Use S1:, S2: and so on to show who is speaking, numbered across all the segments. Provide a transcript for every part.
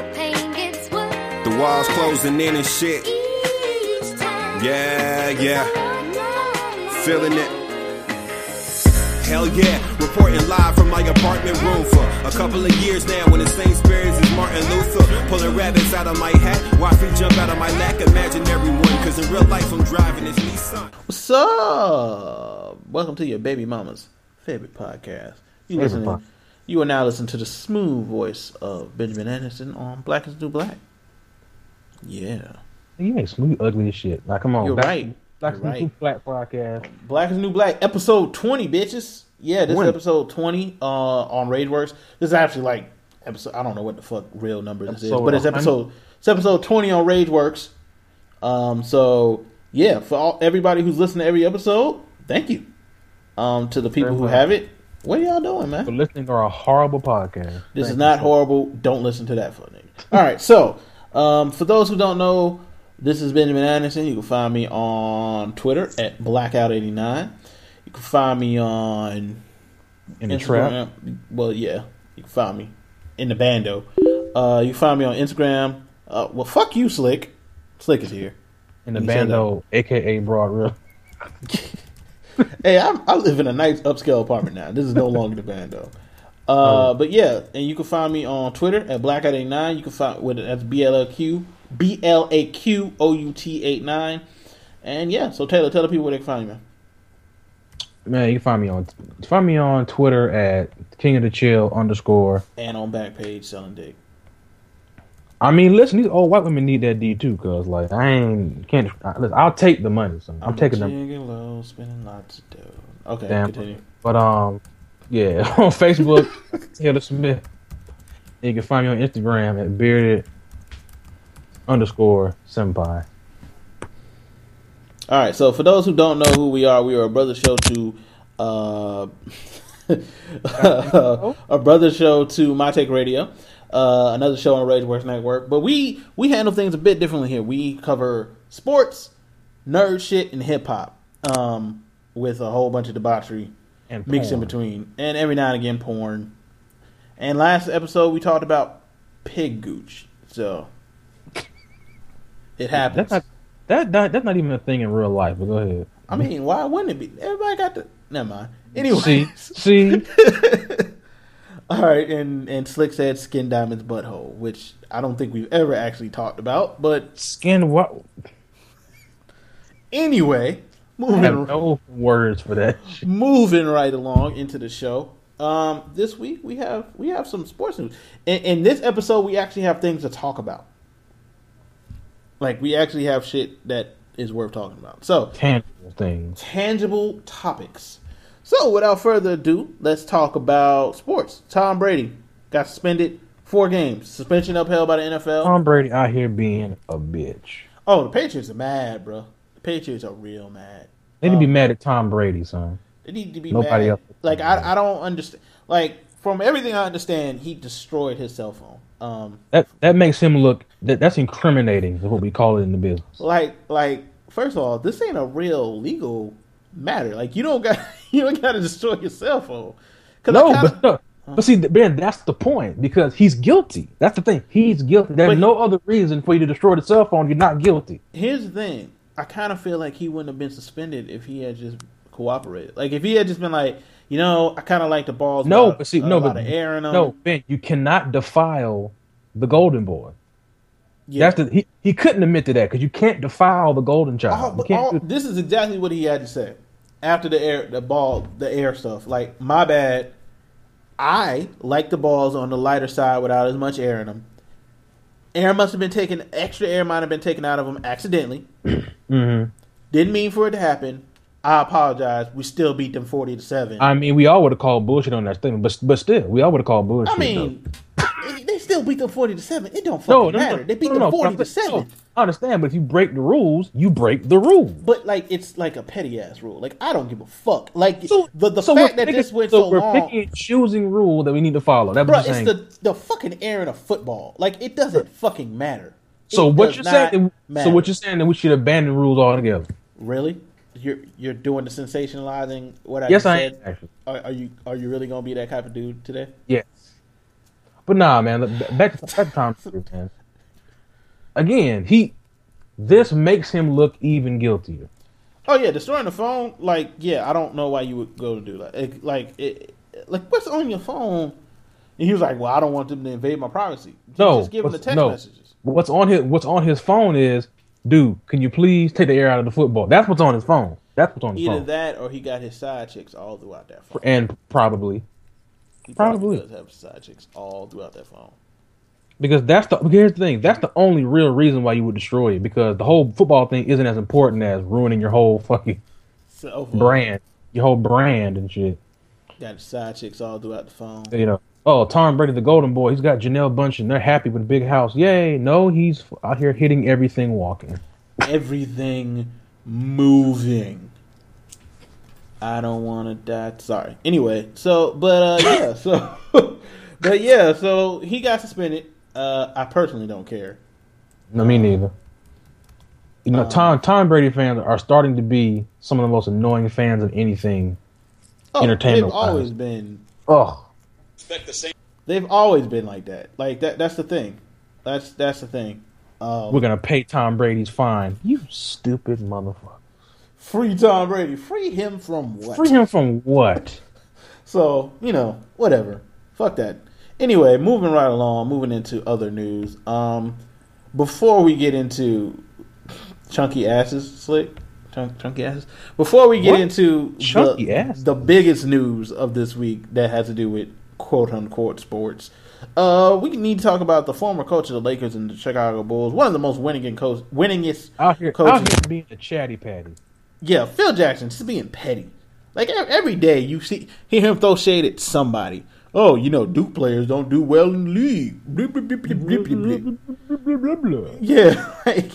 S1: the pain gets worse.
S2: The walls closing in and shit.
S1: Each time.
S2: Yeah, yeah.
S1: yeah.
S2: Feeling it. Hell yeah, reporting live from my apartment room for a couple of years now. When the same spirits as Martin Luther, pulling rabbits out of my hat, watch me jump out of my lack. Imagine everyone, cause in real life I'm driving this Nissan.
S3: What's up? Welcome to your baby mama's favorite podcast. You
S4: Favorite
S3: listening? You are now listening to the smooth voice of Benjamin Anderson on Black is New Black. Yeah,
S4: You make smooth ugly as shit. Like, come on.
S3: you're
S4: Black-
S3: right.
S4: Black
S3: You're right.
S4: Smooth Black podcast.
S3: Black is New Black, episode twenty, bitches. Yeah, this is
S4: 20.
S3: episode twenty uh, on RageWorks. This is actually like episode. I don't know what the fuck real number this is, but it's episode. It's episode twenty on RageWorks. Um, so yeah, for all everybody who's listening to every episode, thank you. Um, to the people who have it, what are y'all doing, man?
S4: For listening to our horrible podcast.
S3: This
S4: Thank
S3: is not
S4: so-
S3: horrible. Don't listen to that for a nigga. All right, so um, for those who don't know, this is Benjamin Anderson. You can find me on Twitter at Blackout89. You can find me on
S4: In the trap.
S3: Instagram. Well, yeah, you can find me in the bando. Uh, you can find me on Instagram. Uh, well, fuck you, Slick. Slick is here.
S4: In the bando, aka Broad Real.
S3: hey, I'm, I live in a nice upscale apartment now. This is no longer the band
S4: though.
S3: Uh, but yeah, and you can find me on Twitter at blackout89. You can find with that's B L A Q B L A Q O U T 89. And yeah, so Taylor, tell the people where they can find you, man.
S4: Man, you can find me on find me on Twitter at King of the Chill underscore.
S3: And on Backpage selling dick.
S4: I mean, listen, these old white women need that D too, cause like I ain't can't. I, listen, I'll take the money. So I'm,
S3: I'm
S4: taking them.
S3: gigolo, spending lots of dough. Okay,
S4: Damn.
S3: continue.
S4: But um, yeah, on Facebook, Taylor Smith. You can find me on Instagram at bearded underscore senpai.
S3: All right, so for those who don't know who we are, we are a brother show to uh, a brother show to My Take Radio, uh, another show on RageWorks Network. But we we handle things a bit differently here. We cover sports, nerd shit, and hip hop, um, with a whole bunch of debauchery
S4: And
S3: mixed in between, and every now and again porn. And last episode we talked about pig gooch, so it happens.
S4: That's not that, that that's not even a thing in real life. But go ahead.
S3: I mean, why wouldn't it be? Everybody got the. Never mind. Anyway,
S4: See, see,
S3: all right, and and Slick said Skin Diamond's butthole, which I don't think we've ever actually talked about. But
S4: skin. What?
S3: anyway,
S4: I
S3: moving
S4: have no words for that.
S3: moving right along into the show. Um, this week we have we have some sports news. In, in this episode, we actually have things to talk about. Like we actually have shit that is worth talking about. So
S4: Tangible things.
S3: tangible topics. So, without further ado, let's talk about sports. Tom Brady got suspended four games. Suspension upheld by the NFL.
S4: Tom Brady out here being a bitch.
S3: oh, the Patriots are mad, bro. The Patriots are real mad.
S4: They need to be
S3: Um,
S4: mad at Tom Brady, son.
S3: They need to be
S4: Nobody
S3: mad.
S4: else.
S3: Like I, I don't understand. Like from everything I understand, he destroyed his cell phone. Um,
S4: That that makes him look. That, that's incriminating. Is what we call it in the business.
S3: like like first of all, this ain't a real legal matter. Like you don't got you don't got to destroy your cell phone.
S4: No,
S3: kinda-
S4: but no, but see, Ben, that's the point because he's guilty. That's the thing. He's guilty. There's
S3: But-
S4: no other reason for you to destroy the cell phone. You're not guilty.
S3: here's the thing. I kind of feel like he wouldn't have been suspended if he had just cooperated. Like if he had just been like, you know, I kind of like the balls.
S4: No, but see, no, but
S3: of air in them.
S4: no, Ben, you cannot defile the golden boy.
S3: yeah.
S4: That's the he, he couldn't admit to that because you can't defile the golden child. You
S3: but
S4: can't
S3: all-
S4: do-
S3: this is exactly what he had to say after the air, the ball, the air stuff. Like my bad. I like the balls on the lighter side without as much air in them. Air must have been taken. Extra air might have been taken out of them accidentally.
S4: Mhm.
S3: Didn't mean for it to happen. I apologize. We still beat them forty to seven.
S4: I mean, we all would have called bullshit on that statement, but but still, we all would have called bullshit.
S3: I mean, they- still beat them forty to seven. It don't fucking matter. they beat
S4: no,
S3: them
S4: no,
S3: forty to seven.
S4: I understand, but if you break the rules, you break the rules.
S3: But like, it's like a petty ass rule. Like I don't give a fuck. Like
S4: So
S3: the the
S4: so
S3: fact that
S4: picking-
S3: this went
S4: so
S3: so,
S4: we're
S3: long.
S4: picking and choosing rule that we need to follow. That's
S3: Bro,
S4: what
S3: it's the the fucking air in a football. Like it doesn't fucking matter.
S4: so
S3: It
S4: what you're saying? So what you're saying that we should abandon rules altogether?
S3: really? You're you're doing the sensationalizing what I
S4: Yes, I
S3: said.
S4: am.
S3: Are, are you are you really gonna be that type of dude today?
S4: yes. But nah, man. Back to, back to Brady, man. Again, he. This makes him look even guiltier.
S3: Oh yeah, destroying the phone. Like yeah, I don't know why you would go to do that. It, like it, like what's on your phone? And he was like, "Well, I don't want them to invade my privacy."
S4: No,
S3: just give him the text
S4: no.
S3: messages.
S4: What's on his What's on his phone is, dude, can you please take the air out of the football? That's what's on his phone. That's what's on his phone.
S3: Either
S4: phone.
S3: that or he got his side chicks all throughout that phone.
S4: and probably
S3: He
S4: probably.
S3: does have side chicks all throughout that phone.
S4: Because that's the here's the thing. That's the only real reason why you would destroy it. Because the whole football thing isn't as important as ruining your whole fucking
S3: So
S4: brand, your whole brand and shit.
S3: got side chicks all throughout the phone.
S4: You know. Oh, Tom Brady, the Golden Boy. He's got Gisele Bündchen, and they're happy with a big house. Yay! No, he's out here hitting everything walking.
S3: Everything moving. I don't want to die. Sorry. Anyway, so but uh yeah, so but yeah, so he got suspended. Uh I personally don't care.
S4: No, me neither. You know,
S3: Um,
S4: Tom Tom Brady fans are starting to be some of the most annoying fans of anything.
S3: Oh,
S4: Entertainment
S3: They've always
S4: wise.
S3: been
S4: Oh,
S3: they've always been like that. Like that that's the thing. That's that's the thing. Um,
S4: we're gonna pay Tom Brady's fine. You stupid motherfucker.
S3: free Tom Brady. Free him from what?
S4: Free him from what?
S3: So, you know, whatever. Fuck that. Anyway, moving right along, moving into other news. Um before we get into chunky asses, slick, chunk, chunky asses. Before we get
S4: What?
S3: into
S4: Chunky
S3: the,
S4: ass?
S3: the biggest news of this week that has to do with quote unquote sports, uh, we need to talk about the former coach of the Lakers and the Chicago Bulls, one of the most winning coach, winningest
S4: Out here,
S3: coaches.
S4: out here being a chatty patty.
S3: Yeah, Phil Jackson just being petty. Like every day you see hear him throw shade at somebody. Oh, you know, Duke players don't do well in the league. Yeah, like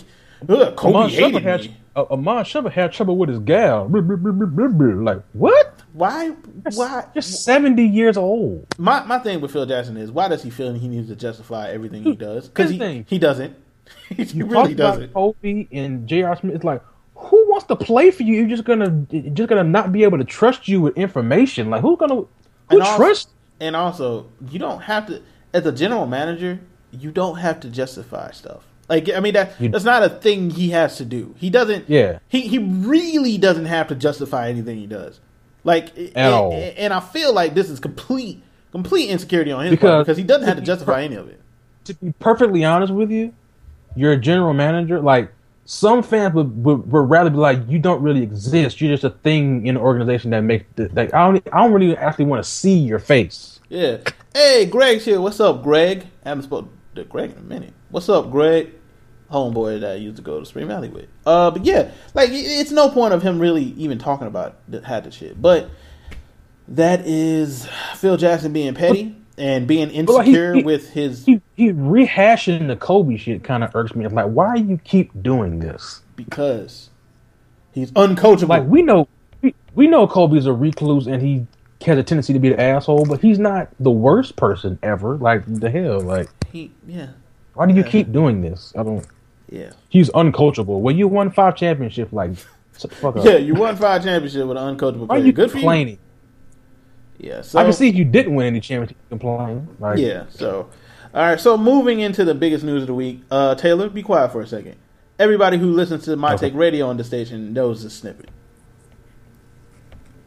S3: ugh, Kobe
S4: Iman
S3: hated
S4: had,
S3: me.
S4: uh, Iman Shumpert had trouble with his gal. Like what?
S3: Why? Why?
S4: Just seventy years old.
S3: My my thing with Phil Jackson is why does he feel he needs to justify everything he does? Because he he doesn't. he
S4: You
S3: really doesn't.
S4: Kobe and J.R. Smith. It's like, who wants to play for you? You're just gonna, just gonna not be able to trust you with information. Like, who's gonna, who
S3: And also-
S4: trust?
S3: And also, you don't have to as a general manager, you don't have to justify stuff. Like I mean that
S4: You-
S3: that's not a thing he has to do. He doesn't
S4: Yeah.
S3: He he really doesn't have to justify anything he does. Like and. And I feel like this is complete complete insecurity on his
S4: Because-
S3: part because he doesn't have to justify any of it.
S4: To be perfectly honest with you, you're a general manager. Like some fans would, would, would rather be like, you don't really exist. You're just a thing in the organization that makes. Like, I don't, I don't really actually want to see your face.
S3: Yeah. Hey, Greg's here. What's up, Greg? I haven't spoken to Greg in a minute. What's up, Greg? Homeboy that I used to go to Spring Valley with. Uh, but yeah, like it's no point of him really even talking about the, had the shit. But that is Phil Jackson being petty and being
S4: But, like, he-
S3: insecure with his
S4: He, he rehashing the Kobe shit kind of irks me. I'm like, why you keep doing this?
S3: because he's uncoachable.
S4: Like we know, we, we know Kobe's a recluse and he has a tendency to be the asshole, but he's not the worst person ever. Like the hell, like
S3: he, yeah,
S4: why do you keep doing this? I don't.
S3: yeah,
S4: He's uncoachable. When you won five championships, like fuck up.
S3: yeah. You won five championships with an uncoachable
S4: Why are
S3: player.
S4: you
S3: Good
S4: complaining?
S3: Yeah, so
S4: I can see if you didn't win any championship, you complain. Like,
S3: Yeah. So, all right. So moving into the biggest news of the week, uh, Taylor, be quiet for a second. Everybody who listens to My
S4: Okay.
S3: Take Radio on the station knows this snippet.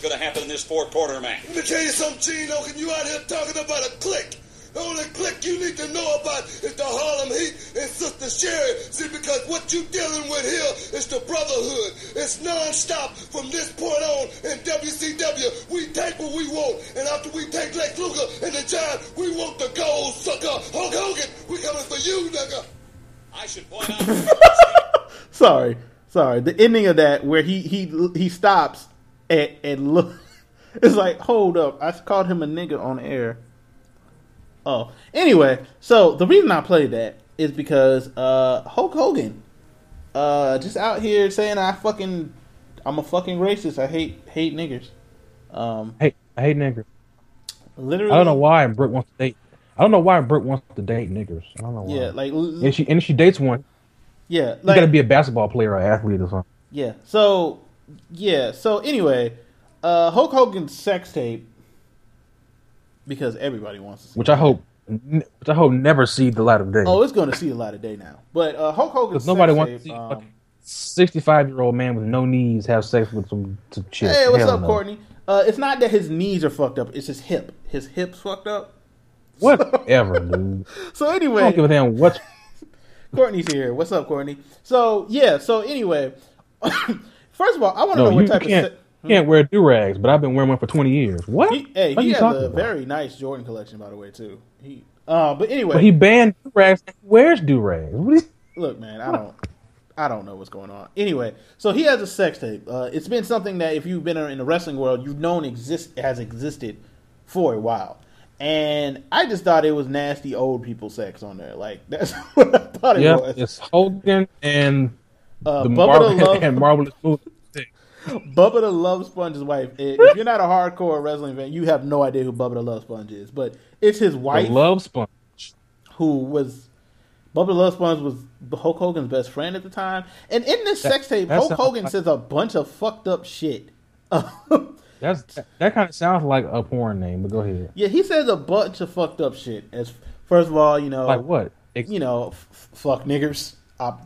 S5: going to happen in this fourth quarter, man.
S6: Let me tell you something, Gene Oken. You out here talking about a click. The only click you need to know about is the Harlem Heat and Sister Sherri. See, because what you dealing with here is the brotherhood. It's non-stop from this point on in WCW. We take what we want, and after we take Lex Luger and the Giant, we want the gold sucker. Hulk Hogan, we coming for you, nigga.
S5: I should point out.
S3: Sorry, sorry. The ending of that where he he he stops and and look. It's like, hold up. I called him a nigga on air. Oh, anyway. So the reason I played that is because uh Hulk Hogan, uh, just out here saying I fucking, I'm a fucking racist. I hate hate niggers. Um,
S4: Hey, I hate niggers.
S3: literally.
S4: I don't know why Brooke wants to date. I don't know why Brooke wants to date niggers. I don't know why.
S3: Yeah, like
S4: and she and she dates one,
S3: yeah,
S4: you
S3: like
S4: gotta be a basketball player or athlete or something.
S3: Yeah. So yeah. So anyway, uh Hulk Hogan's sex tape because everybody wants to see.
S4: Which I hope n- which I hope never see the light of day.
S3: Oh, it's going to see a light of day now. But uh, Hulk Hogan.
S4: Because nobody wants to see a
S3: Um,
S4: sixty-five-year-old man with no knees have sex with some, some chick.
S3: hey, what's
S4: Hell
S3: up,
S4: no.
S3: Courtney? Uh, it's not that his knees are fucked up; it's his hip. His hips fucked up.
S4: Whatever, dude.
S3: So
S4: I don't
S3: anyway,
S4: give a damn what.
S3: Courtney's here. What's up, Courtney? So yeah. So anyway, first of all, I want to
S4: No,
S3: know what type
S4: can't.
S3: of.
S4: Can't wear do rags, but I've been wearing one for twenty years. What?
S3: he, hey,
S4: What
S3: he has a
S4: about?
S3: very nice Jordan collection, by the way, too. He, uh, but anyway,
S4: But he banned do rags. He wears do rags.
S3: Look, man, I don't, I don't know what's going on. Anyway, so he has a sex tape. Uh, it's been something that if you've been in the wrestling world, you've known exist has existed for a while. And I just thought it was nasty old people sex on there. Like that's what I thought it
S4: Yeah,
S3: was.
S4: it's Hogan and
S3: Uh,
S4: the
S3: Bubba
S4: Marvel
S3: Love,
S4: and Marvelous Movie.
S3: Bubba the Love Sponge's wife. If you're not a hardcore wrestling fan, you have no idea who Bubba the Love Sponge is. But it's his
S4: The
S3: wife
S4: Love Sponge.
S3: who was Bubba the Love Sponge was Hulk Hogan's best friend at the time. And in this
S4: That-
S3: sex tape, Hulk Hogan
S4: like-
S3: says a bunch of fucked up shit.
S4: That's that kind of sounds like a porn name, but go ahead.
S3: yeah, he says a bunch of fucked up shit. As first of all, you know,
S4: Like what? Ex-
S3: you know, f- fuck niggers,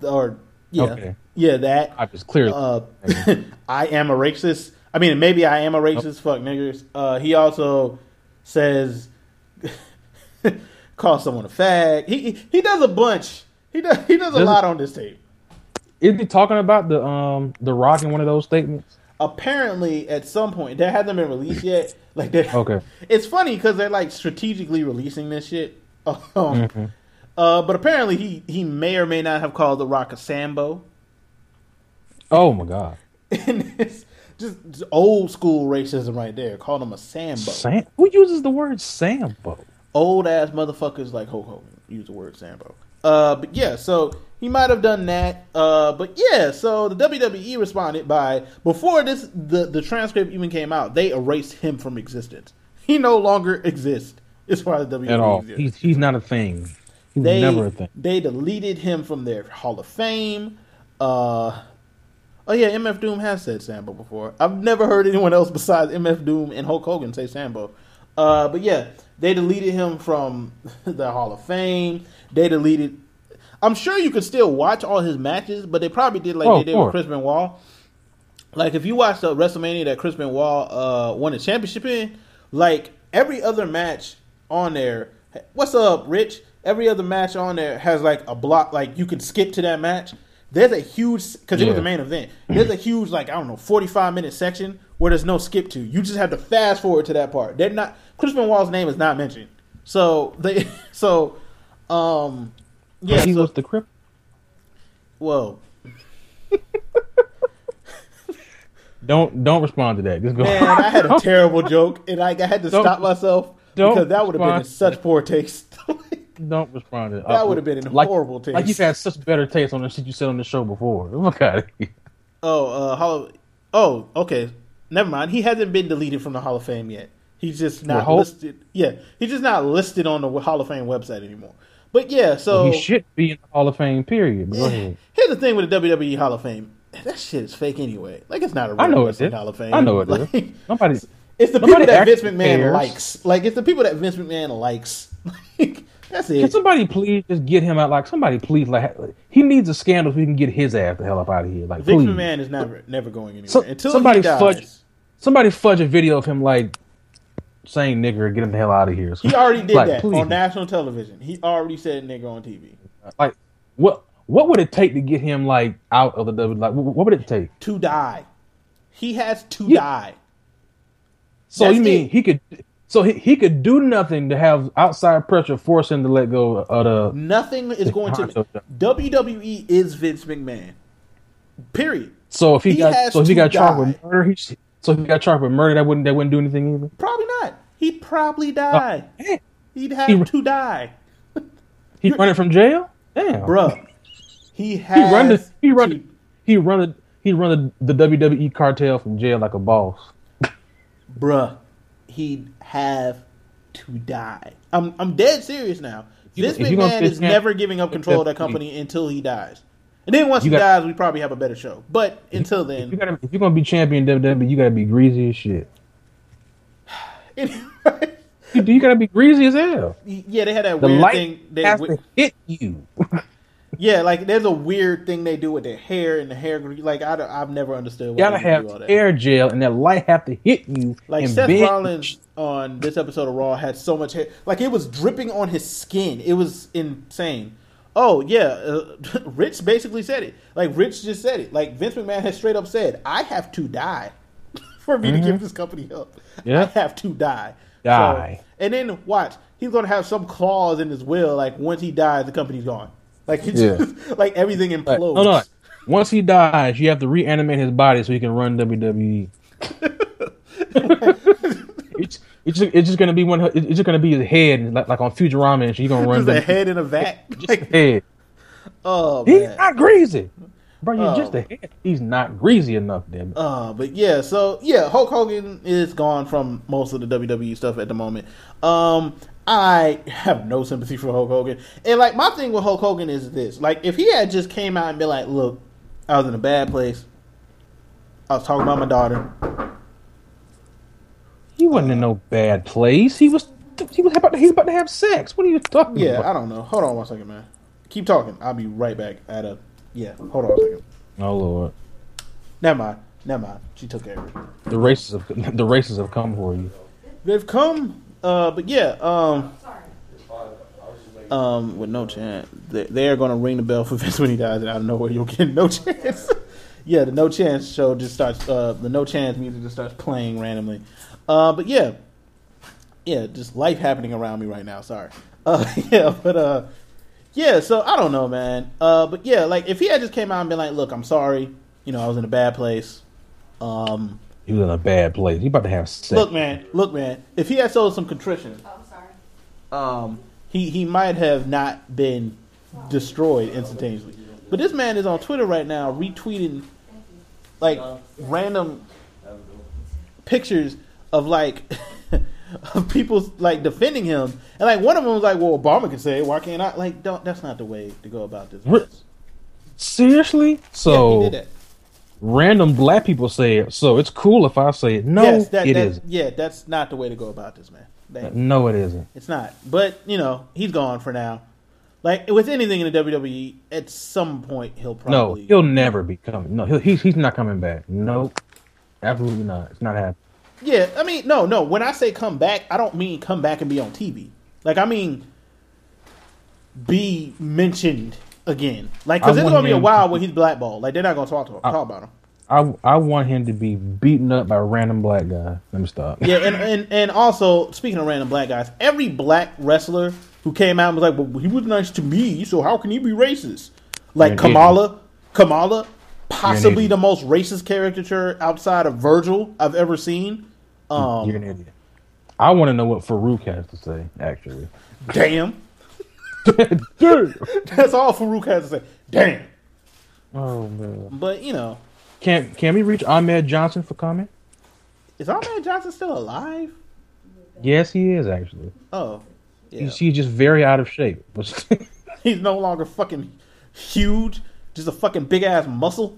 S3: or yeah,
S4: Okay.
S3: Yeah, that.
S4: I just clearly.
S3: Uh, I am a racist. I mean, maybe I am a racist. Fuck niggers. Uh, he also says, call someone a fag. He he- does a bunch. He does he does a lot on this tape.
S4: Is he talking about the um the Rock in one of those statements?
S3: Apparently, at some point, that hasn't been released yet. Like, they
S4: Okay.
S3: it's funny because they're like strategically releasing this shit. Um,
S4: Mm-hmm.
S3: uh, but apparently, he he may or may not have called the Rock a Sambo.
S4: Oh my God!
S3: and it's just, just old school racism right there. Called him a Sambo.
S4: Sam, who uses the word Sambo?
S3: old ass motherfuckers like Hulk Hogan use the word Sambo. Uh, but yeah, so he might have done that. Uh, but yeah, so the WWE responded by before this the the transcript even came out, they erased him from existence. He no longer exists as far as WWE
S4: At all?
S3: exists.
S4: He's he's not a thing. He was
S3: they
S4: never a thing.
S3: they deleted him from their Hall of Fame. Uh, oh yeah, MF Doom has said Sambo before. I've never heard anyone else besides MF Doom and Hulk Hogan say Sambo. Uh, but yeah, they deleted him from the Hall of Fame. They deleted. I'm sure you could still watch all his matches, but they probably did like
S4: Oh,
S3: they did with. Chris Benoit. Like if you watch the WrestleMania that Chris Benoit uh, won the championship in, like every other match on there, what's up, Rich? Every other match on there has like a block, like you can skip to that match. There's a huge because it was
S4: Yeah.
S3: the main event. There's a huge like I don't know 45 minute section where there's no skip to. You just have to fast forward to that part. They're not Chris Benoit's name is not mentioned. So they so um yeah
S4: he
S3: so,
S4: was the crip.
S3: well
S4: Don't don't respond to that. Just go.
S3: Man, I had a terrible joke, and like I had to
S4: Don't-
S3: stop myself because that would have been in such poor taste.
S4: Don't respond to that.
S3: That would've been in
S4: like,
S3: horrible taste.
S4: Like you've had such better taste on the shit you said on the show before. Look at it.
S3: oh, uh, Hall. Oh, okay. Never mind. He hasn't been deleted from the Hall of Fame yet. He's just not listed. Yeah, he's just not listed on the Hall of Fame website anymore. But yeah, so
S4: he should be in the Hall of Fame. Period. Go
S3: Eh,
S4: ahead.
S3: Here's the thing with the WWE Hall of Fame. That shit is fake anyway. Like it's not a real
S4: I know it.
S3: Hall of Fame.
S4: I know it is.
S3: Like,
S4: Nobody.
S3: It's the people that Vince McMahon
S4: cares.
S3: likes. Like it's the people that Vince McMahon likes. Like, that's it.
S4: Can somebody please just get him out? Like somebody please, like he needs a scandal so he can get his ass the hell up out of here. Like
S3: Vince
S4: please,
S3: McMahon is never never going anywhere
S4: So-
S3: until
S4: somebody
S3: he dies.
S4: fudge- somebody fudge a video of him like saying nigger, get him the hell out of here.
S3: He already did
S4: Like,
S3: that
S4: please.
S3: on national television. He already said nigga on TV.
S4: Like what? What would it take to get him like out of the W? Like what what would it take?
S3: To die. He has to
S4: Yeah.
S3: die.
S4: So
S3: That's
S4: you mean
S3: it.
S4: he could? So he, he could do nothing to have outside pressure force him to let go of the.
S3: Nothing is going to WWE is Vince McMahon. Period.
S4: So if he,
S3: He
S4: got so if he got charged with murder, he so if he got charged with murder, that wouldn't that wouldn't do anything either.
S3: Probably not. Oh, he'd probably die. He'd have
S4: He-
S3: to die.
S4: He running from jail? Damn,
S3: Bruh. He
S4: He
S3: has
S4: run the he run
S3: to-
S4: he run the, he run the, the WWE cartel from jail like a boss.
S3: bruh, he'd have to die. I'm I'm dead serious now.
S4: This
S3: Vince
S4: if you gonna
S3: McMahon
S4: say
S3: is never giving up control of that company until he dies. And then once he
S4: got-
S3: dies, we probably have a better show. But until
S4: If you
S3: then,
S4: gotta if you're gonna be champion WWE, you gotta be greasy as shit.
S3: anyway,
S4: You, you gotta be greasy as hell.
S3: Yeah, they had that
S4: The
S3: weird thing. They,
S4: has to hit you.
S3: yeah, like there's a weird thing they do with their hair and the hair. Like I I've never understood.
S4: You
S3: Why
S4: gotta have
S3: do all that.
S4: hair gel, and that light have to hit you.
S3: Like Seth
S4: bend-
S3: Rollins on this episode of Raw had so much hair, like it was dripping on his skin. It was insane. Oh yeah, uh, Rich basically said it. Like Rich just said it. Like Vince McMahon has straight up said, "I have to die for me to give this company up.
S4: Mm-hmm. Yeah.
S3: I have to die."
S4: Die.
S3: So- and then watch, he's gonna have some clause in his will. Like once he dies, the company's gone. Like it's
S4: Yeah.
S3: just, like everything
S4: Like,
S3: implodes.
S4: no, no. Once he dies, you have to reanimate his body so he can run WWE. it's, it's, just, it's just gonna be one. It's just gonna be his head, like like on Futurama, and she's gonna run
S3: Just a
S4: the
S3: head in a vat. Like,
S4: head.
S3: oh
S4: He's
S3: man.
S4: not greasy, bro. You're
S3: Oh.
S4: just a head. He's not greasy enough, damn it.
S3: Uh, but yeah, so yeah, Hulk Hogan is gone from most of the WWE stuff at the moment. Um, I have no sympathy for Hulk Hogan, and like my thing with Hulk Hogan is this: like if he had just came out and been like, "Look, I was in a bad place. I was talking about my daughter.
S4: He wasn't in no bad place. He was. He was about. To, he's about to have sex. What are you talking
S3: Yeah,
S4: about?
S3: I don't know. Hold on one second, man. Keep talking. I'll be right back. At a yeah. Hold on a second.
S4: Oh lord,
S3: Never mind. Never mind. She took care of it.
S4: the races have the races have come for you.
S3: They've come, uh, but yeah, um, um, with no chance, they, are going to ring the bell for Vince when he dies, and out of nowhere you'll get no chance. yeah, the no chance show just starts. Uh, the no chance music just starts playing randomly. Uh, but yeah, yeah, just life happening around me right now. Sorry. Uh, yeah, but uh, yeah. So I don't know, man. Uh, but yeah, like if he had just came out and been like, "Look, I'm sorry. You know, I was in a bad place." Um,
S4: He was in a bad place. He about to have sex.
S3: Look, man. Look, man. If he had showed some contrition,
S1: Oh, I'm sorry.
S3: um, he he might have not been destroyed instantaneously. But this man is on Twitter right now retweeting like random pictures of like of people like defending him, and like one of them was like, "Well, Obama can say it. Why can't I?" Like, don't. That's not the way to go about this.
S4: Re- Seriously?
S3: yeah,
S4: So
S3: he did that.
S4: Random black people say it. So it's cool if I say it. No,
S3: yes, that,
S4: it
S3: that-
S4: isn't.
S3: Yeah, that's not the way to go about this, man. Thank. Uh,
S4: no, it isn't.
S3: It's not. But, you know, he's gone for now. Like, with anything in the WWE, at some point he'll probably.
S4: No, he'll never be coming. No, he'll, he's he's not coming back. Nope, absolutely not. It's not happening.
S3: Yeah, I mean, no, no. When I say come back, I don't mean come back and be on TV. Like, I mean, be mentioned again. Like, because it's going to be a while when he's blackballed. Like, they're not going to talk to him, talk about him.
S4: I I want him to be beaten up by a random black guy. Let me stop.
S3: Yeah, and, and, and also, speaking of random black guys, every black wrestler who came out and was like, well, he was nice to me, so how can he be racist? Like
S4: You're
S3: Kamala, Kamala, possibly the most racist caricature outside of Virgil I've ever seen. Um,
S4: You're an idiot. I want to know what Farouk has to say. Actually,
S3: damn.
S4: Damn.
S3: That's all Farouk has to say. Damn.
S4: Oh man.
S3: But, you know,
S4: Can can we reach Ahmed Johnson for comment?
S3: is Ahmed Johnson still alive?
S4: Yes, he is actually.
S3: Oh. Yeah.
S4: He's, he's just very out of shape.
S3: He's no longer fucking huge, just a fucking big ass muscle.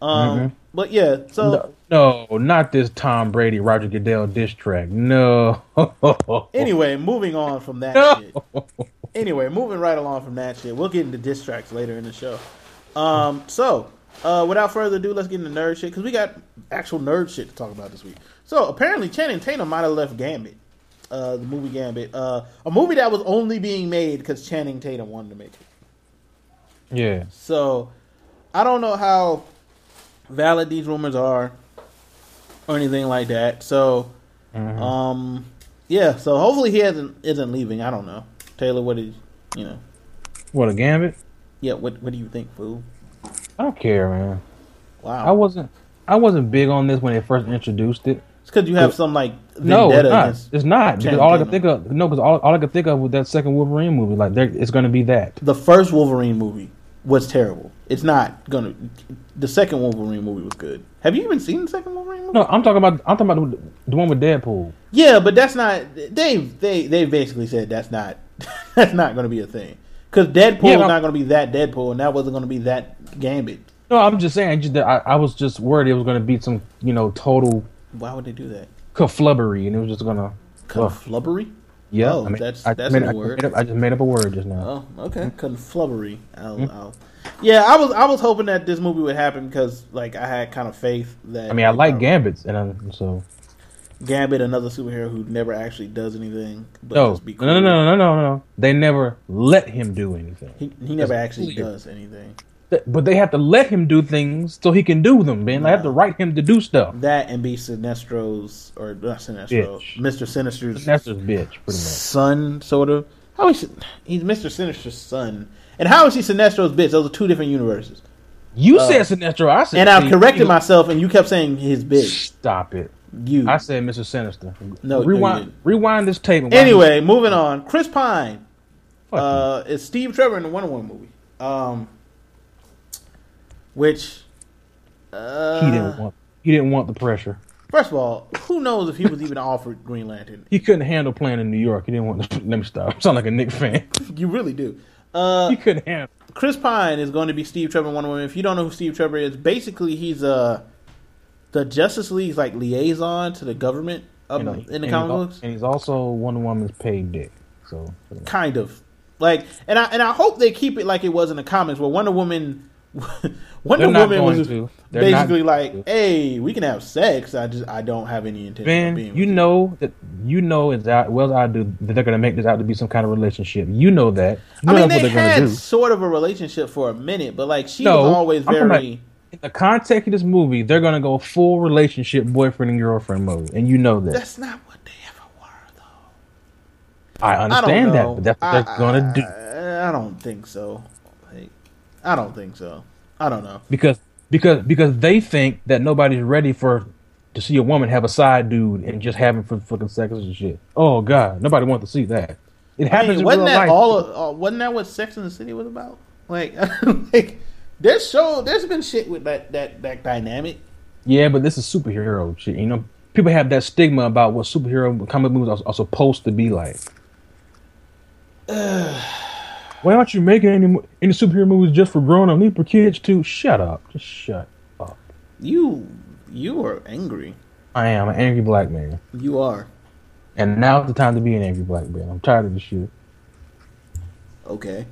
S3: Um,
S4: Mhm.
S3: But yeah, so.
S4: no, no, not this Tom Brady Roger Goodell diss track. No.
S3: Anyway, moving on from that
S4: No.
S3: Anyway, moving right along from that shit. We'll get into diss tracks later in the show. Um, so, uh, without further ado, let's get into nerd shit because we got actual nerd shit to talk about this week. So, apparently, Channing Tatum might have left Gambit, uh, the movie Gambit, uh, a movie that was only being made because Channing Tatum wanted to make it.
S4: yeah.
S3: So, I don't know how valid these rumors are or anything like that. So,
S4: Mhm.
S3: um, yeah. So hopefully he hasn't isn't leaving. I don't know, Taylor. What is you know?
S4: What a gambit?
S3: Yeah. What What do you think, fool?
S4: I don't care, man.
S3: Wow.
S4: I wasn't. I wasn't big on this when they first introduced it.
S3: it's because you have some like
S4: No, it's not. It's not because all I could think of no, because all, all I could think of was that second Wolverine movie. Like, there, it's going to be that.
S3: the first Wolverine movie was terrible. It's not gonna. The second Wolverine movie was good. Have you even seen the second Wolverine movie?
S4: No, I'm talking about. I'm talking about the, the one with Deadpool.
S3: Yeah, but that's not. They they they basically said that's not that's not going to be a thing because Deadpool
S4: Yeah,
S3: is not going to be that Deadpool, and that wasn't going to be that Gambit.
S4: No, I'm just saying. Just that I, I was just worried it was going to be some, you know, total
S3: Why would they do that?
S4: kaflubbery, and it was just going to.
S3: Conflubbery.
S4: Yeah,
S3: Oh,
S4: I mean,
S3: that's-
S4: I,
S3: that's
S4: made,
S3: a
S4: I
S3: word.
S4: Made up, I just made up a word just now.
S3: Oh, okay. Conflubbery. I'll,
S4: Hmm?
S3: I'll, yeah, I was I was hoping that this movie would happen because like I had kind of faith that.
S4: I mean, I like
S3: uh,
S4: Gambits, and I'm, so
S3: Gambit, another superhero who never actually does anything. But
S4: no,
S3: just be cool.
S4: no, no, no, no, no, no. They never let him do anything.
S3: He, he never
S4: That's
S3: actually
S4: clear.
S3: does anything.
S4: But they have to let him do things so he can do them, man. They have to write him to do stuff.
S3: That and be Sinestro's or not Sinestro,
S4: Bitch.
S3: Mr. Sinister's
S4: just bitch,
S3: son, sort of. How is he, he's Mr. Sinister's son, and how is he Sinestro's bitch? Those are two different universes.
S4: You
S3: Uh,
S4: said Sinestro. I said.
S3: And I've corrected
S4: you-
S3: myself, and you kept saying his bitch.
S4: Stop it.
S3: You.
S4: I said Mr. Sinister.
S3: No, no,
S4: rewind.
S3: didn't.
S4: rewind this tape.
S3: Anyway, moving on. Chris Pine. Uh, it's Steve Trevor in the Wonder Woman movie. Um, which, uh,
S4: he didn't want. He didn't want the pressure.
S3: First of all, who knows if he was even offered Green Lantern?
S4: He couldn't handle playing in New York. He didn't want. To, let me stop. I sound like a Knick fan.
S3: You really do. Uh,
S4: he couldn't handle.
S3: Chris Pine is going to be Steve Trevor in Wonder Woman. If you don't know who Steve Trevor is, basically he's uh the Justice League's like liaison to the government of, in the comic books.
S4: and he's also Wonder Woman's paid dick. So
S3: kind of like and i and i hope they keep it like it was in the comics where wonder woman wonder woman
S4: going
S3: was
S4: to.
S3: Basically like hey we can have sex i just i don't have any intention of being
S4: you know that you know as out well as I do that they're gonna make this out to be some kind of relationship. You know that. You
S3: i
S4: know
S3: mean they had sort of a relationship for a minute but like she
S4: No,
S3: was always
S4: I'm
S3: very
S4: In the context of this movie, they're gonna go full relationship boyfriend and girlfriend mode, and you know that.
S3: that's not what they ever were though
S4: I
S3: i
S4: understand that, but that's what
S3: I-
S4: they're gonna do
S3: I, I don't think so i don't think so i don't know
S4: because because because they think that nobody's ready for to see a woman have a side dude and just having for fucking sex and shit. Oh god, nobody wants to see that. It
S3: I
S4: happens
S3: mean,
S4: in
S3: wasn't that
S4: life.
S3: all? Of, uh, wasn't that what Sex in the City was about? Like, like there's show. There's been shit with that that that dynamic.
S4: Yeah, but this is superhero shit. You know, people have that stigma about what superhero comic movies are, are supposed to be like. Why aren't you making any any superhero movies just for grown up? For kids too? Shut up. Just shut up.
S3: You you are angry.
S4: I am an angry black man,
S3: You are
S4: and now's the time to be an angry black man. I'm tired of this shit.
S3: okay.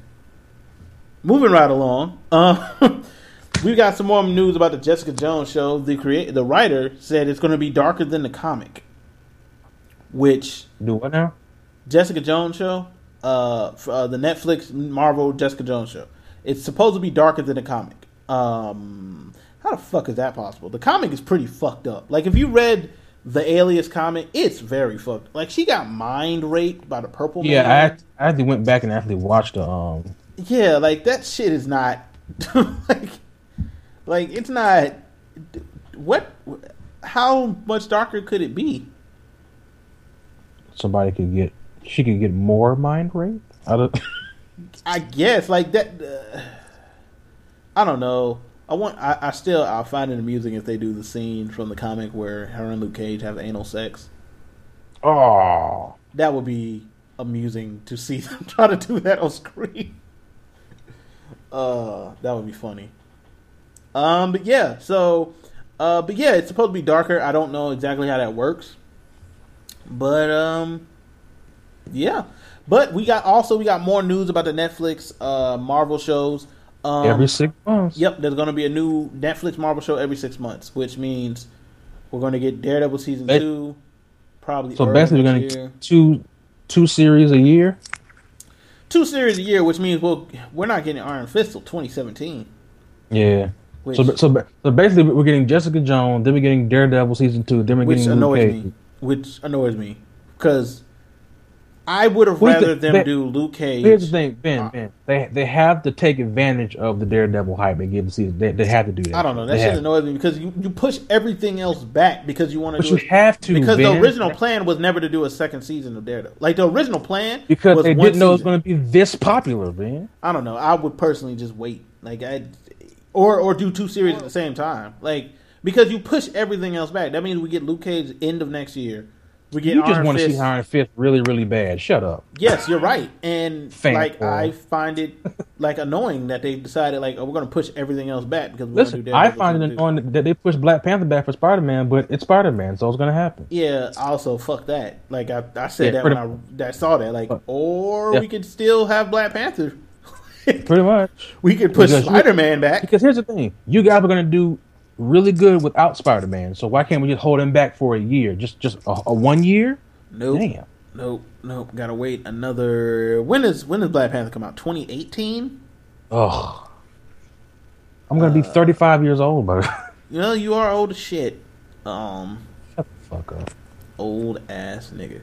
S3: Moving right along. Uh, we got some more news about the Jessica Jones show. The create the writer said it's going to be darker than the comic, which
S4: Do what now?
S3: Jessica Jones show, uh, f- uh, the Netflix Marvel Jessica Jones show. It's supposed to be darker than the comic. Um, how the fuck is that possible? The comic is pretty fucked up. Like if you read the Alias comic, it's very fucked. Like she got mind raped by the Purple
S4: Yeah, I,
S3: Man.
S4: act- I actually went back and actually watched the um.
S3: yeah, like that shit is not like like it's not. What? How much darker could it be?
S4: Somebody could get she could get more mind rape out of.
S3: I guess like that. Uh, I don't know. I want. I, I still. I find it amusing if they do the scene from the comic where her and Luke Cage have anal sex.
S4: oh,
S3: That would be amusing to see them try to do that on screen. Uh, that would be funny. Um, but yeah. So, uh, but yeah, it's supposed to be darker. I don't know exactly how that works, but um, yeah. But we got also we got more news about the Netflix uh Marvel shows. Um,
S4: every six months.
S3: Yep, there's going to be a new Netflix Marvel show every six months, which means we're going to get Daredevil season two, probably.
S4: So basically, we're gonna get two two series a year.
S3: two series a year, which means we'll we're not getting Iron Fist till 2017.
S4: Yeah.
S3: Which,
S4: So so so basically, we're getting Jessica Jones, then we're getting Daredevil season two, then we're
S3: which
S4: getting
S3: annoys
S4: Luke Cage.
S3: me. Which annoys me because I would have rather them
S4: they-
S3: do Luke Cage.
S4: Here's the thing, Ben.
S3: Uh,
S4: Ben, they they have to take advantage of the Daredevil hype and give the season. They, they have to do that.
S3: I don't know. That
S4: They
S3: shit annoys me because you, you push everything else back because you want to
S4: But
S3: do
S4: you
S3: it.
S4: have to
S3: because
S4: Ben.
S3: the original plan was never to do a second season of Daredevil. Like the original plan
S4: because
S3: was
S4: they didn't know it was going to be this popular, man.
S3: I don't know. I would personally just wait, like I, or or do two series at the same time, like because you push everything else back. That means we get Luke Cage end of next year, We get
S4: You just want to see. Iron Fist really, really bad. Shut up.
S3: Yes, you're right, and
S4: Fan
S3: like
S4: boy.
S3: I find it like annoying that they decided like oh, we're going to push everything else back because we're
S4: Listen,
S3: going to do
S4: I find it annoying that they push Black Panther back for Spider Man, but it's Spider Man, so it's gonna happen.
S3: Yeah, also fuck that. Like I, I said
S4: Yeah,
S3: that when I, that saw that. Like, or
S4: Yeah.
S3: we could still have Black Panther.
S4: Pretty much.
S3: We could push Spider Man back.
S4: Because here's the thing: you guys are gonna do really good without Spider Man. So why can't we just hold him back for a year? Just just a, a one year?
S3: Nope,
S4: Damn.
S3: nope, nope. Gotta wait another. When is when does Black Panther come out? Twenty eighteen.
S4: Ugh. I'm gonna
S3: Uh,
S4: be 35 years old, bro.
S3: You know you are old as shit. Um,
S4: shut the fuck up.
S3: old ass nigga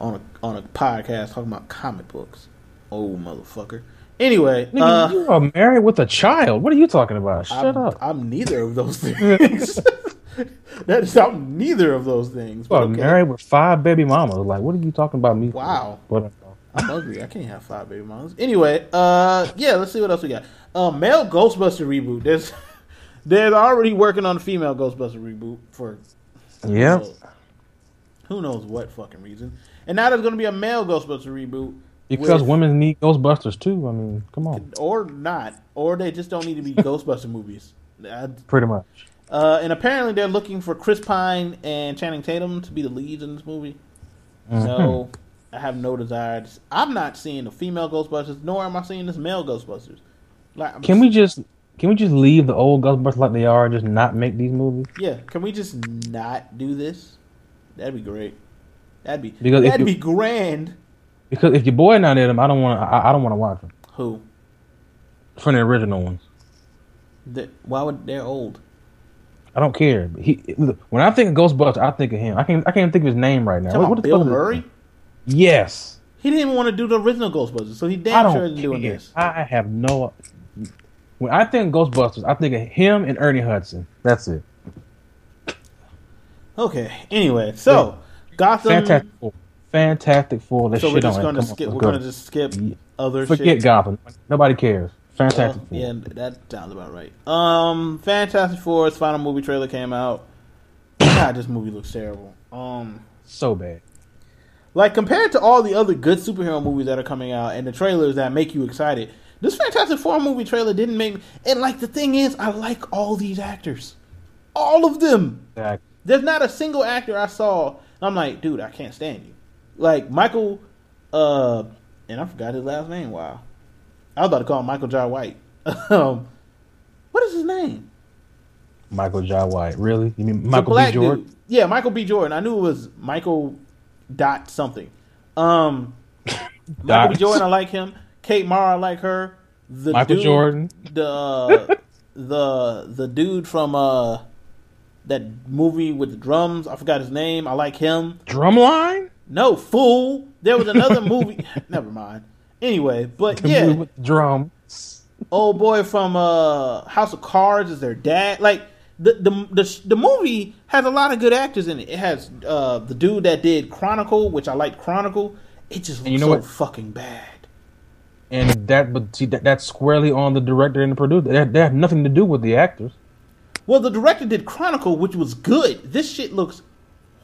S3: on a on a podcast talking about comic books. Old motherfucker. Anyway,
S4: Nigga,
S3: uh,
S4: you are married with a child. What are you talking about? Shut
S3: I'm,
S4: up.
S3: I'm neither of those things. that is I'm neither of those things.
S4: Well,
S3: okay.
S4: married with five baby mamas. Like, what are you talking about me?
S3: Wow.
S4: What?
S3: I'm hungry. I can't have five baby mamas. Anyway, uh, yeah, let's see what else we got. Uh, male Ghostbuster reboot. There's, they're already working on a female Ghostbuster reboot for
S4: Yeah.
S3: uh, who knows what fucking reason. And now there's going to be a male Ghostbuster reboot.
S4: Because
S3: with-
S4: women need Ghostbusters too. I mean, come on.
S3: or not, or they just don't need to be Ghostbuster movies. I-
S4: Pretty much.
S3: Uh, and apparently they're looking for Chris Pine and Channing Tatum to be the leads in this movie.
S4: Mm-hmm.
S3: So I have no desire. To, I'm not seeing the female Ghostbusters, nor am I seeing this male Ghostbusters. Like, I'm
S4: Can we just can we just leave the old Ghostbusters like they are and just not make these movies?
S3: Yeah, can we just not do this? That'd be great. That'd be
S4: Because
S3: that'd
S4: you-
S3: be grand.
S4: Because if your boy not in them, I don't want to. I, I don't want to watch them
S3: Who?
S4: from the original ones.
S3: The, why would they're old?
S4: I don't care. He look, when I think of Ghostbusters, I think of him. I can't. I can't think of his name right now. What- what
S3: Bill
S4: is
S3: Murray?
S4: Yes.
S3: He didn't even want to do the original Ghostbusters, so he damn sure isn't doing this.
S4: I have no. When I think Ghostbusters, I think of him and Ernie Hudson. That's it.
S3: Okay. Anyway, so Gotham.
S4: Fantastic. Fantastic Four. That
S3: So
S4: shit
S3: we're just going to
S4: on,
S3: skip. We're going to just skip
S4: Yeah.
S3: other
S4: Forget
S3: shit.
S4: Gotham. Nobody cares.
S3: Uh,
S4: Fantastic Four.
S3: yeah, that sounds about right. Um, Fantastic Four's final movie trailer came out. God, this movie looks terrible. Um,
S4: So bad.
S3: like compared to all the other good superhero movies that are coming out and the trailers that make you excited, this Fantastic Four movie trailer didn't make me. And like the thing is, I like all these actors, all of them.
S4: Exactly.
S3: There's not a single actor I saw. I'm like, dude, I can't stand you. Like Michael, uh, and I forgot his last name. Wow, I was about to call him Michael J. White. um, what is his name?
S4: Michael J. White. Really? You mean Michael B. Jordan?
S3: dude. Yeah, Michael B. Jordan. I knew it was Michael dot something. Um, Michael B. Jordan. I like him. Kate Mara, I like her. The
S4: Michael
S3: dude,
S4: Jordan.
S3: The uh, the the dude from uh that movie with the drums. I forgot his name. I like him.
S4: Drumline?
S3: No, fool. There was another movie. Never mind. Anyway, but
S4: The
S3: yeah,
S4: movie with the drum.
S3: old boy from uh, House of Cards is their dad. Like the, the the the movie has a lot of good actors in it. It has uh, the dude that did Chronicle, which I like Chronicle. It just looks
S4: you know
S3: so
S4: what?
S3: fucking bad.
S4: And that, but see, that, that's squarely on the director and the producer. That, that has nothing to do with the actors.
S3: Well, the director did Chronicle, which was good. This shit looks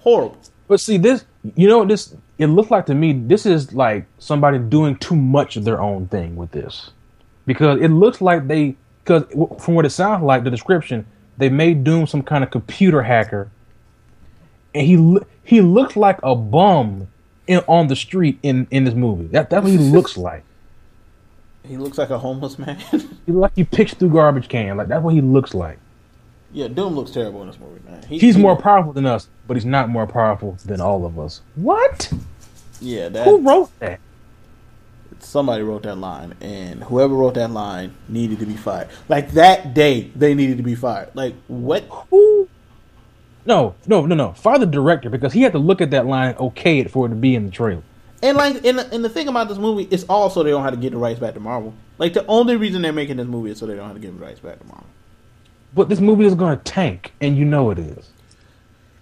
S3: horrible.
S4: But see, this, you know, what this, it looks like to me, this is like somebody doing too much of their own thing with this. Because it looks like they, because from what it sounds like, the description, they made Doom some kind of computer hacker. And he he looks like a bum in, on the street in, in this movie. That, that's what he looks like.
S3: He looks like a homeless man.
S4: He like he picks through garbage can. Like that's what he looks like.
S3: Yeah, Doom looks terrible in this movie, man. He-
S4: He's
S3: he-
S4: more powerful than us, but he's not more powerful than all of us. What?
S3: Yeah, that
S4: Who wrote that?
S3: somebody wrote that line, and whoever wrote that line needed to be fired. Like that day, they needed to be fired. Like what?
S4: Who? No, no, no, no. Fire the director because he had to look at that line, and okay it for it to be in the trailer.
S3: And like, and and the thing about this movie is also they don't have to get the rights back to Marvel. Like the only reason they're making this movie is so they don't have to give the rights back to Marvel.
S4: But this movie is going to tank, and you know it is.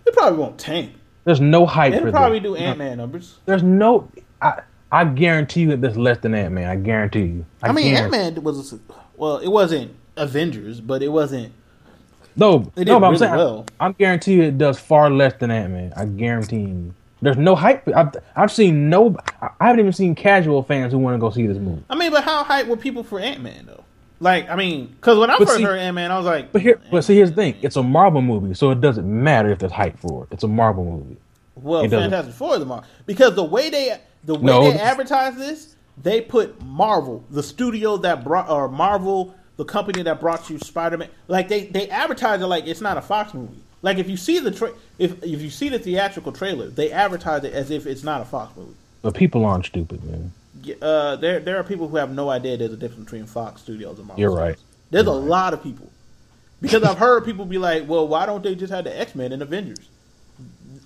S3: It probably won't tank.
S4: There's no hype for
S3: It'll probably
S4: this.
S3: do Ant Man numbers.
S4: There's no. I I guarantee you that there's less than Ant Man. I guarantee you.
S3: I, mean, Ant Man was a, well, it wasn't Avengers, but it wasn't.
S4: No,
S3: They did
S4: no, but I'm
S3: really
S4: saying
S3: well.
S4: I'm guaranteeing it does far less than Ant Man. I guarantee you. There's no hype. I've, I've seen no. I haven't even seen casual fans who want to go see this movie.
S3: I mean, but how hype were people for Ant Man though? Like, I mean, because when I
S4: But
S3: first
S4: see-
S3: heard Ant Man, I was like,
S4: But here, but see, here's the thing: it's a Marvel movie, so it doesn't matter if there's hype for it. It's a Marvel movie.
S3: Well,
S4: It.
S3: Fantastic Four is the Marvel because the way they the way
S4: No,
S3: they advertise this, they put Marvel, the studio that brought or Marvel, the company that brought you Spider Man, like they they advertise it like it's not a Fox movie. Like if you see the tra- if if you see the theatrical trailer, they advertise it as if it's not a Fox movie.
S4: But people aren't stupid, man.
S3: Uh, there there are people who have no idea there's a difference between Fox Studios and Marvel.
S4: You're
S3: Studios.
S4: right.
S3: There's a lot of people because I've heard people be like, "Well, why don't they just have the X Men and Avengers?"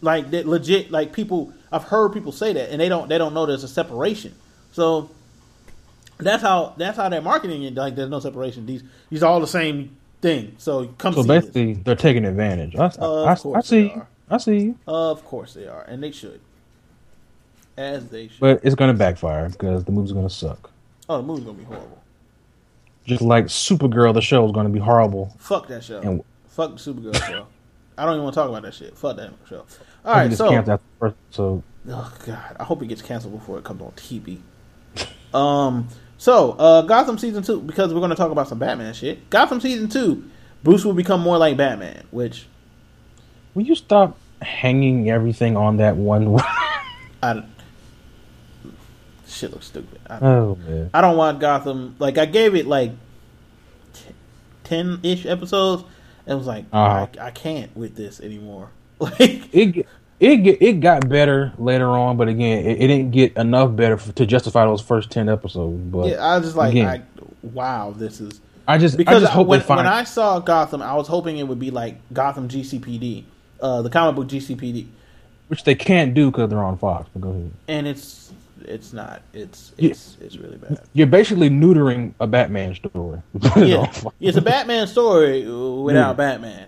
S3: Like that legit. Like people, I've heard people say that, and they don't they don't know there's a separation. So that's how that's how they're marketing it. Like there's no separation. These these are all the same thing. So come
S4: So
S3: see this.
S4: basically, they're taking advantage. I, I,
S3: Of
S4: I, I see.
S3: they
S4: you.
S3: are.
S4: I see.
S3: Of course they are, and they should, as they should.
S4: But it's gonna backfire because the movie's gonna suck.
S3: oh, the movie's gonna be horrible.
S4: Just like Supergirl, the show is gonna be horrible.
S3: Fuck that show.
S4: And-
S3: Fuck the Supergirl show. I don't even want to talk about that shit. Fuck that show. All
S4: I
S3: so
S4: first episode.
S3: Oh God, I hope it gets canceled before it comes on TV. um, so uh, Gotham season two because we're going to talk about some Batman shit. Gotham season two, Bruce will become more like Batman, which
S4: Will you stop hanging everything on that one?
S3: I shit looks stupid. I,
S4: oh man.
S3: I don't want Gotham. Like I gave it like ten ish episodes, and was like
S4: Uh-huh.
S3: I, I can't with this anymore. Like
S4: It it it got better later on, but again, it, it didn't get enough better f to justify those first ten episodes. But
S3: yeah, I was just like,
S4: again,
S3: I, wow, this is.
S4: I just I
S3: because
S4: just hope
S3: when, when I saw Gotham, I was hoping it would be like Gotham GCPD, uh, the comic book GCPD,
S4: which they can't do because they're on Fox. But go ahead.
S3: and it's it's not. It's it's it's really bad.
S4: You're basically neutering a Batman story.
S3: Yeah, it's a Batman story without
S4: Yeah.
S3: Batman.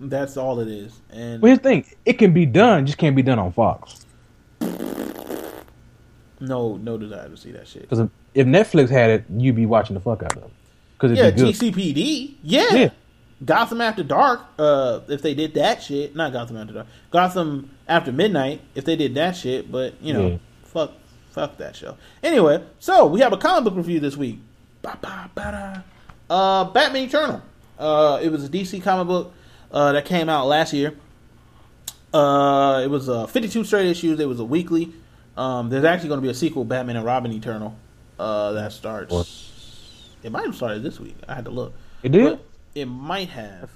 S3: That's all it is, and
S4: But here's the thing: it can be done, just can't be done on Fox.
S3: no no desire to see that shit.
S4: Because if, Netflix had it, you'd be watching the fuck out of it. Because
S3: Yeah,
S4: it'd be good.
S3: GCPD. Yeah.
S4: Yeah.
S3: Gotham After Dark. Uh, if they did that shit, not Gotham After Dark, Gotham After Midnight. If they did that shit, but you know, fuck, fuck that show. Anyway, so we have a comic book review this week. Ba, ba, ba, da. Uh, Batman Eternal. Uh, it was a DC comic book uh, that came out last year. Uh, it was uh, 52 straight issues. It was a weekly. Um, there's actually going to be a sequel, Batman and Robin Eternal, uh, that starts.
S4: What?
S3: It might have started this week. I had to look.
S4: It did?
S3: But it might have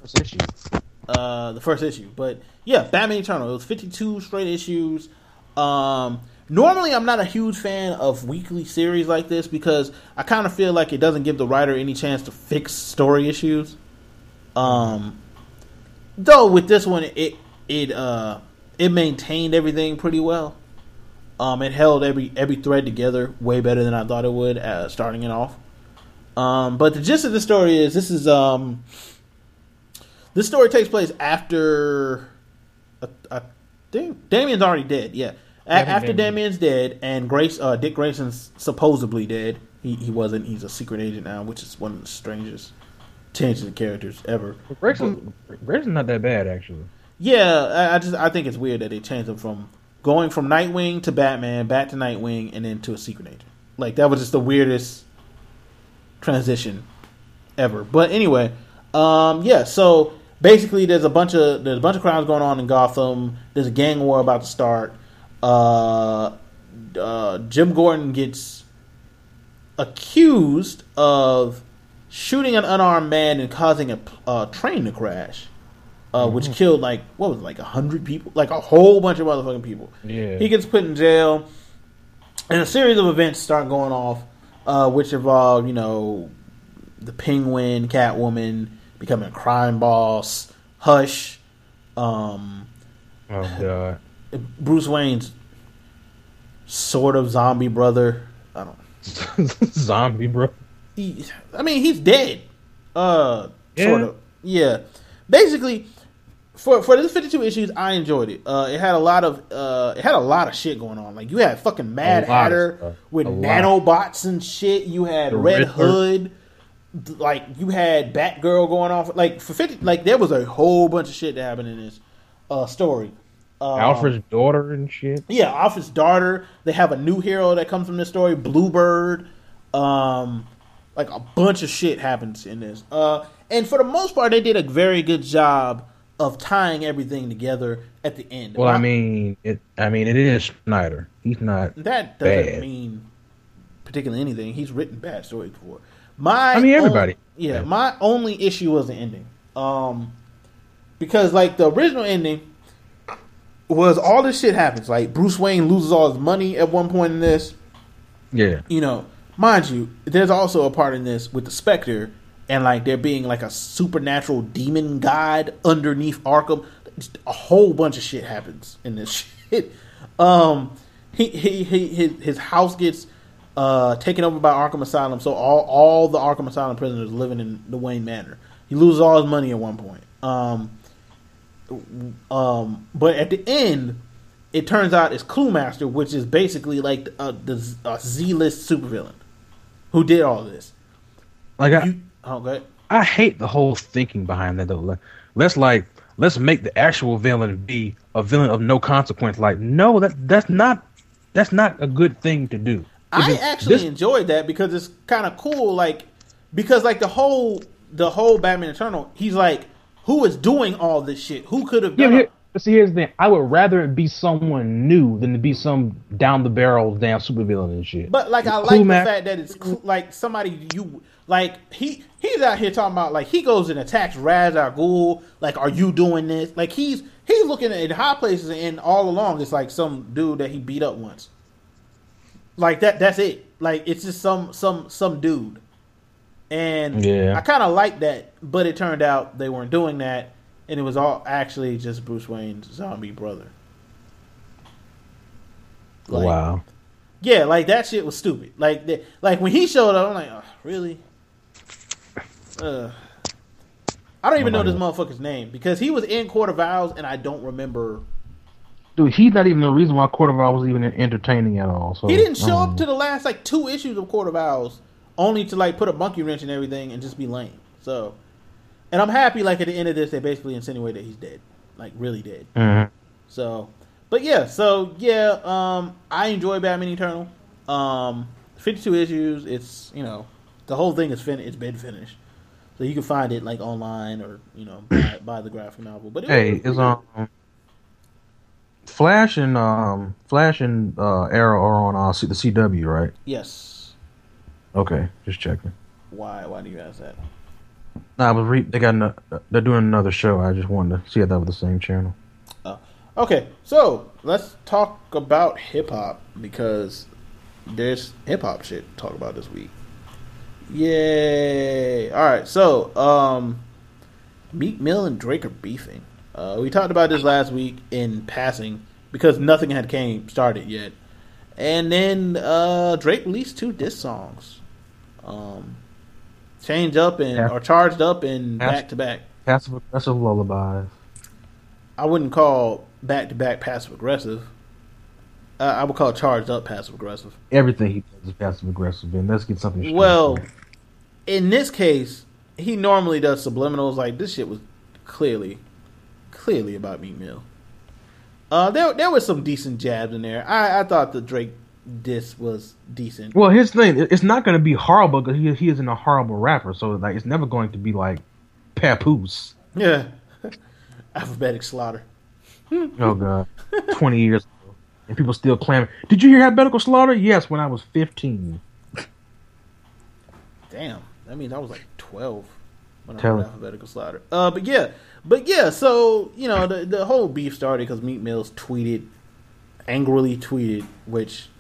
S3: uh, the first issue, but yeah, Batman Eternal. It was 52 straight issues. Um, normally, I'm not a huge fan of weekly series like this because I kind of feel like it doesn't give the writer any chance to fix story issues. Um, though with this one, it it uh it maintained everything pretty well. Um, it held every every thread together way better than I thought it would uh, starting it off. Um, but the gist of the story is this is um this story takes place after I, I think Damian's already dead. Yeah, A- after
S4: Damian-
S3: Damian's dead and Grace uh, Dick Grayson's supposedly dead. He he wasn't. He's a secret agent now, which is one of the strangest changes of characters ever.
S4: Grayson, Grayson's not that bad actually.
S3: Yeah, I, I just I think it's weird that they changed him from going from Nightwing to Batman, back to Nightwing, and then to a secret agent. Like that was just the weirdest transition ever. But anyway, um, yeah. So basically, there's a bunch of there's a bunch of crimes going on in Gotham. There's a gang war about to start. Uh, uh, Jim Gordon gets accused of shooting an unarmed man and causing a uh, train to crash, uh, which killed like what was it, like a hundred people, like a whole bunch of motherfucking people.
S4: Yeah.
S3: He gets put in jail, and a series of events start going off, uh, which involve you know the Penguin, Catwoman becoming a crime boss, Hush, um,
S4: Oh god.
S3: Bruce Wayne's sort of zombie brother. I don't.
S4: Zombie, bro.
S3: he, I mean, he's dead. Uh,
S4: Yeah.
S3: sort of. Yeah. Basically, for for this fifty two issues, I enjoyed it. Uh, it had a lot of uh, it had a lot of shit going on. Like you had fucking Mad
S4: A lot of
S3: Hatter with nanobots and shit. You had
S4: The
S3: Red
S4: Riddler.
S3: Hood. Like you had Batgirl going off. Like for fifty, like there was a whole bunch of shit that happened in this uh, story. Um,
S4: Alfred's daughter and shit.
S3: yeah, Alfred's daughter. They have a new hero that comes from this story, Bluebird. Um, like a bunch of shit happens in this. Uh, and for the most part, they did a very good job of tying everything together at the end.
S4: Well, I
S3: My-
S4: mean, it. I mean, it is Snyder. He's not.
S3: that doesn't
S4: bad.
S3: mean particularly anything. He's written bad stories before. My,
S4: I mean, everybody.
S3: on- yeah,
S4: Yeah.
S3: my only issue was the ending. Um, because like the original ending was all this shit happens. Like Bruce Wayne loses all his money at one point in this.
S4: Yeah.
S3: you know, mind you, there's also a part in this with the Spectre and like there being like a supernatural demon god underneath Arkham. Just a whole bunch of shit happens in this shit. Um, he, he, he his, his house gets uh taken over by Arkham Asylum, so all all the Arkham Asylum prisoners living in the Wayne Manor. He loses all his money at one point. Um, um, but at the end, it turns out it's Cluemaster, which is basically like the Z- a Z-list supervillain who did all this.
S4: Like I,
S3: You, oh, go ahead.
S4: I hate the whole thinking behind that though. Let's like let's make the actual villain be a villain of no consequence. Like, no, that that's not that's not a good thing to do.
S3: I actually
S4: this-
S3: enjoyed that because it's kind of cool. Like because like the whole the whole Batman Eternal, he's like, who is doing all this shit? Who could have
S4: Yeah,
S3: done?
S4: here,
S3: it?
S4: see, here's the thing. I would rather it be someone new than to be some down the barrel damn supervillain and shit.
S3: But like I
S4: Cool
S3: like the fact that it's cl- like somebody you like he he's out here talking about like he goes and attacks Ra's al Ghul. Like, are you doing this? Like he's he's looking at high places and all along it's like some dude that he beat up once. Like that that's it. Like it's just some some some dude. And
S4: Yeah.
S3: I kind of like that, but it turned out they weren't doing that, and it was all actually just Bruce Wayne's zombie brother. Like,
S4: wow.
S3: yeah, like that shit was stupid. Like, the, like when he showed up, I'm like, oh, really? Uh, I don't even know this motherfucker's name because he was in Court of Owls, and I don't remember.
S4: Dude, he's not even the reason why Court of Owls was even entertaining at all. So
S3: He didn't show
S4: um,
S3: up to the last like two issues of Court of Owls, only to like put a monkey wrench in everything and just be lame. So, and I'm happy. Like at the end of this, they basically insinuate that he's dead, like really dead.
S4: mhm.
S3: So, but yeah, so yeah, um, I enjoy Batman Eternal. Um, 52 issues. It's you know, the whole thing is fin. It's been finished, so you can find it like online or you know buy, buy the graphic novel. But it
S4: Hey,
S3: was-
S4: is um Flash and um Flash and uh Arrow are on uh C- the CW, right?
S3: yes.
S4: Okay, just checking.
S3: Why? Why do you ask that?
S4: Nah, I was re- they got ano- they're doing another show. I just wanted to see if that was the same channel.
S3: Okay, so let's talk about hip hop because there's hip hop shit to talk about this week. Yay! All right, so um, Meek Mill and Drake are beefing. Uh, we talked about this last week in passing because nothing had came started yet, and then uh, Drake released two diss songs, um, change up and
S4: Yeah.
S3: or charged up and back to back.
S4: Passive aggressive lullabies.
S3: I wouldn't call back to back passive aggressive. Uh, I would call charged up passive aggressive.
S4: Everything he does is passive aggressive. And let's get something. straight.
S3: In this case, he normally does subliminals. Like this shit was clearly, clearly about Meek Mill. Uh, there there was some decent jabs in there. I, I thought the Drake diss was decent.
S4: well, here's the thing: it's not going to be horrible because he he isn't a horrible rapper. So like, it's never going to be like Papoose.
S3: Yeah, alphabetic slaughter.
S4: Oh god, twenty years ago, and people still claiming. Did you hear Alphabetical Slaughter? Yes, when I was fifteen.
S3: Damn, that means I was like twelve when I
S4: Tell
S3: heard alphabetical slaughter. Uh, but yeah, but yeah. So you know the the whole beef started because Meek Mills tweeted, angrily tweeted, which.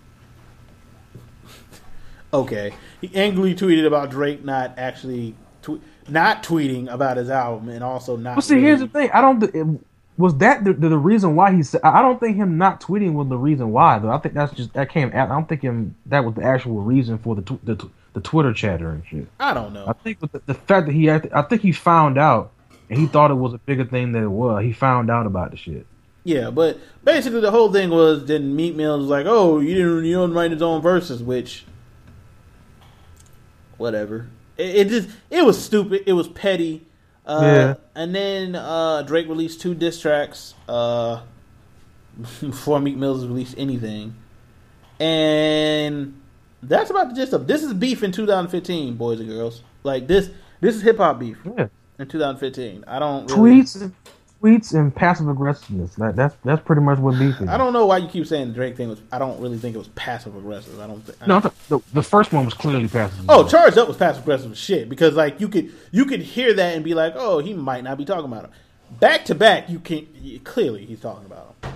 S3: Okay, he angrily tweeted about Drake not actually tw- not tweeting about his album and also not.
S4: Well, see, here's the thing. I don't. it- Was that the, the, the reason why he said? I I don't think him not tweeting was the reason why. Though I think that's just that came. out. I don't think him that was the actual reason for the tw- the, tw- the Twitter chatter and shit.
S3: I don't know.
S4: I think the, the fact that he, I think he found out, and he thought it was a bigger thing than it was. He found out about the shit.
S3: Yeah, but basically the whole thing was then Meek Mill was like, "Oh, you didn't you don't write his own verses," which whatever. It, it just it was stupid. It was petty. Uh,
S4: Yeah.
S3: And then uh, Drake released two diss tracks. Uh, before Meek Mills released anything. And that's about the gist of this is beef in 2015, boys and girls. Like this this is hip hop beef
S4: Yeah.
S3: in 2015. I don't really,
S4: Tweets, tweets, and passive aggressiveness. That, that's that's pretty much what beef is.
S3: I don't know why you keep saying the Drake thing was I don't really think it was passive aggressive. I don't think
S4: No, the, the first one was clearly passive.
S3: Oh, charged up was passive aggressive shit because like you could you could hear that and be like, oh, he might not be talking about him. Back to back, you can clearly he's talking about him.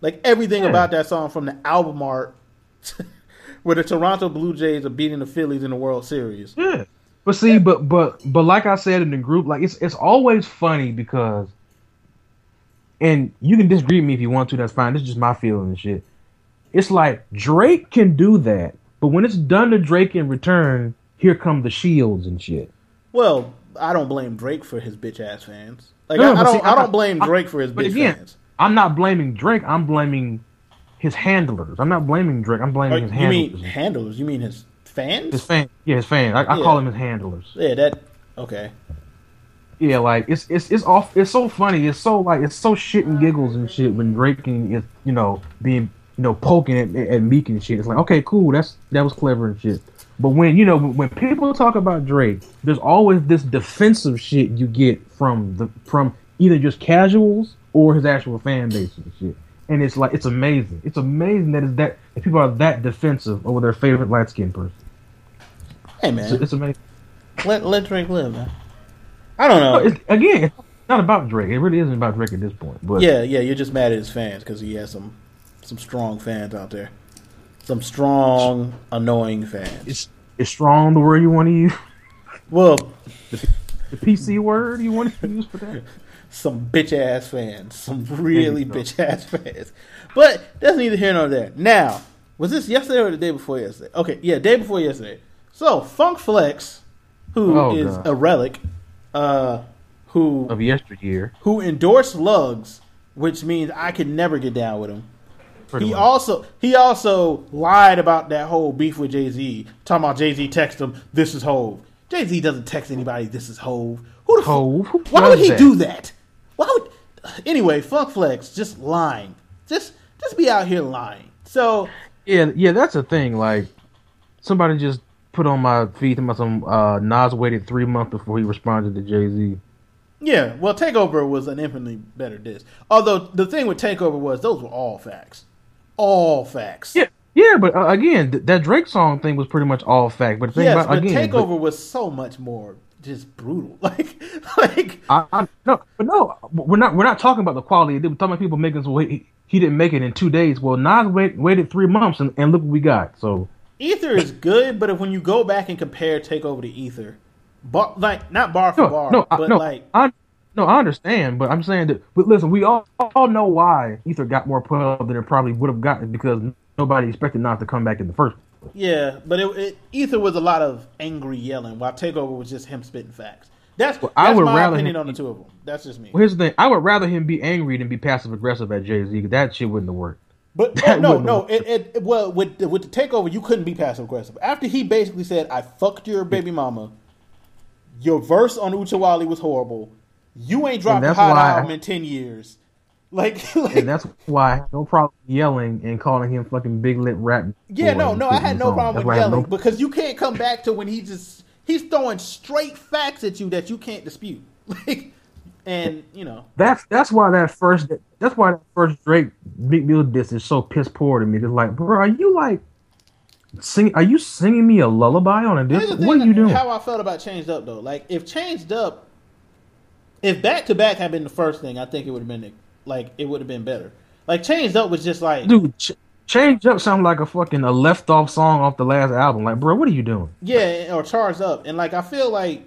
S3: Like everything
S4: Yeah.
S3: about that song from the album art, where the Toronto Blue Jays are beating the Phillies in the World Series.
S4: Yeah. But see, but but but like I said in the group, like it's it's always funny because, and you can disagree with me if you want to. That's fine. This is just my feeling and shit. It's like Drake can do that, but when it's done to Drake in return, here come the shields and shit.
S3: Well, I don't blame Drake for his bitch ass fans. Like
S4: No,
S3: I, I don't
S4: see,
S3: I,
S4: I-
S3: don't blame Drake for his bitch
S4: again,
S3: fans.
S4: I'm not blaming Drake. I'm blaming his handlers. I'm not blaming Drake. I'm blaming
S3: Or
S4: his
S3: you
S4: handlers.
S3: mean handlers? You mean his fans?
S4: his fans. Yeah, his fans. I, I
S3: Yeah.
S4: call them his handlers.
S3: yeah, that okay.
S4: Yeah, like it's it's it's off. It's so funny. It's so like it's so shit and giggles and shit when Drake is you know being you know poking at, at Meek and shit. It's like okay, cool. That's that was clever and shit. But when you know when people talk about Drake, there's always this defensive shit you get from the from either just casuals or his actual fan base and shit. And it's like it's amazing. It's amazing that it's that people are that defensive over their favorite light skinned person.
S3: Hey man,
S4: it's amazing.
S3: let let Drake live, man. I don't know.
S4: No, it's, again, it's not about Drake. It really isn't about Drake at this point. But
S3: Yeah, yeah, you're just mad at his fans because he has some some strong fans out there. Some strong, annoying fans.
S4: it's it's strong the word you want to use.
S3: Well,
S4: The PC word you want to use for that.
S3: some bitch ass fans. Some really bitch ass fans. But that's neither here nor there. Now, was this yesterday or the day before yesterday? Okay, yeah, day before yesterday. So, Funk Flex, who is
S4: Oh, God.
S3: a relic, uh, who
S4: Of yesteryear.
S3: who endorsed Lugz, which means I could never get down with him.
S4: pretty
S3: He
S4: much.
S3: also he also lied about that whole beef with Jay Z. Talking about Jay Z text him, "This is Hove." Jay Z doesn't text anybody, "This is Hove." Who the
S4: Hove? Who
S3: Why would he
S4: that?
S3: do that? Why would? Anyway, Funk Flex just lying. Just just be out here lying. So
S4: Yeah, yeah, that's a thing. Like somebody just put on my feed about some uh Nas waited three months before he responded to Jay Z.
S3: yeah, well, Takeover was an infinitely better disc. Although the thing with Takeover was those were all facts, all facts.
S4: Yeah, yeah, but uh, again, th- that Drake song thing was pretty much all fact. But the thing
S3: yes,
S4: about
S3: but
S4: again,
S3: Takeover was so much more just brutal. Like like.
S4: I, I no, but no, we're not. We're not talking about the quality. We're talking about people making. So he, he didn't make it in two days. Well, Nas wait, waited three months, and, and look what we got. So
S3: Ether is good, but if when you go back and compare Takeover to Ether, bar, like not bar for
S4: no,
S3: bar,
S4: no, I, no,
S3: like
S4: I no, I understand, but I'm saying that. But listen, we all all know why Ether got more pub than it probably would have gotten because nobody expected Nas to come back in the first. place.
S3: Yeah, but it, it Ether was a lot of angry yelling, while Takeover was just him spitting facts. That's
S4: Well, I
S3: that's
S4: would
S3: my
S4: rather
S3: opinion
S4: him
S3: on the two of them. That's just me.
S4: Well, here's the thing: I would rather him be angry than be passive aggressive at Jay Z. That shit wouldn't have worked.
S3: But oh, no, no, it, it, it well with the, with the Takeover, you couldn't be passive aggressive. After he basically said, "I fucked your baby mama," your verse on Oochie Wally was horrible. You ain't dropped a hot album in ten years. Like, like
S4: And that's why no problem yelling and calling him fucking big lit rap.
S3: Yeah, no, no, I had no problem with
S4: why I have
S3: yelling
S4: no-
S3: because you can't come back to when he just he's throwing straight facts at you that you can't dispute. Like, and you know,
S4: That's that's why that first that's why that first Drake Big Bill diss is so piss poor to me. It's like, bro, are you like sing? Are you singing me a lullaby on a diss? What are you doing?
S3: How I felt about Changed Up though, like if Changed Up, if Back to Back had been the first thing, I think it would have been like it would have been better. Like Changed Up was just like,
S4: Dude, ch- change up sound like a fucking a left off song off the last album. Like, bro, what are you doing?
S3: yeah, or Charged Up, and like I feel like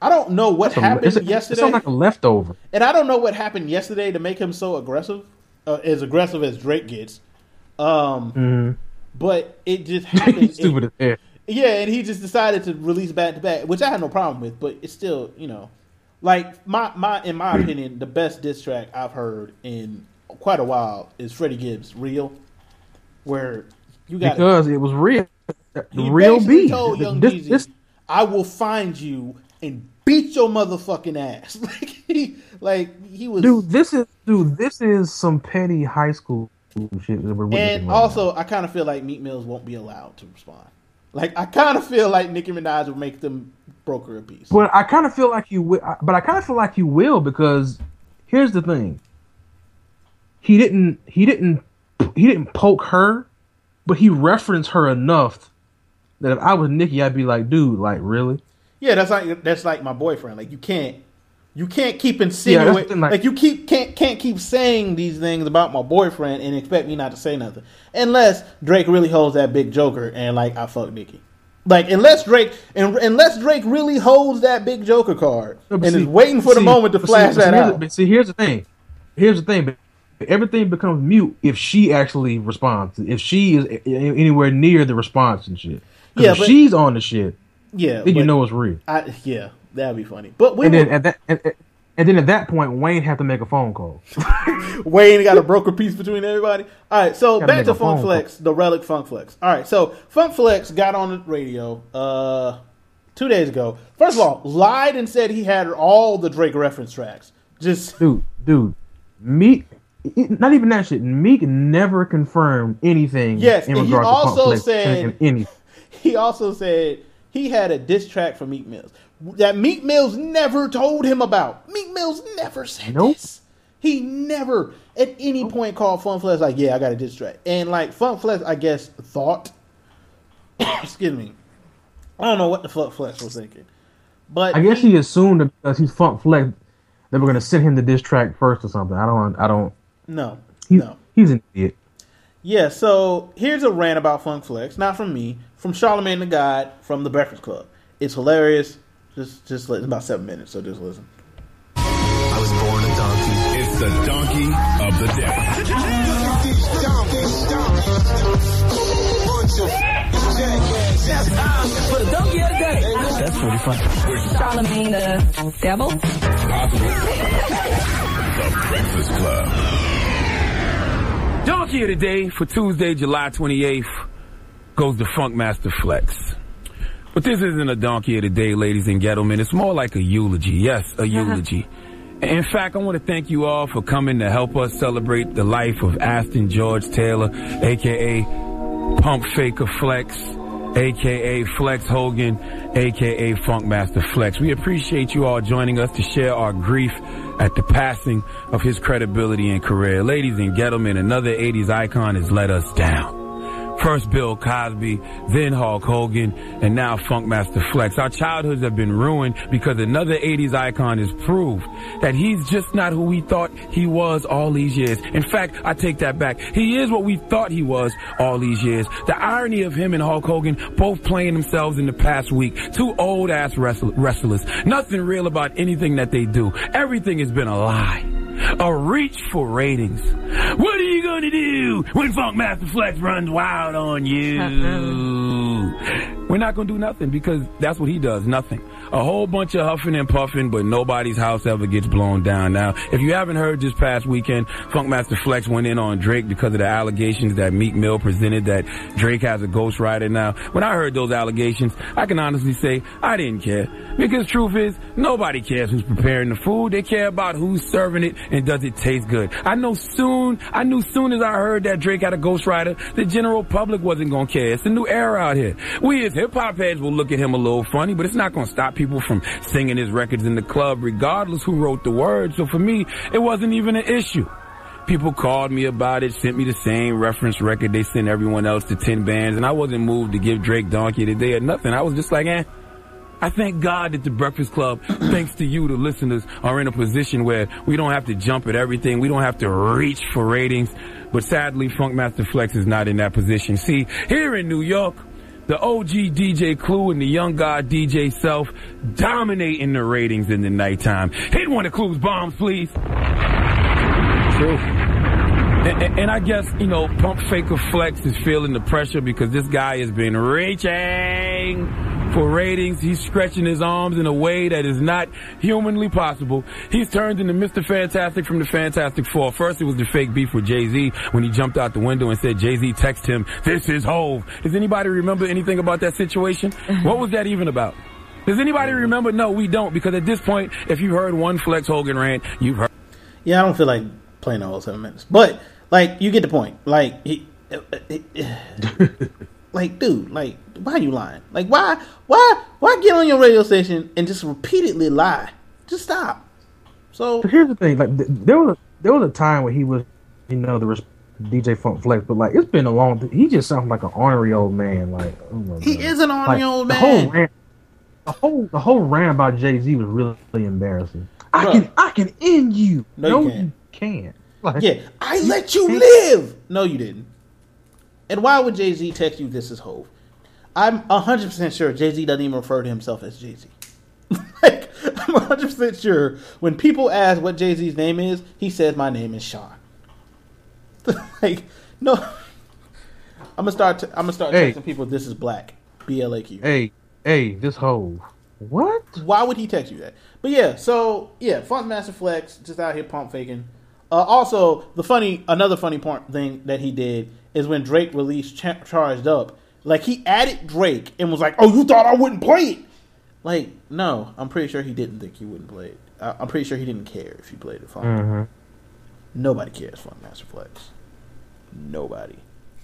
S3: I don't know what happened
S4: a- It
S3: yesterday.
S4: sounds like a leftover.
S3: And I don't know what happened yesterday to make him so aggressive, uh, as aggressive as Drake gets. Um,
S4: Mm-hmm.
S3: but it just happened.
S4: Stupid
S3: it- yeah, and he just decided to release back to back, which I had no problem with. But it's still, you know, like my my in my hmm. opinion, the best diss track I've heard in quite a while is Freddie Gibbs' "Real," where you got
S4: Because it was real.
S3: He
S4: real
S3: basically
S4: beat.
S3: told Young
S4: This-
S3: Jeezy,
S4: this-
S3: "I will find you and beat your motherfucking ass. like he, like he was.
S4: Dude, this is dude, this is some petty high school shit that we're
S3: and
S4: right
S3: also, I kind of feel like Meek Mills won't be allowed to respond. Like I kind of feel like Nicki Minaj will make them broker a piece.
S4: But I kind of feel like you will. But I kind of feel like you will because here's the thing. He didn't. He didn't. He didn't poke her, but he referenced her enough that if I was Nicki, I'd be like, dude, like really?
S3: Yeah, that's like that's like my boyfriend. Like you can't you can't keep
S4: Yeah,
S3: insinuating
S4: thing,
S3: like,
S4: like-
S3: you keep can't can't keep saying these things about my boyfriend and expect me not to say nothing. Unless Drake really holds that big joker and like I fuck Nicki. Like unless Drake and unless Drake really holds that big joker card
S4: No,
S3: and
S4: but
S3: is waiting for the
S4: see-
S3: moment to flash
S4: see,
S3: that
S4: the-
S3: out.
S4: but see, here's the thing. Here's the thing. Everything becomes mute if she actually responds. If she is anywhere near the response and shit.
S3: Yeah,
S4: if
S3: but-
S4: she's on the shit.
S3: yeah,
S4: Then you know it's real.
S3: I, yeah, that'd be funny. But we
S4: And then
S3: were-
S4: at that, and, and then at that point, Wayne had to make a phone call.
S3: Wayne got a broker piece between everybody. All right, so
S4: Gotta
S3: back to Funk Flex, the relic Funk Flex. All right, so Funk Flex got on the radio uh, two days ago. First of all, lied and said he had all the Drake reference tracks. Just
S4: dude, dude, Meek. Not even that shit. Meek never confirmed anything.
S3: Yes,
S4: in
S3: and he
S4: regard to Funk
S3: also said-
S4: anything.
S3: he also said he had a diss track for Meek Mills that Meek Mills never told him about. Meek Mills never said
S4: Nope.
S3: this. He never at any point called Funk Flex like, yeah, I got a diss track. And like Funk Flex, I guess thought, excuse me, I don't know what the Funk Flex was thinking, but
S4: I guess he assumed that because he's Funk Flex, they were gonna send him the diss track first or something. I don't. I don't.
S3: no,
S4: He's,
S3: no.
S4: he's an idiot.
S3: Yeah, so here's a rant about Funk Flex, not from me, from Charlemagne the God from the Breakfast Club. It's hilarious. Just, just listen. About seven minutes, so just listen.
S7: I was born a donkey.
S8: It's the donkey of the day.
S9: For the donkey of the day.
S7: That's pretty funny.
S9: Charlemagne the devil.
S8: The Breakfast Club.
S10: Donkey of the day for Tuesday, July 28th goes to Funkmaster Flex. But this isn't a donkey of the day, ladies and gentlemen. It's more like a eulogy. Yes, a uh-huh. eulogy. In fact, I want to thank you all for coming to help us celebrate the life of Aston George Taylor, aka Pump Faker Flex, aka Flex Hogan, aka Funkmaster Flex. We appreciate you all joining us to share our grief at the passing of his credibility and career. Ladies and gentlemen, another 80s icon has let us down. First Bill Cosby, then Hulk Hogan, and now Funkmaster Flex. Our childhoods have been ruined because another 80s icon has proved that he's just not who we thought he was all these years. In fact, I take that back. He is what we thought he was all these years. The irony of him and Hulk Hogan both playing themselves in the past week. Two old ass wrestlers. Nothing real about anything that they do. Everything has been a lie. A reach for ratings. What are you gonna do when Funk Master Flex runs wild on you? Uh-huh. We're not gonna do nothing because that's what he does, nothing. A whole bunch of huffing and puffing, but nobody's house ever gets blown down. Now, if you haven't heard this past weekend, Funkmaster Flex went in on Drake because of the allegations that Meek Mill presented that Drake has a ghostwriter now. When I heard those allegations, I can honestly say I didn't care. Because truth is, nobody cares who's preparing the food. They care about who's serving it and does it taste good. I know soon, I knew soon as I heard that Drake had a ghostwriter, the general public wasn't gonna care. It's a new era out here. We as hip hop heads will look at him a little funny, but it's not gonna stop people from singing his records in the club regardless who wrote the words. So for me, it wasn't even an issue. People called me about it, sent me the same reference record they sent everyone else to 10 bands, and I wasn't moved to give Drake Donkey today or nothing. I was just like, eh. I thank God that the Breakfast Club, thanks to you, the listeners, are in a position where we don't have to jump at everything. We don't have to reach for ratings. But sadly, Funkmaster Flex is not in that position. See, here in New York, the OG DJ Clue and the young god DJ Self dominating the ratings in the nighttime. Hit one of Clue's bombs, please. True. And, and- and I guess, you know, Pump Faker Flex is feeling the pressure because this guy has been reaching for ratings. He's stretching his arms in a way that is not humanly possible. He's turned into Mr. Fantastic from the Fantastic Four. First, it was the fake beef with Jay-Z when he jumped out the window and said Jay-Z texted him, this is Hove. Does anybody remember anything about that situation? what was that even about? Does anybody remember? No, we don't, because at this point, if you've heard one Flex Hogan rant, you've heard.
S3: Yeah, I don't feel like playing the whole seven minutes, but like you get the point. Like, he, uh, uh, uh, like, dude, like, why are you lying? Like, why, why, why get on your radio station and just repeatedly lie? Just stop. So
S4: But here's the thing: like th- there was a, there was a time where he was, you know, the res- DJ Funk Flex, but like it's been a long. He just sounds like an ornery old man. Like oh
S3: he
S4: God.
S3: is an ornery
S4: Like,
S3: old
S4: the
S3: man.
S4: whole rant, the whole the whole rant about Jay Z was really, embarrassing. I can I can end you.
S3: No, you can't.
S4: can't. Like,
S3: Yeah, I let you live. No, you didn't. And why would Jay Z text you this is Hove? I'm hundred percent sure Jay Z doesn't even refer to himself as Jay Z. like I'm hundred percent sure when people ask what Jay Z's name is, he says my name is Sean. like no, I'm gonna start. T- I'm gonna start
S4: Hey.
S3: texting people. This is black. B L A Q.
S4: Hey, hey, this whole what?
S3: Why would he text you that? But yeah, so yeah, Funk Master Flex just out here pump faking. Uh, also, the funny another funny part thing that he did is when Drake released Cha- Charged Up, like he added Drake and was like, "Oh, you thought I wouldn't play it?" Like, no, I'm pretty sure he didn't think you wouldn't play it. I- I'm pretty sure he didn't care if you played it. Funk.
S4: hmm
S3: Nobody cares, Funk Master Flex. Nobody.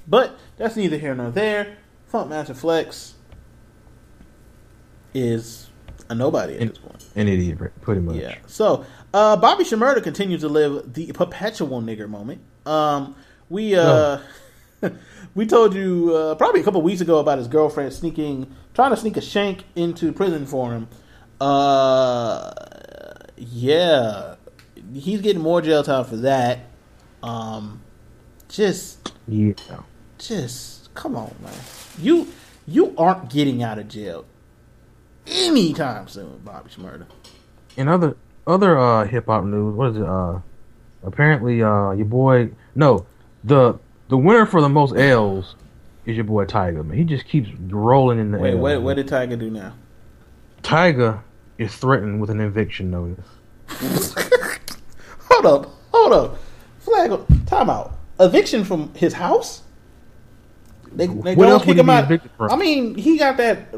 S3: But that's neither here nor there. Funk Master Flex is a nobody at
S4: An-
S3: this point.
S4: An idiot, pretty much.
S3: Yeah. So uh, Bobby Shmurda continues to live the perpetual nigger moment. Um, we uh, we told you uh, probably a couple weeks ago about his girlfriend sneaking, trying to sneak a shank into prison for him. Uh, yeah, he's getting more jail time for that. Um, just
S4: Yeah.
S3: just come on, man. You you aren't getting out of jail anytime soon, Bobby Shmurda.
S4: In other other uh hip hop news, what is it? Uh, apparently, uh, your boy no the the winner for the most L's is your boy Tyga. Man, he just keeps rolling in the
S3: Wait,
S4: L's.
S3: what, what did Tyga do now?
S4: Tyga is threatened with an eviction notice.
S3: Hold up, hold up. Flag, time out. Eviction from his house? They, they
S4: What else
S3: kick
S4: he
S3: him out. I mean, he got that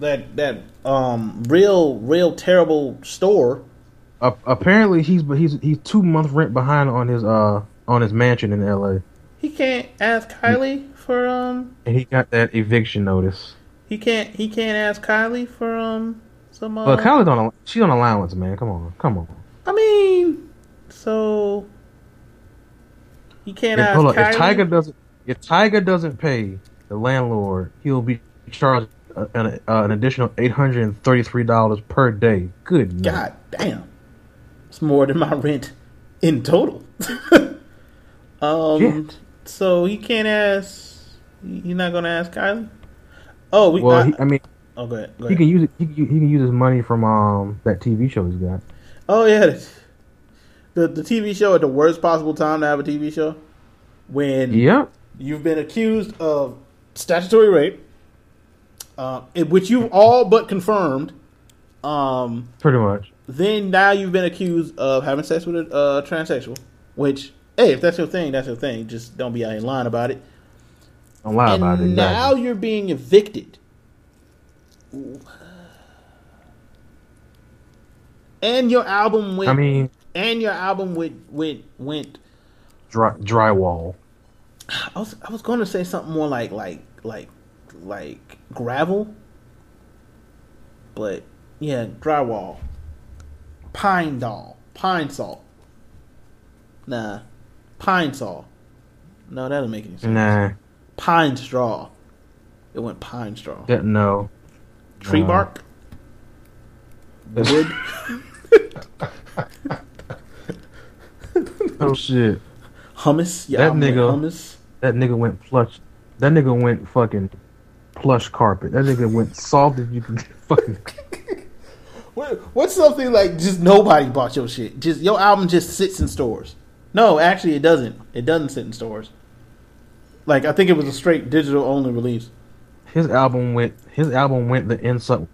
S3: that that um real real terrible store.
S4: Uh, apparently, he's he's he's two month rent behind on his uh on his mansion in L.A.
S3: He can't ask Kylie for um.
S4: and he got that eviction notice.
S3: He can't he can't ask Kylie for um some. Uh,
S4: But Kylie's on a, she's on allowance, man. Come on, come on.
S3: I mean, so he can't
S4: If,
S3: ask
S4: hold on,
S3: Kylie.
S4: if Tyga doesn't if Tyga doesn't pay the landlord, he'll be charged uh, an, uh, an additional eight hundred and thirty three dollars per day. Good night.
S3: God damn. It's more than my rent in total. um
S4: Shit.
S3: so he can't ask he's not gonna ask Kylie? Oh we
S4: Well,
S3: I,
S4: he, I mean,
S3: Oh go ahead. Go
S4: he
S3: ahead.
S4: can use it. He can, he can use his money from um that TV show he's got.
S3: Oh yeah. The the TV show at the worst possible time to have a TV show. When
S4: Yep.
S3: you've been accused of statutory rape, uh, which you've all but confirmed. Um,
S4: Pretty much.
S3: Then now you've been accused of having sex with a uh, transsexual. Which, hey, if that's your thing, that's your thing. Just don't be out here lying about it.
S4: Don't lie
S3: and
S4: about it.
S3: now
S4: Exactly.
S3: you're being evicted. And your album went.
S4: I mean,
S3: and your album went went went.
S4: dry, drywall.
S3: I was I was going to say something more like like like like gravel, but yeah, drywall, pine doll, pine salt. Nah, pine saw. No, that doesn't make any sense.
S4: Nah,
S3: Pine straw. It went pine straw.
S4: that no.
S3: Tree
S4: no.
S3: bark. Wood.
S4: Oh shit.
S3: Hummus. Yeah,
S4: That
S3: I'm
S4: nigga-
S3: Hummus.
S4: That nigga went plush. That nigga went fucking plush carpet. That nigga went soft as you can fucking.
S3: What, what's something like just nobody bought your shit? Just your album just sits in stores. No, actually, it doesn't. It doesn't sit in stores. Like I think it was a straight digital only release.
S4: His album went. His album went the inside.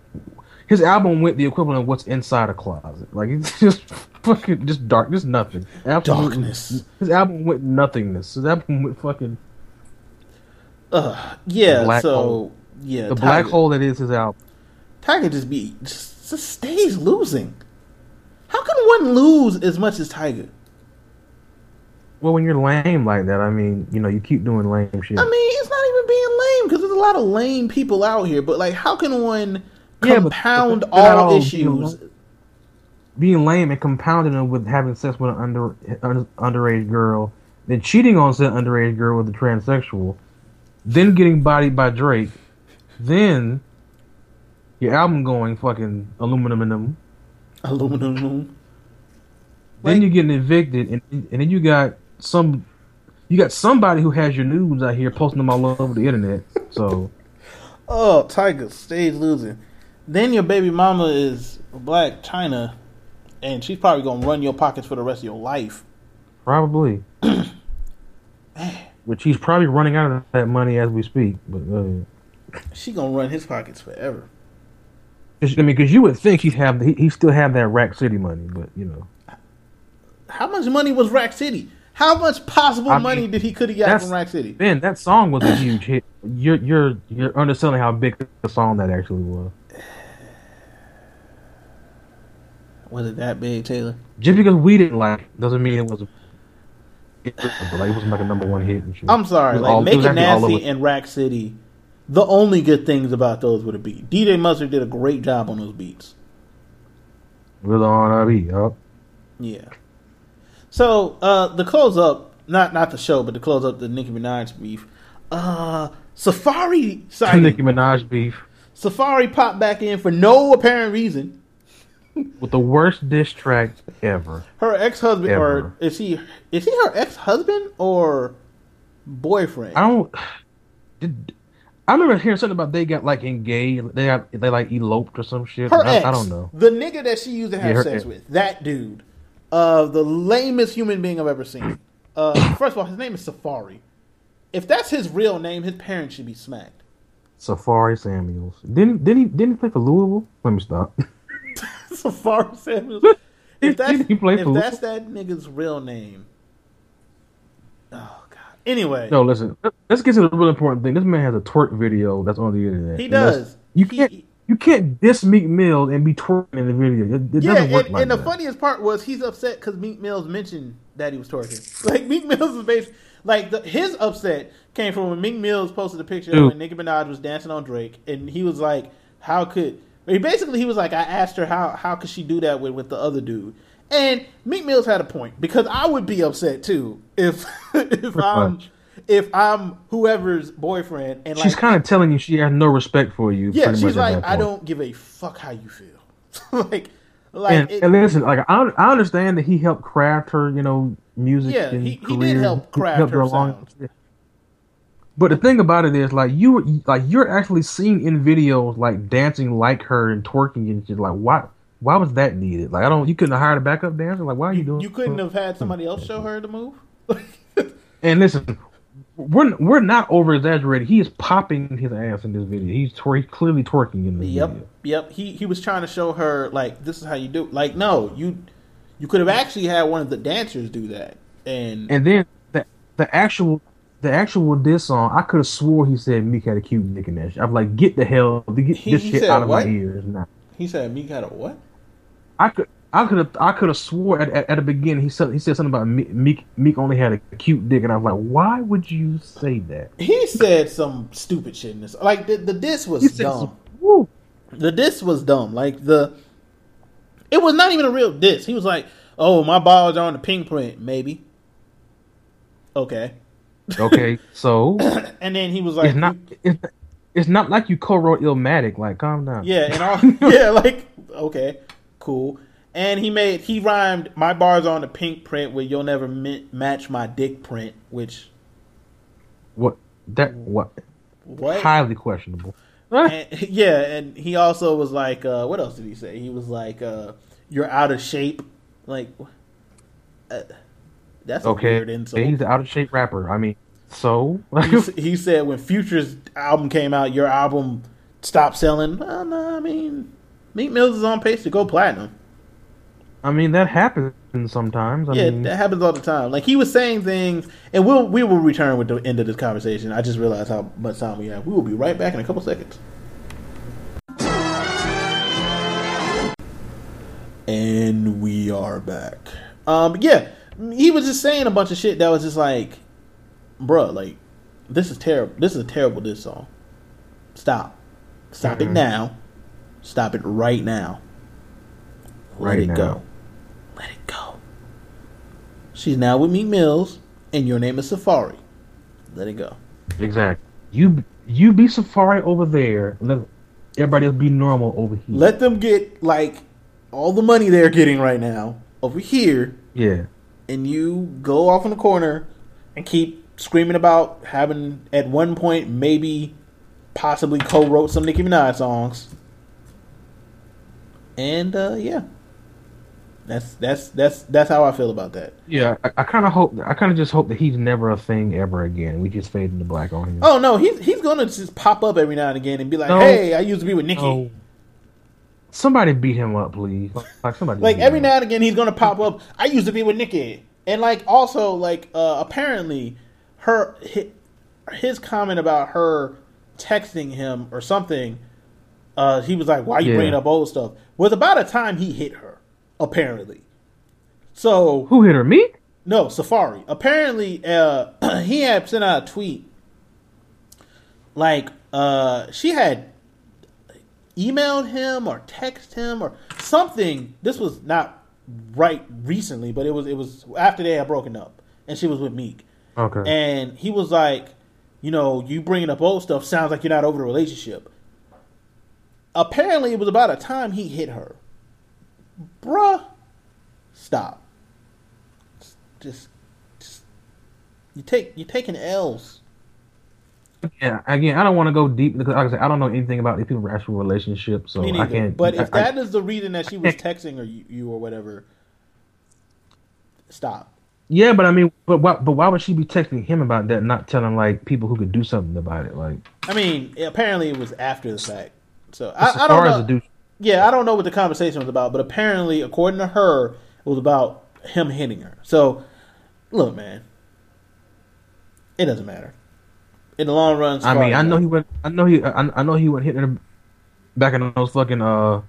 S4: His album went the equivalent of what's inside a closet. Like it's just fucking just dark, just nothing. Absolute-
S3: Darkness.
S4: His album went nothingness. His album went fucking
S3: Uh, yeah. so
S4: hole.
S3: yeah,
S4: the black hole that is his album.
S3: Tyga just be just, just stays losing. How can one lose as much as Tyga?
S4: Well, when you're lame like that, I mean, you know, you keep doing lame shit.
S3: I mean, it's not even being lame because there's a lot of lame people out here. But like, how can one
S4: Yeah, but-
S3: compound
S4: but they're
S3: all
S4: all
S3: issues?
S4: being being lame and compounding it with having sex with an under, under underage girl, then cheating on said underage girl with a transsexual, then getting bodied by Drake, then your album going fucking aluminum and them.
S3: Aluminum.
S4: Then you're getting evicted, and and then you got some, you got somebody who has your nudes out here posting them all over the internet. So
S3: Oh, Tyga stays losing. Then your baby mama is Blac Chyna, and she's probably gonna run your pockets for the rest of your life.
S4: probably, which he's probably running out of that money as we speak. But uh,
S3: She gonna run his pockets forever.
S4: I mean, because you would think he'd have he, he still have that Rack City money, but you know.
S3: How much money was Rack City? How much possible
S4: I mean,
S3: money did he could have got from Rack City?
S4: Ben, that song was a huge hit. You're you're you're underselling how big the song that actually was.
S3: Was it that big, Taylor?
S4: Just because we didn't like it doesn't mean it was. A, it, like, it wasn't like a number one hit. And shit.
S3: I'm sorry, like
S4: all-
S3: Make
S4: was
S3: It Nasty and Rack City. The only good things about those would have been DJ Mustard did a great job on those beats.
S4: With beat, yup.
S3: Yeah. So uh the close up, not not the show, but the close up the Nicki Minaj beef. Uh Safari sighting.
S4: Nicki Minaj beef
S3: Safari popped back in for no apparent reason.
S4: with the worst diss track ever.
S3: Her ex husband, or is he is he her ex husband or boyfriend?
S4: I don't. Did, I remember hearing something about they got like engaged. They got they like eloped or some shit.
S3: Her
S4: I,
S3: ex,
S4: I don't know.
S3: the nigga that she used to have
S4: Yeah,
S3: sex
S4: ex.
S3: with, that dude, uh, the lamest human being I've ever seen. Uh, first of all, his name is Safari. If that's his real name, his parents should be smacked.
S4: Safaree Samuels. Didn't didn't he didn't he play for Louisville? Let me stop.
S3: Safaree Samuels. If that's
S4: Didn't he play
S3: if that's that nigga's real name. Oh. Anyway,
S4: No, listen. Let's get to the real important thing. This man has a twerk video that's on the internet.
S3: He does.
S4: You can't. you can't diss Meek Mill and be twerking in the video. It, it
S3: yeah,
S4: doesn't work
S3: and,
S4: like
S3: and the funniest part was he's upset because Meek Mills mentioned that he was twerking. Like Meek Mills is basically like the, his upset came from when Meek Mills posted a picture
S4: Dude.
S3: when Nicki Minaj was dancing on Drake, and he was like, "How could?" He basically he was like, "I asked her how how could she do that with with the other dude." And Meek Mills had a point because I would be upset too if if I'm
S4: much.
S3: if I'm whoever's boyfriend and like
S4: she's kind of telling you she has no respect for you.
S3: yeah, she's like, I don't give a fuck how you feel. like, like
S4: and,
S3: it-
S4: and listen, like I, I understand that he helped craft her, you know, music.
S3: Yeah,
S4: and
S3: he- he did help
S4: He
S3: craft
S4: helped
S3: her
S4: along. But the thing about it is, like you, like you're actually seen in videos, like dancing like her and twerking and shit. Like, why? Why was that needed? Like, I don't. You couldn't have hired a backup dancer. Like, why are you, doing?
S3: you couldn't have had somebody else show hmm. her the move.
S4: And listen, we're we're not over exaggerating. He is popping his ass in this video. He's twer- he's clearly twerking in this
S3: Yep,
S4: video.
S3: yep. yep. He he was trying to show her like this is how you do. Like, no, you you could have actually had one of the dancers do that. And
S4: And then the the actual the actual diss song, I could have swore he said Meek had a cute dick in that shit. I'm like, get the hell, get
S3: He-
S4: this
S3: he
S4: shit out of
S3: what?
S4: my ears now.
S3: he said, "Me got a what?"
S4: I could. I could have. I could have swore at, at, at the beginning he said he said something about Me- Meek. Meek only had a cute dick, and I was like, "Why would you say that?"
S3: He said some stupid shit in this. Like the the diss was dumb.
S4: some-
S3: The diss was dumb. Like the it was not even a real diss. He was like, "Oh, my balls are on the Pinkprint, maybe." Okay.
S4: Okay, so
S3: And then he was like,
S4: it's not. It's, it's not like you co-wrote Illmatic. Like, calm down.
S3: Yeah, and all yeah, like okay, cool. And he made he rhymed my bars on the Pinkprint where you'll never mi- match my dick print, which
S4: What that what?
S3: what?
S4: Highly questionable.
S3: And, yeah, and he also was like, uh, what else did he say? He was like, uh, "You're out of shape." Like, uh, that's a
S4: Okay,
S3: weird insult.
S4: he's an out of shape rapper. I mean, so
S3: he, he said when Future's album came out, your album stopped selling. Well, no, I mean, Meek Mills is on pace to go platinum.
S4: I mean that happens sometimes. I
S3: yeah,
S4: mean,
S3: that happens all the time. Like he was saying things, and we'll we will return with the end of this conversation. I just realized how much time we have. We will be right back in a couple seconds. And we are back. Um, yeah, he was just saying a bunch of shit that was just like, bruh, like, this is terrible. This is a terrible diss song. Stop. Stop it
S4: Mhm.
S3: now. Stop it right now. Let
S4: Right
S3: it
S4: now.
S3: go. Let it go. She's now with Meek Mills, and your name is Safari. Let it go.
S4: Exactly. You you be Safari over there. Let everybody else be normal over here.
S3: Let them get like all the money they're getting right now over here,
S4: yeah.
S3: and you go off in the corner and keep screaming about having at one point maybe possibly co-wrote some Nicki Minaj songs. And uh yeah. That's that's that's that's how I feel about that.
S4: Yeah. I, I kind of hope. I kind of just hope that he's never a thing ever again. We just fade into black on him.
S3: Oh no, he's he's gonna just pop up every now and again and be like,
S4: No.
S3: "Hey, I used to be with Nikki."
S4: No. Somebody beat him up, please. Like somebody.
S3: Like every now and again, he's gonna pop up. I used to be with Nikki, and like also like uh apparently her his, his comment about her texting him or something. Uh, he was like, "Why are you
S4: Yeah.
S3: bringing up old stuff?" Was about a time he hit her. Apparently, so
S4: Who hit her? Me?
S3: no, Safaree. Apparently, uh, he had sent out a tweet. Like, uh, she had emailed him or texted him or something. This was not right recently, but it was it was after they had broken up, and she was with Meek.
S4: Okay.
S3: And he was like, you know, you bringing up old stuff sounds like you're not over the relationship. Apparently, it was about a time he hit her. Bruh, stop. Just, just you take you taking L's.
S4: Yeah. Again, I don't want to go deep because, like I said, I don't know anything about these people's actual relationships, so I can't.
S3: But
S4: I-
S3: if that
S4: I-
S3: is the reason that she was texting or you, you or whatever, stop.
S4: yeah, but I mean, but why, but why would she be texting him about that, not telling like people who could do something about it? Like,
S3: I mean, apparently it was after the fact. So I, I don't know. Yeah, I don't know what the conversation was about, but apparently, according to her, it was about him hitting her. So, look, man, it doesn't matter. In the long run,
S4: I mean, I know he went. I know he. I, I know he went hitting her back in those fucking uh,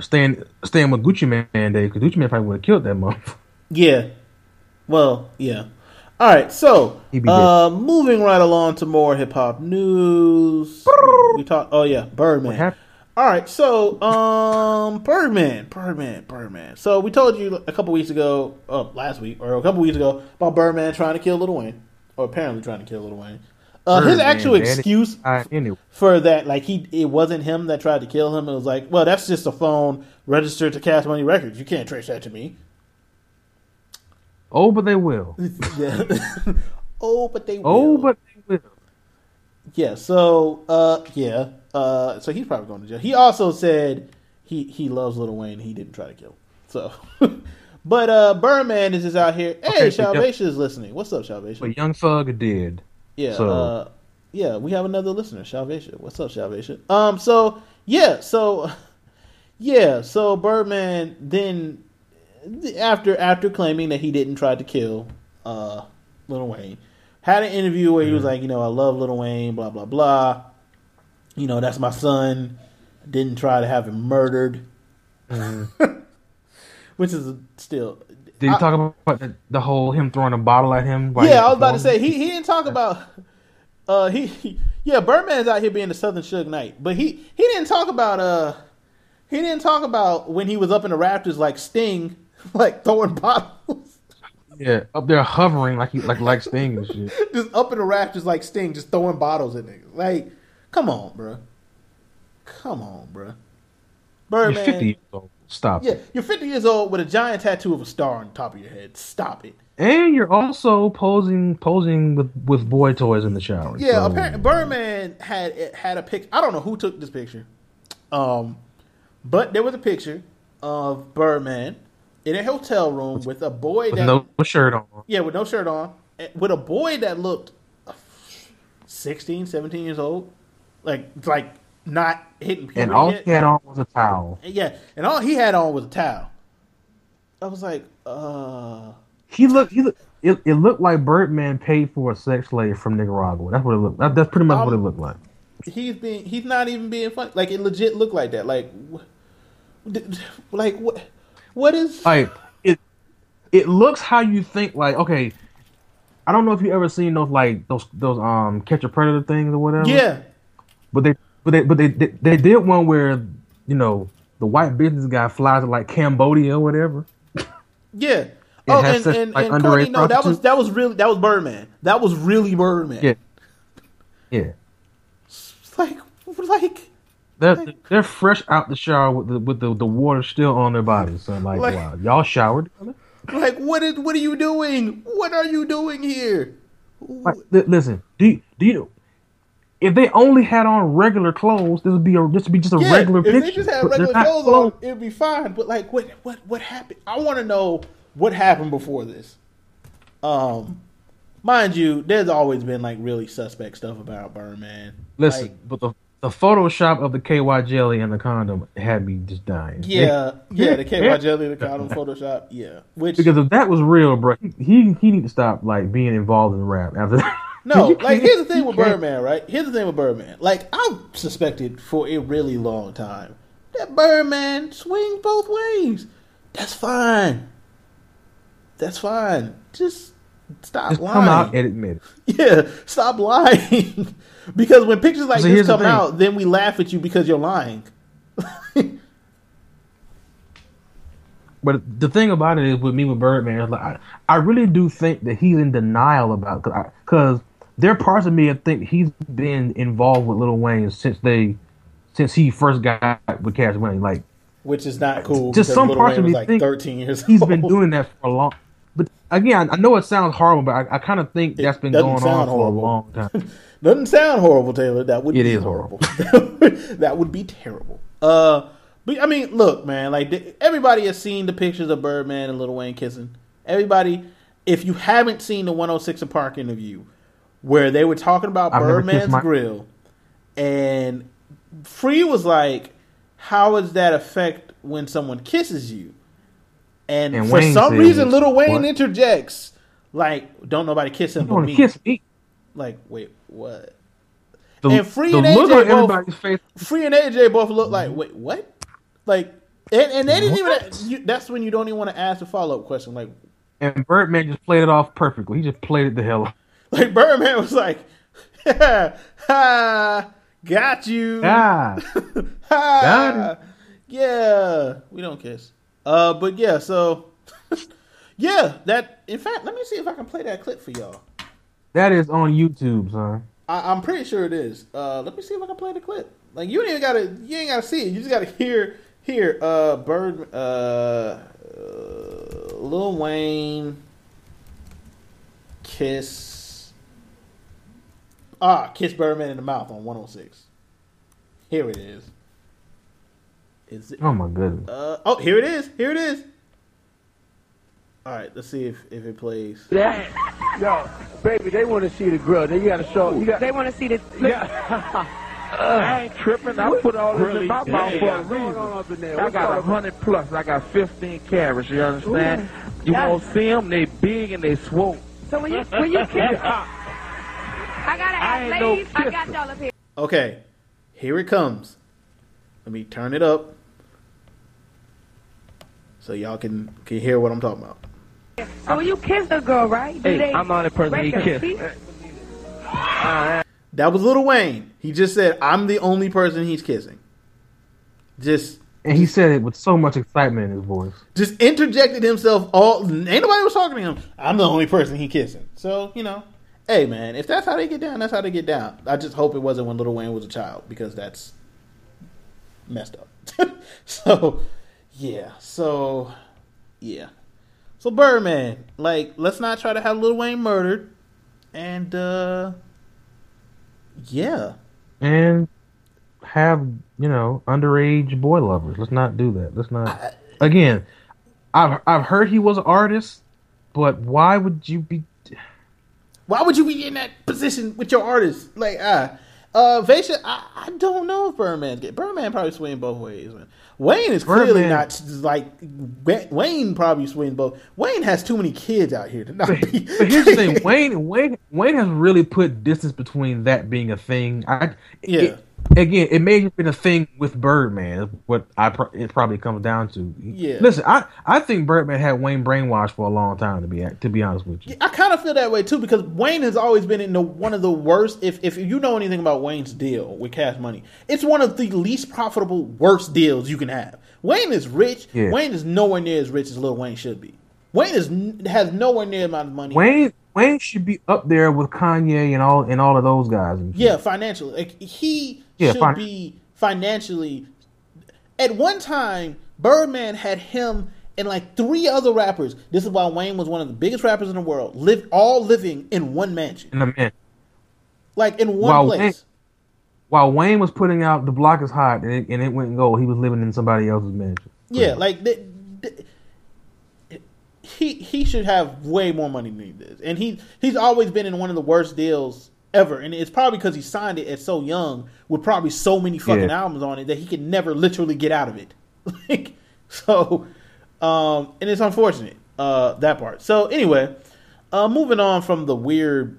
S4: staying staying with Gucci Mane day because Gucci Mane probably would have killed that month.
S3: Yeah. Well, yeah. All right, so uh, moving right along to more hip hop news. we talk. Oh yeah, Birdman. All right, so um, Birdman, Birdman, Birdman. So we told you a couple weeks ago, uh, last week or a couple weeks ago, about Birdman trying to kill Little Wayne, or apparently trying to kill Little Wayne. Uh, his actual
S4: man.
S3: excuse
S4: I, anyway,
S3: for that, like he, it wasn't him that tried to kill him. It was like, well, that's just a phone registered to Cash Money Records. You can't trace that to me.
S4: Oh, but they will.
S3: Yeah. oh, but they will.
S4: Oh, but they will.
S3: yeah. So, uh, yeah. Uh, so he's probably going to jail. He also said he he loves Little Wayne. He didn't try to kill. Him. So, but uh, Birdman is just out here. Hey,
S4: Okay,
S3: Salvation is listening. What's up, Salvation?
S4: But Young Thug did.
S3: Yeah,
S4: So-
S3: uh, yeah, we have another listener, Salvation. What's up, Salvation? Um, so yeah, so yeah, so Birdman then after after claiming that he didn't try to kill uh Lil Wayne, had an interview where he was like, you know, I love Little Wayne, blah blah blah. You know, that's my son. Didn't try to have him murdered, which is still.
S4: Did he
S3: I-
S4: talk about the, the whole him throwing a bottle at him?
S3: Yeah, I was about to say he, he didn't talk about uh he, he yeah Birdman's out here being the Southern Suge Knight, but he he didn't talk about uh he didn't talk about when he was up in the Raptors like Sting like throwing bottles
S4: Yeah, up there hovering like he like like Sting and shit.
S3: just up in the rafters like Sting just throwing bottles at niggas like come on bro come on bro
S4: You're
S3: Birdman
S4: 50 years old. Stop.
S3: yeah
S4: it.
S3: you're 50 years old with a giant tattoo of a star on the top of your head stop it
S4: And you're also posing posing with with boy toys in the shower.
S3: Yeah,
S4: so-
S3: apparently Birdman had had a pic. I don't know who took this picture, um, but there was a picture of Birdman in a hotel room with a boy
S4: with
S3: that
S4: no shirt on.
S3: yeah with no shirt on, with a boy that looked 16, 17 years old, like like not hitting puberty
S4: And all
S3: yet.
S4: he had on was a towel.
S3: Yeah, and all he had on was a towel. I was like, uh,
S4: He looked. He looked. It, it looked like Birdman paid for a sex slave from Nicaragua. That's what it looked. That, that's pretty much what it
S3: Um,
S4: looked like.
S3: he's being he's not even being funny. Like it legit looked like that. Like, wh- d- d- like what? What is
S4: like it it looks how you think like okay i don't know if you ever seen those like those those um catch a predator things or whatever
S3: yeah
S4: but they but they but they they, they did one where you know the white business guy flies to like cambodia or whatever
S3: yeah. Oh, and,
S4: such,
S3: and,
S4: like,
S3: and Courtney, no, that was that was really that was Birdman. That was really Birdman.
S4: yeah yeah
S3: It's like like
S4: they're, they're fresh out the shower with the with the, the water still on their bodies so like,
S3: Like-
S4: wow y'all showered
S3: like what is what are you doing? What are you doing here?
S4: Like, li- listen, do you, do you? If they only had on regular clothes, this would be a this would be just a
S3: Yeah,
S4: regular
S3: if
S4: picture.
S3: they just had regular
S4: not
S3: clothes on, it'd be fine. But like, what what what happened? I want to know what happened before this. Um, mind you, there's always been like really suspect stuff about Birdman.
S4: Listen,
S3: Like,
S4: but the the Photoshop of the KY jelly and the condom had me just dying.
S3: yeah, yeah, the KY jelly, the condom Photoshop, yeah. Which
S4: Because if that was real, bro, he he, he need to stop like being involved in rap after that.
S3: No, like here's the thing with Birdman, right? Here's the thing with Birdman. Like I've suspected for a really long time that Birdman swings both ways. That's fine. That's fine. Just stop
S4: Just
S3: lying.
S4: come out and admit it.
S3: yeah, stop lying. because when pictures like
S4: So
S3: this
S4: here's the
S3: come out, then we laugh at you because you're lying.
S4: But the thing about it is, with me with Birdman, is like I, I really do think that he's in denial about because there are parts of me that think he's been involved with Lil Wayne since they since he first got with Cash Money. Like
S3: Which is not cool.
S4: just some
S3: Lil
S4: parts
S3: Wayne
S4: of me
S3: like
S4: think
S3: 13 years
S4: he's
S3: old.
S4: been doing that for a long. But again, I know it sounds horrible, but I, I kind of think that's been going on for
S3: horrible.
S4: a long time.
S3: Doesn't sound horrible, Taylor. That would
S4: It
S3: be
S4: is
S3: horrible. that would be terrible. Uh, but I mean, look, man. Like everybody has seen the pictures of Birdman and Little Wayne kissing. Everybody, if you haven't seen the 106 & Park interview, where they were talking about
S4: I've
S3: Birdman's
S4: my-
S3: grill, and Free was like, "How does that affect when someone kisses you?" And,
S4: And
S3: for
S4: Wayne
S3: some
S4: said,
S3: reason, Little Wayne
S4: "What?"
S3: interjects, like, "Don't nobody kiss him but me."
S4: kiss me?
S3: Like, wait, what?
S4: The,
S3: and Free and AJ both. Free and AJ both look like, wait, what? Like, and, and they didn't
S4: What?
S3: even. You, that's when you don't even want to ask a follow up question. Like,
S4: And Birdman just played it off perfectly. He just played it the hell off.
S3: like Birdman was like, ha, got you,
S4: Ah,
S3: ha, yeah. We don't kiss. Uh, but yeah, so yeah, that. In fact, let me see if I can play that clip for y'all.
S4: that is on YouTube, son.
S3: I, I'm pretty sure it is. Uh, let me see if I can play the clip. Like you ain't even gotta, you ain't gotta see it. You just gotta hear, hear. Uh, Bird, uh, uh Lil Wayne, kiss. Ah, kiss Birdman in the mouth on 106. Here it is. Is it?
S4: Oh my goodness.
S3: Uh, oh, here it is. Here it is. All right, let's see if if it plays.
S11: Yeah. yo, baby, they want to see the grill. Then you got to show. You got.
S12: They want to see the.
S11: Yeah. I ain't tripping. I put all this in my mouth for a reason. I got a hundred plus. I got fifteen carats. You understand? You won't see them. They big and they swole.
S12: So when you when you kiss, I gotta
S11: I
S12: ask
S11: ain't no
S12: ladies. I got y'all up here.
S3: Okay, here it comes. Let me turn it up so y'all can can hear what I'm talking about.
S12: So when you kiss a girl, right? Do
S11: Hey,
S12: they
S11: I'm the only person he kissed.
S12: feet?
S3: That was Little Wayne. He just said, "I'm the only person he's kissing." Just
S4: And he said it with so much excitement in his voice.
S3: just interjected himself. All ain't nobody was talking to him. I'm the only person he kissing. So you know, hey man, if that's how they get down, that's how they get down. I just hope it wasn't when Little Wayne was a child because that's messed up. so yeah, so yeah, so Birdman, like, let's not try to have Little Wayne murdered, and uh yeah,
S4: And have, you know, underage boy lovers. Let's not do that. Let's not. Again, I've, I've heard he was an artist, but why would you be.
S3: Why would you be in that position with your artist? Like, ah, uh, Vasha, I, I don't know if Birdman's get Birdman probably swing both ways. Man. Wayne is clearly
S4: Birdman-
S3: not like Wayne probably swings both. Wayne has too many kids out here to not be.
S4: But here's the thing, Wayne Wayne Wayne has really put distance between that being a thing. I
S3: Yeah.
S4: it- again, it may have been a thing with Birdman. What I pro- it probably comes down to.
S3: Yeah.
S4: Listen, I, I think Birdman had Wayne brainwashed for a long time. To be to be honest with you,
S3: I kind of feel that way too because Wayne has always been in the one of the worst. If if you know anything about Wayne's deal with Cash Money, it's one of the least profitable, worst deals you can have. Wayne is rich.
S4: Yeah.
S3: Wayne is nowhere near as rich as Lil Wayne should be. Wayne is has nowhere near amount of money.
S4: Wayne Wayne should be up there with Kanye and all and all of those guys.
S3: Yeah, financially, like he
S4: Yeah,
S3: should
S4: fin-
S3: be financially. At one time, Birdman had him and like three other rappers. This is why Wayne was one of the biggest rappers in the world. Live all living in one mansion,
S4: in a minute.
S3: like in one
S4: While
S3: place.
S4: Wayne, while Wayne was putting out "The Block Is Hot" and it, and it went gold, he was living in somebody else's mansion.
S3: Yeah, like th- th- he he should have way more money than he does, and he he's always been in one of the worst deals ever, and it's probably because he signed it at so young with probably so many fucking
S4: Yeah.
S3: albums on it that he can never literally get out of it. like so, um, and it's unfortunate uh, that part. So anyway, uh, moving on from the weird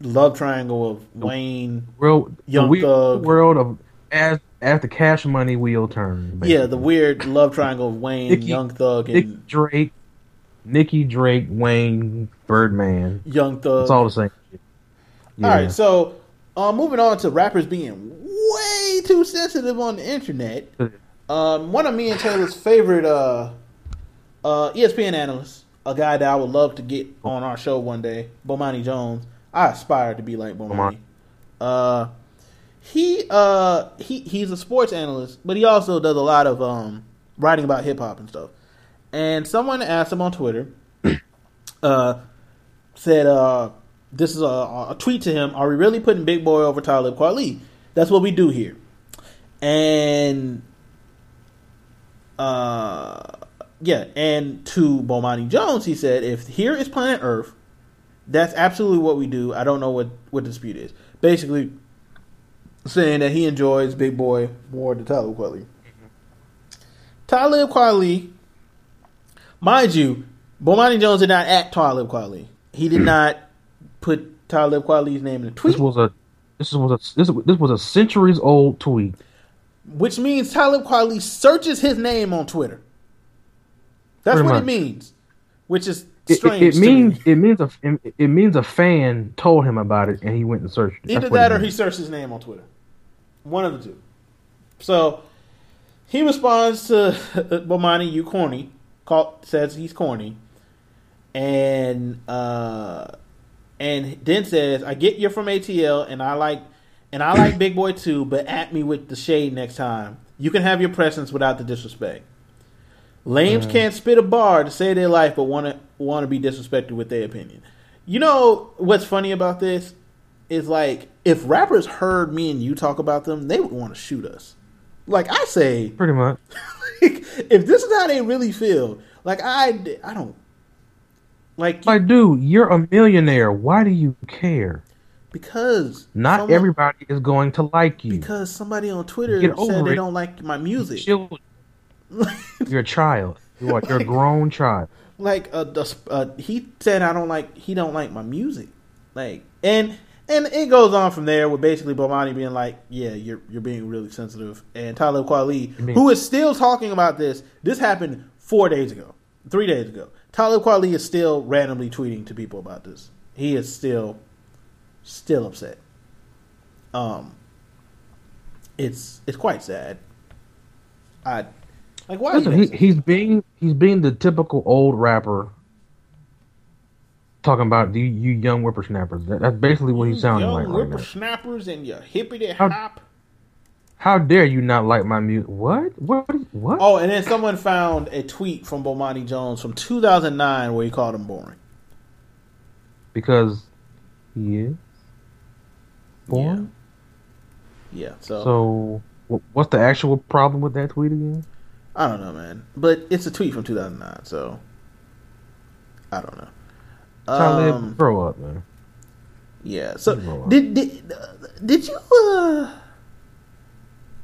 S3: love triangle of Wayne,
S4: World,
S3: Young
S4: the
S3: Thug.
S4: world of as as the cash money wheel turns.
S3: yeah, the weird love triangle of Wayne,
S4: Nicki-
S3: Young Thug, and
S4: Nick Drake, Nicki Drake, Wayne, Birdman.
S3: Young Thug.
S4: It's all the same. shit.
S3: All
S4: Yeah.
S3: right, so uh, moving on to rappers being way too sensitive on the internet. Um, one of me and Taylor's favorite uh, uh, ESPN analysts, a guy that I would love to get on our show one day, Bomani Jones. I aspire to be like Bomani. Uh, he uh, he he's a sports analyst, but he also does a lot of um, writing about hip hop and stuff. And someone asked him on Twitter, uh, said, uh, "This is a, a tweet to him. Are we really putting Big Boi over Talib Kweli? That's what we do here." And uh, yeah, and to Bomani Jones, he said, "If here is planet Earth, that's absolutely what we do. I don't know what what the dispute is. Basically, saying that he enjoys Big Boi more than Talib Kweli. Talib Kweli, mind you, Bomani Jones did not at Talib Kweli. He did hmm. not put Talib Kweli's name in the tweet,
S4: This was a this was a this, this was a centuries old tweet.
S3: which means Talib Kweli searches his name on Twitter. That's
S4: Pretty
S3: what
S4: much.
S3: it means, which is
S4: It,
S3: strange.
S4: it, it
S3: to
S4: means
S3: me.
S4: it means a it, it means a fan told him about it and he went and searched it.
S3: Either that or he searched his name on Twitter. One of the two. So he responds to Bomani, you corny. Call, says he's corny. And uh and then says, I get you're from ATL and I like and I like Big Boi too, but at me with the shade next time. You can have your presence without the disrespect. Lames
S4: Mm.
S3: can't spit a bar to say their life, but want to want to be disrespected with their opinion. You know what's funny about this is like if rappers heard me and you talk about them, they would want to shoot us. Like I say,
S4: pretty much.
S3: if this is how they really feel, like I, I don't like
S4: Like, dude, you're a millionaire. Why do you care?
S3: because
S4: Not
S3: someone-
S4: everybody is going to like you.
S3: because somebody on Twitter
S4: Get
S3: said they
S4: it.
S3: don't like my music.
S4: You're a child. You are. You're a grown child.
S3: like uh, the, uh, he said I don't like he don't like my music like and and it goes on from there with basically Bomani being like yeah you're you're being really sensitive. And Talib Kweli who is still talking about this this happened four days ago three days ago. Talib Kweli is still randomly tweeting to people about this. He is still still upset. Um it's it's quite sad. I like why
S4: he, he's being he's being the typical old rapper. Talking about you, you young whippersnappers. That, that's basically what he's sounding
S3: young
S4: like right now.
S3: whippersnappers and your hippity
S4: How-
S3: hop.
S4: How dare you not like my music? What? What? What?
S3: Oh, and then someone found a tweet from Bomani Jones from 2009 where he called him boring.
S4: Because he is born.
S3: Yeah, so,
S4: So, what's the actual problem with that tweet again?
S3: I don't know, man. But it's a tweet from 2009, so I don't know.
S4: Talib,
S3: Um,
S4: grow up, man.
S3: yeah. So did did did you uh,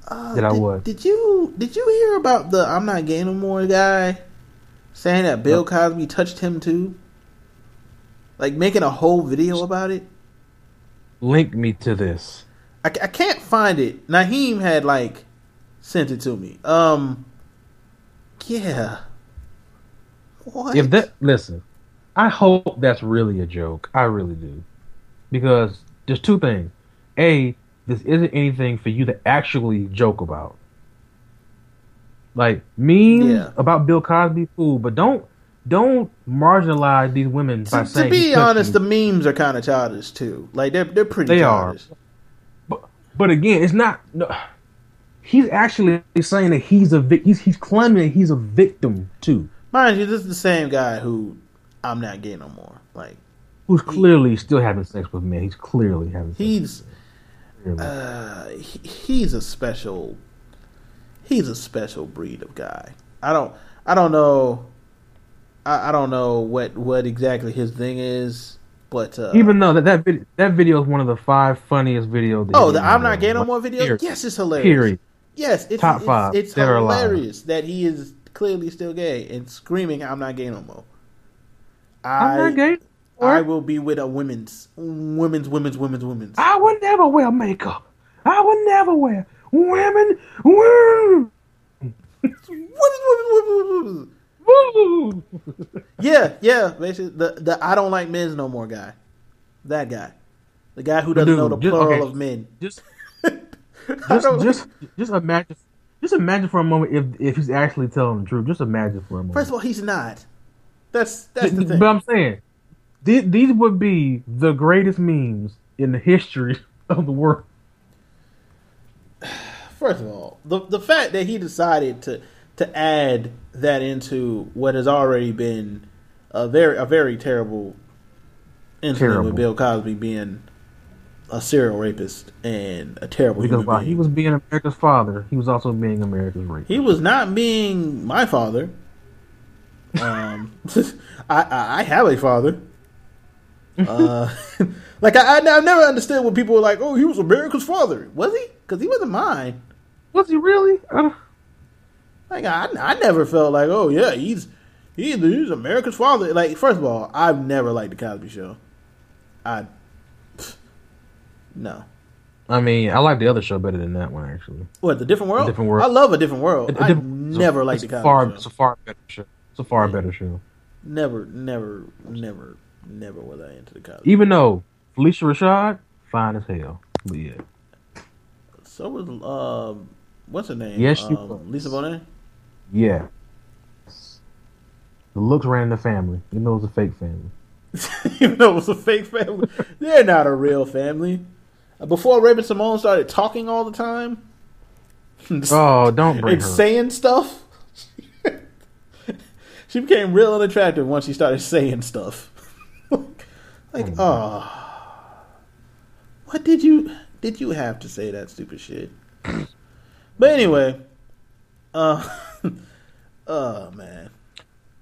S3: uh
S4: Did I what?
S3: Did you did you hear about the I'm not gay no more guy saying that Bill Cosby touched him too? Like making a whole video about it.
S4: Link me to this.
S3: I, I can't find it. Naheem had like sent it to me. Um, yeah. What?
S4: If that listen, I hope that's really a joke. I really do, because there's two things. A, this isn't anything for you to actually joke about. Like memes
S3: Yeah.
S4: about Bill Cosby, cool, but don't don't marginalize these women by
S3: to,
S4: saying
S3: to be honest, the memes are kind of childish too. Like they're they're pretty
S4: They are.
S3: childish.
S4: But again, it's not. No, he's actually saying that he's a he's he's claiming that he's a victim too,
S3: Mind you, this is the same guy who I'm not gay no more. Like
S4: who's clearly still having sex with men. He's clearly having. Sex
S3: he's
S4: with men.
S3: uh, he, he's a special he's a special breed of guy. I don't I don't know I, I don't know what what exactly his thing is, but uh,
S4: Even though that that, vid- that video is one of the five funniest videos.
S3: oh, the I'm not gay no more video.
S4: period.
S3: Yes, it's hilarious.
S4: Period.
S3: Yes, it's
S4: Top
S3: it's,
S4: five,
S3: It's
S4: alive.
S3: hilarious that he is clearly still gay and screaming, "I'm not gay no more."
S4: I'm
S3: I,
S4: not gay.
S3: I will be with a women's, women's, women's, women's, women's.
S4: I would never wear makeup. I would never wear women. Woo! Woo!
S3: Yeah, yeah. Basically, the the I don't like men's no more guy. That guy, the guy who doesn't
S4: Dude,
S3: know the
S4: just-
S3: plural
S4: okay.
S3: of men.
S4: Just, just, just, just imagine, just imagine for a moment if if he's actually telling the truth. Just imagine for a moment.
S3: First of all, he's not. That's that's the thing.
S4: But I'm saying, these, these would be the greatest memes in the history of the world.
S3: First of all, the the fact that he decided to to add that into what has already been a very a very terrible incident with Bill Cosby being a serial rapist and a terrible
S4: Because while
S3: being.
S4: he was being America's father, he was also being America's rapist.
S3: He was not being my father. Um, I, I I have a father. Uh, like I, I I've never understood when people were like, "Oh, he was America's father." Was he? Because he wasn't mine.
S4: Was he really? Uh,
S3: Like I, I never felt like, "Oh yeah, he's he's he's America's father." Like first of all, I've never liked the Cosby Show. I no.
S4: I mean, I like the other show better than that one actually.
S3: What the different world?
S4: A Different World.
S3: I love a different world.
S4: A- a
S3: I
S4: different- it's a-
S3: never liked
S4: it's
S3: the Cosby
S4: far,
S3: Show.
S4: It's a far better show. It's a far better show.
S3: Never, never, never, never was I into the Cosby.
S4: Even though Phylicia Rashad, fine as hell. But yeah,
S3: So was um, what's her name?
S4: Yes, she
S3: um,
S4: was.
S3: Lisa Bonet.
S4: yeah. The looks ran in the family. You know, it was a fake family.
S3: Even though it was a fake family, they're not a real family. Uh, Before Raven-Symoné started talking all the time,
S4: Oh, don't bring
S3: and
S4: her.
S3: saying stuff, she became real unattractive once she started saying stuff. like, oh, what did you did you have to say that stupid shit? but anyway, uh, oh man.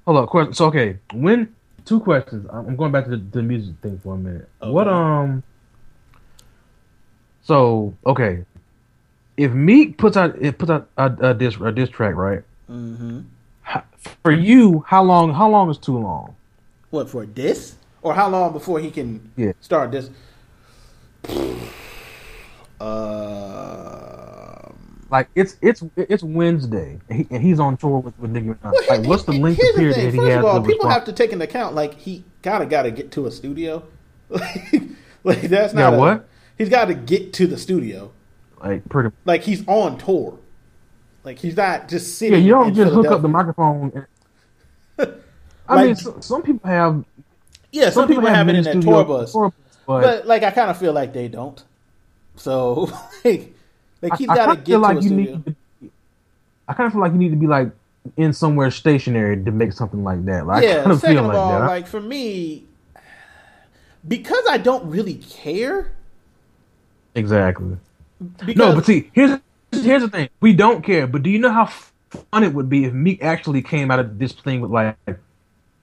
S4: Hold on, question. So okay, when two questions. I'm going back to the, the music thing for a minute. What um? So okay, if Meek puts out it puts out a, a diss a diss track, right?
S3: Mm-hmm.
S4: For you, how long? How long is too long?
S3: What for this? Or how long before he can
S4: Yeah.
S3: start this? Uh,
S4: Like it's it's it's Wednesday, and, he, and he's on tour with with Nicki Minaj.
S3: well,
S4: Like, what's the length of
S3: the
S4: period
S3: thing.
S4: that he
S3: First
S4: has
S3: of all, people have to take into account like he gotta gotta get to a studio. like that's
S4: Yeah,
S3: not a-
S4: what?
S3: he's got to get to the studio.
S4: Like pretty.
S3: Like he's on tour. Like he's not just sitting.
S4: Yeah, you don't just hook up the microphone. And, I
S3: Like-
S4: mean, so, some people have.
S3: Yeah, some, people, have it in that
S4: studio
S3: tour bus,
S4: tour bus, but,
S3: but, like I kind of feel like they don't. So like, like he's
S4: I,
S3: got to get
S4: feel
S3: to
S4: like
S3: a studio.
S4: need. I kind of feel like you need to be like in somewhere stationary to make something like that. Like, I
S3: yeah.
S4: kind of
S3: Second
S4: feel
S3: of
S4: like
S3: all,
S4: that.
S3: like for me, because I don't really care.
S4: exactly.
S3: Because,
S4: No, but see, here's here's the thing. We don't care, but do you know how fun it would be if Meek actually came out of this thing with like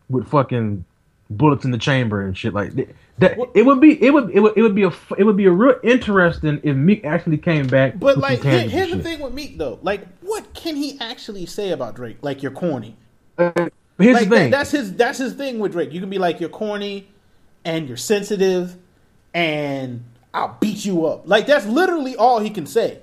S4: with fucking bullets in the chamber and shit like that? it would be it would it would it would be a it would be a real interesting if Meek actually came back.
S3: But like, here- here's the thing with Meek though. Like, what can he actually say about Drake? Like, you're corny.
S4: Uh, here's
S3: like,
S4: the thing.
S3: that- that's his. That's his thing with Drake. You can be like, you're corny, and you're sensitive, and I'll beat you up. Like that's literally all he can say.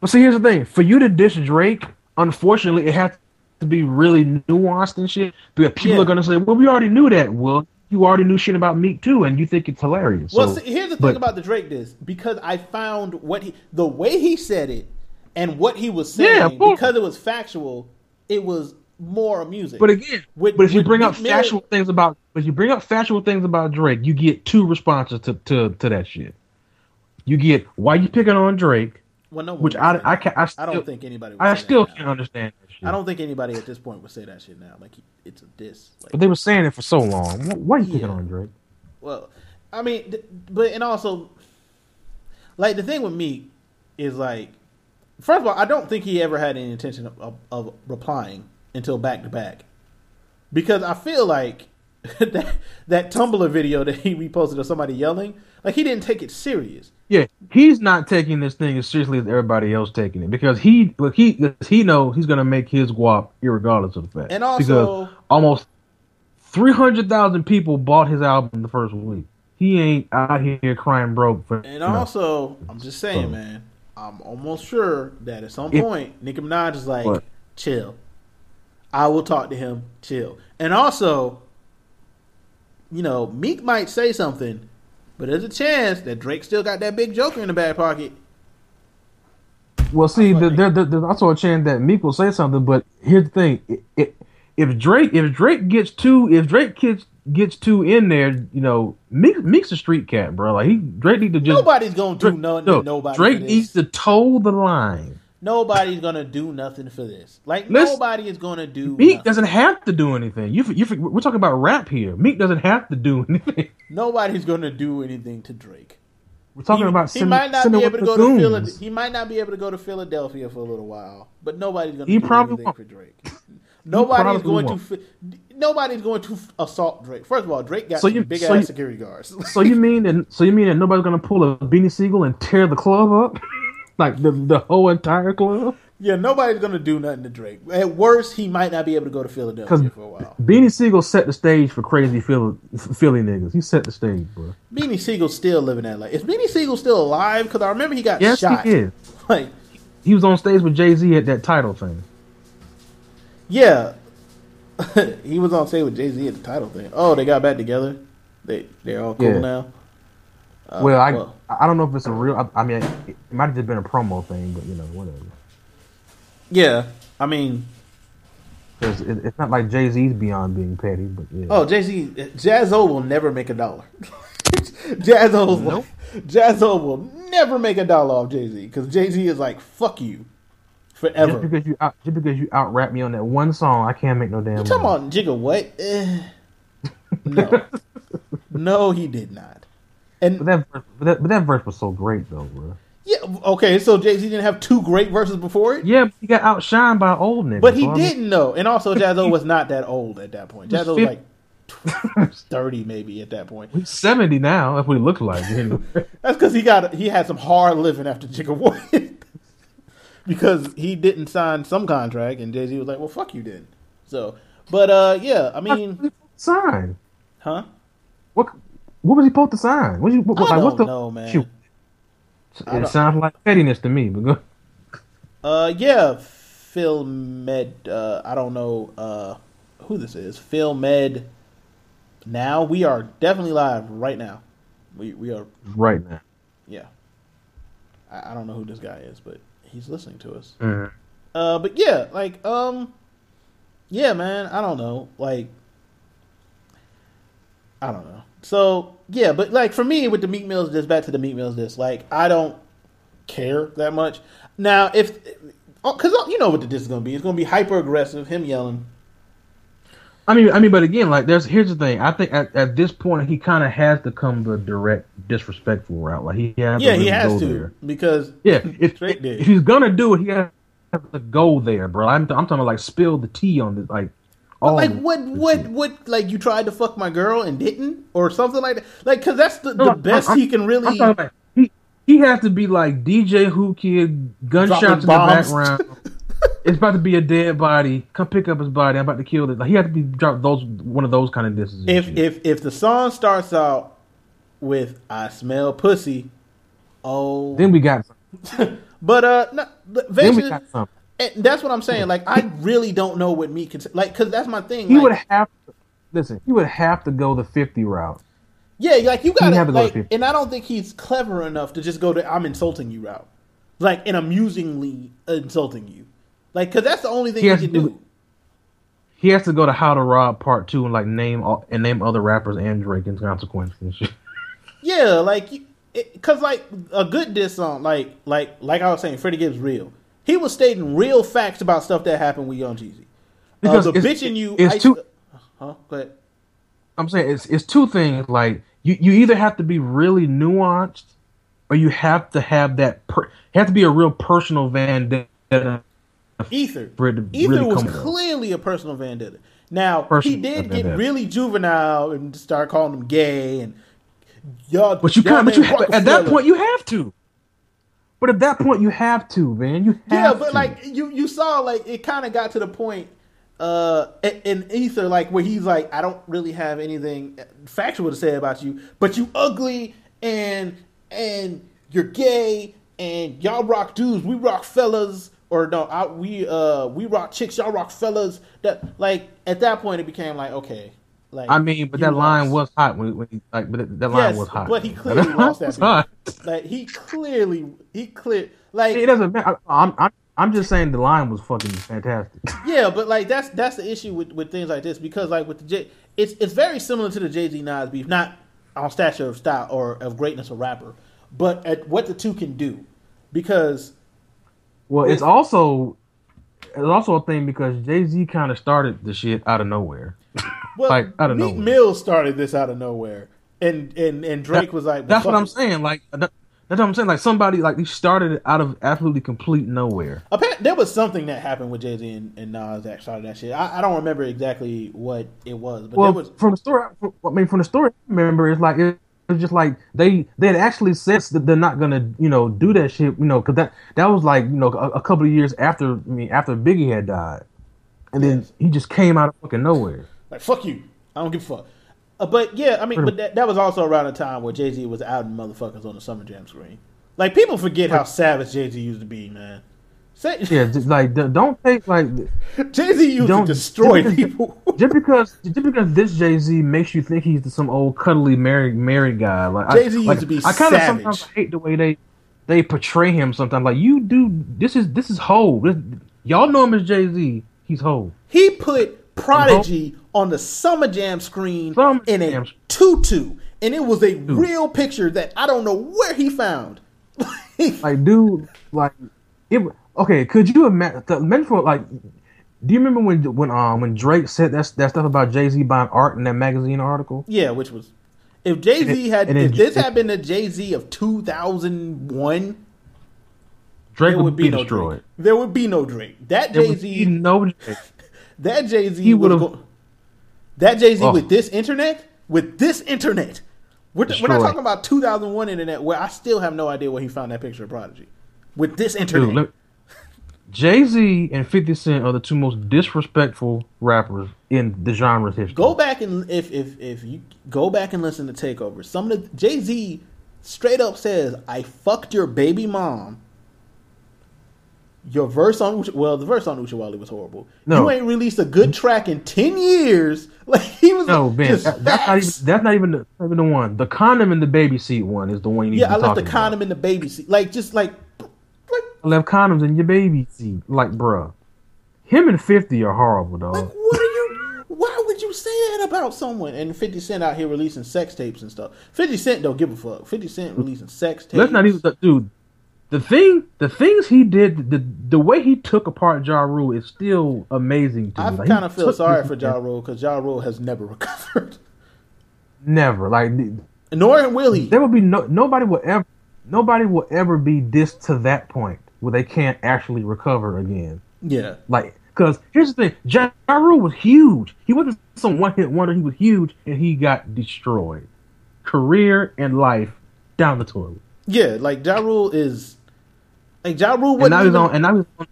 S4: But see, here's the thing: for you to dish Drake, unfortunately, it has to be really nuanced and shit. Because people
S3: Yeah.
S4: are gonna say, "Well, we already knew that." Well, you already knew shit about Meek too, and you think it's hilarious.
S3: Well,
S4: So-
S3: see, here's the thing about the Drake diss because I found what he, the way he said it, and what he was saying
S4: Yeah,
S3: because it was factual. It was more amusing.
S4: But again,
S3: With-
S4: but if you bring up factual things about, if you bring up factual things about Drake, you get two responses to to, to that shit. You get why you picking on Drake,
S3: Well, no
S4: which I I can I,
S3: I don't think anybody would
S4: I
S3: say
S4: still
S3: that
S4: can't understand that shit.
S3: I don't think anybody at this point would say that shit now. Like it's a diss. Like,
S4: But they were saying it for so long. Why, are you picking on Drake?
S3: Well, I mean, th- but and also, like the thing with me is like, first of all, I don't think he ever had any intention of, of, of replying until back to back, because I feel like that that Tumblr video that he reposted of somebody yelling, like he didn't take it serious.
S4: Yeah, he's not taking this thing as seriously as everybody else taking it because he look he he knows he's gonna make his guap irregardless of the fact.
S3: And also-
S4: because almost three hundred thousand people bought his album the first week. He ain't out here crying broke for.
S3: And also, I'm just saying,
S4: So-
S3: man, I'm almost sure that at some
S4: If-
S3: point, Nicki Minaj is like,
S4: What?
S3: chill. I will talk to him, chill. And also, you know, Meek might say something, but there's a chance that Drake still got that big joker in the back pocket.
S4: Well, see, there, there, there- there's also a chance that Meek will say something, but here's the thing: it, it, if Drake, if Drake gets two, if Drake gets gets two in there, you know, Meek, Meek's a street cat, bro. Like he, Drake need to just
S3: Nobody's gonna do nothing
S4: no,
S3: to nobody.
S4: Drake needs to toe the line.
S3: Nobody's gonna do nothing for this. Like nobody is gonna do.
S4: Meek
S3: nothing.
S4: doesn't have to do anything. You, you, we're talking about rap here. Meek doesn't have to do anything.
S3: Nobody's gonna do anything to Drake.
S4: We're talking
S3: he,
S4: about
S3: he
S4: sending-
S3: might not be able to go to. Philadelphia. He might not be able to go to Philadelphia for a little while, but nobody's going to
S4: He
S3: do
S4: probably
S3: anything
S4: won't.
S3: for Drake. Nobody's going to.
S4: won't.
S3: fi- Nobody's going to assault Drake. First of all, Drake got
S4: So
S3: some
S4: you-
S3: big
S4: so
S3: ass
S4: you-
S3: security guards.
S4: so you mean that? So you mean that nobody's gonna pull a Beanie Sigel and tear the club up, like the the whole entire club?
S3: yeah, nobody's going to do nothing to Drake. At worst, he might not be able to go to Philadelphia for a while.
S4: Beanie Sigel set the stage for crazy Philly, Philly niggas. He set the stage, bro.
S3: Beanie Sigel's still living that life. Is Beanie Sigel still alive? Because I remember he got
S4: Yes,
S3: shot.
S4: he is.
S3: Like,
S4: He was on stage with Jay Z at that title thing.
S3: yeah, he was on stage with Jay Z at the title thing. Oh, they got back together. They they're all cool
S4: Yeah.
S3: now. Uh,
S4: well, I I don't know if it's a real. I, I mean, it might have just been a promo thing, but you know, whatever.
S3: Yeah, I mean,
S4: Because it, it's not like Jay Z's beyond being petty, but yeah.
S3: oh Jay Z, Jaz-O will never make a dollar. Jaz-O,
S4: Nope.
S3: Jaz-O will never make a dollar off Jay Z because Jay Z is like fuck you forever.
S4: just because you out, just because you out rap me on that one song, I can't make no damn.
S3: You talking about Jigga what? Eh. no, no, he did not. And
S4: But that, verse- but that but that verse was so great though, bro.
S3: yeah, okay, so Jay Z didn't have two great verses before it.
S4: Yeah, he got outshined by old niggas.
S3: But he
S4: so I mean-
S3: didn't know, and also Jaz-O was not that old at that point. Jaz-O was like thirty, maybe at that point.
S4: He's seventy now. That's what he looks like. anyway.
S3: That's because he got he had some hard living after Jigga because he didn't sign some contract, and Jay Z was like, "Well, fuck you, then." So, but uh, yeah, I mean,
S4: sign.
S3: huh?
S4: What what was he supposed to sign? What, you, what,
S3: I
S4: like, what's the,
S3: know, man.
S4: Shoot. It sounds like pettiness to me, but go.
S3: Uh, yeah, Phil Med. Uh, I don't know uh who this is. Phil Med. Now we are definitely live right now. We we are
S4: right now.
S3: yeah. I, I don't know who this guy is, but he's listening to us.
S4: Mhm.
S3: Uh, but yeah, like um, yeah, man. I don't know, like. I don't know. So yeah, but like for me with the Meek Mills, just back to the Meek Mills this like I don't care that much. Now if oh, because oh, you know what the diss is gonna be, it's gonna be hyper aggressive, him yelling.
S4: I mean, I mean, but again, like, there's here's the thing. I think at, at this point, he kind of has to come the direct disrespectful route. Like he has.
S3: Yeah,
S4: to
S3: he has to
S4: There.
S3: because
S4: Yeah, if, if he's gonna do it, he has to go there, bro. I'm, I'm talking like spill the tea on this, like.
S3: But
S4: all
S3: like what what what like you tried to fuck my girl and didn't or something like that like because that's the,
S4: No,
S3: the
S4: I'm-
S3: best
S4: I'm-
S3: he can really
S4: I'm about he he has to be like DJ Whoo Kid, gunshots in the background. it's about to be a dead body. Come pick up his body. I'm about to kill it. Like he had to be drop those one of those kind of disses.
S3: if if if the song starts out with "I smell pussy." Oh,
S4: Then we got
S3: but uh, no, the-
S4: then we
S3: Vation-
S4: got something.
S3: and that's what I'm saying. Like, I really don't know what meat can like, because that's my thing.
S4: He
S3: like-
S4: would have to listen. He would have to go the fifty route.
S3: Yeah, like you gotta
S4: have to
S3: like,
S4: 50.
S3: and I don't think he's clever enough to just go to "I'm insulting you" route, like and amusingly insulting you, like because that's the only thing
S4: He
S3: he,
S4: has
S3: can
S4: to
S3: do.
S4: do- He has to go to How to Rob Part Two and like name all, and name other rappers and Drake in consequence and shit.
S3: Yeah, like because like a good diss song, like like like I was saying, Freddie Gibbs real. He was stating real facts about stuff that happened with Young Jeezy. Uh,
S4: Because
S3: the
S4: it's-
S3: bitching you,
S4: it's
S3: I-
S4: too-
S3: Huh? Go ahead.
S4: I'm saying it's it's two things. Like you, you either have to be really nuanced, or you have to have that. Per, have to be a real personal vendetta.
S3: Ether.
S4: For it to
S3: Ether
S4: really
S3: was clearly a personal vendetta. Now
S4: Personal
S3: he did get
S4: vendetta.
S3: really juvenile and start calling him gay and y'all.
S4: But you can't. But you
S3: named
S4: ha- at that point you have to. But at that point you have to, man. You have
S3: yeah, but
S4: to.
S3: like you you saw like it kind of got to the point uh in, in ether like where he's like i don't really have anything factual to say about you but you ugly and and you're gay and y'all rock dudes we rock fellas or no I, we uh we rock chicks y'all rock fellas that like at that point it became like okay like
S4: I mean, but that line was hot when, when he, like, but that, that line
S3: Yes,
S4: was hot.
S3: but he clearly lost that
S4: hot.
S3: like he clearly he clear like
S4: It doesn't matter. I- I'm, I'm, I'm just saying the line was fucking fantastic.
S3: Yeah, but like that's that's the issue with, with things like this because like with the J, it's it's very similar to the Jay Z Nas beef, not on stature of style or of greatness of rapper, but at what the two can do. Because
S4: Well, it's also it's also a thing because Jay Z kind of started the shit out of nowhere.
S3: Well,
S4: like out of
S3: Meek
S4: nowhere.
S3: Mill started this out of nowhere, and and and Drake was like,
S4: That's what I'm
S3: it.
S4: saying. Like that- that's what I'm saying. Like somebody like he started it out of absolutely complete nowhere.
S3: Apparently, there was something that happened with Jay Z and, and Nas that started that shit. I, I don't remember exactly what it was, but
S4: well,
S3: there was
S4: from the story, I mean, from the story, I remember it's like it was just like they they had actually said that they're not gonna you know do that shit you know because that that was like you know a, a couple of years after I mean after Biggie had died, and then he just came out of fucking nowhere.
S3: Like fuck you. I don't give a fuck. Uh, but yeah, I mean, but that, that was also around the time where Jay Z was outing motherfuckers on the Summer Jam screen. Like people forget how savage Jay Z used to be, man. Say,
S4: Yeah, just like don't take like
S3: Jay Z used to destroy
S4: just
S3: people.
S4: just because just because this Jay Z makes you think he's some old cuddly married married guy. Like I-
S3: Jay-Z used
S4: like,
S3: to be
S4: I kind of sometimes hate the way they they portray him. Sometimes like you do. This is this is. This, y'all know him as Jay Z. He's Hove.
S3: He put Prodigy on the Summer Jam screen
S4: Summer
S3: in a
S4: Jam.
S3: tutu, and it was a real picture that I don't know where he found.
S4: Like dude, like it. Okay, could you imagine? For like. Do you remember when when um when Drake said that that stuff about Jay Z buying art in that magazine article?
S3: Yeah, which was if Jay Z had if this had been the Jay Z of two thousand one,
S4: Drake would, be,
S3: be no
S4: destroyed.
S3: Drake. There would be no Drake. That Jay Z,
S4: no Drake.
S3: that Jay Z
S4: He
S3: would have. That Jay Z
S4: Oh.
S3: with this internet, with this internet, we're, we're not talking about 2001 internet where I still have no idea where he found that picture of Prodigy. With this internet,
S4: Dude, Jay Z and Fifty Cent are the two most disrespectful rappers in the genre's history.
S3: go back and if if if you go back and listen to Takeover, some of the Jay Z straight up says, "I fucked your baby mom." Your verse on well, the verse on Oochie Wally was horrible.
S4: No.
S3: You ain't released a good track in ten years. Like he was
S4: No,
S3: like,
S4: Ben, that- that's not even that's not even the, even the one. The condom in the baby seat one is the one you need
S3: Yeah, I left the condom in the baby seat. Like just like
S4: about. I left condoms in your baby seat, like bruh. Him and Fifty are horrible, dog.
S3: what are you? Why would you say that about someone? And Fifty Cent out here releasing sex tapes and stuff. Fifty Cent don't give a fuck. Fifty Cent releasing sex tapes.
S4: Let's not even dude. The thing, the things he did, the the way he took apart Ja Rule is still amazing to
S3: I
S4: me. Like,
S3: kind of feel sorry for Ja Rule because Ja Rule has never recovered.
S4: Never like
S3: Nor will he.
S4: There will be no nobody will ever nobody will ever be dissed to that point where they can't actually recover again.
S3: Yeah.
S4: Like, because here's the thing: Ja Rule was huge. He wasn't some one hit wonder. He was huge, and he got destroyed. Career and life down the toilet.
S3: Yeah, like Ja Rule is like Ja Rule
S4: And
S3: wasn't
S4: now he's
S3: even-
S4: on. And now he's on.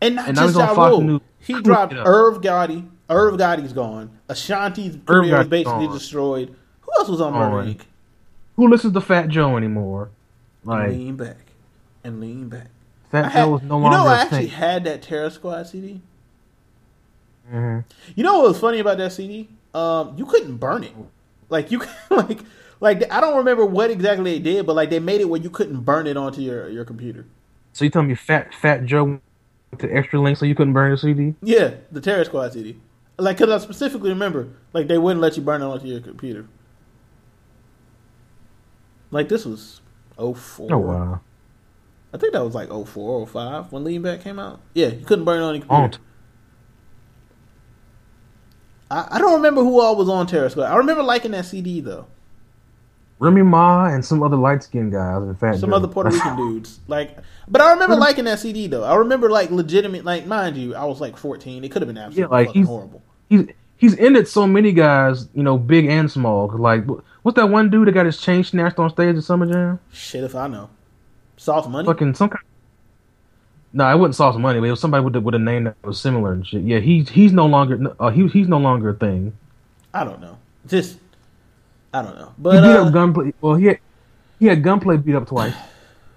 S3: and not
S4: and now
S3: just
S4: he's on
S3: Ja Rule.
S4: News.
S3: He dropped. Irv Gotti. Irv Gotti's gone. Ashanti's career is
S4: Gotti's
S3: basically
S4: gone.
S3: destroyed. Who else was on
S4: Gone.
S3: Murder Inc?
S4: who listens to Fat Joe anymore? Like
S3: lean back and lean back.
S4: Fat
S3: had-
S4: Joe is no longer.
S3: you know, I
S4: a
S3: actually
S4: thing.
S3: had that Terror Squad CD.
S4: hmm
S3: You know what was funny about that CD? Um, you couldn't burn it. Like you like like I don't remember what exactly they did, but like they made it where you couldn't burn it onto your your computer.
S4: So you telling me Fat Fat Joe went to extra link so you couldn't burn the CD?
S3: Yeah, the Terror Squad CD. Like, cause I specifically remember, like they wouldn't let you burn it onto your computer. Like this was 04.
S4: Oh wow.
S3: I think that was like 04 05 when Lean Back came out. Yeah, you couldn't burn it on your
S4: Oh,
S3: computer. I, I don't remember who all was on Terror Squad. I remember liking that CD though.
S4: Remy Ma and some other light skinned guys and Fat
S3: Some
S4: Joe.
S3: other Puerto Rican dudes. Like, but I remember liking that CD though. I remember like legitimate. Like, mind you, I was like 14. It could have been absolutely
S4: Yeah, like
S3: fucking
S4: he's
S3: horrible.
S4: he's he's ended so many guys, you know, big and small. Like, what's that one dude that got his chain snatched on stage at Summer Jam?
S3: Shit, if I know. Soft money.
S4: Fucking some kind. No, it wasn't Soft Money, but it was somebody with a, with a name that was similar and shit. Yeah, he's he's no longer uh, he, he's no longer a thing.
S3: I don't know. Just I don't know. But he
S4: beat
S3: uh,
S4: up gunplay. Well, he had, he had gunplay beat up twice.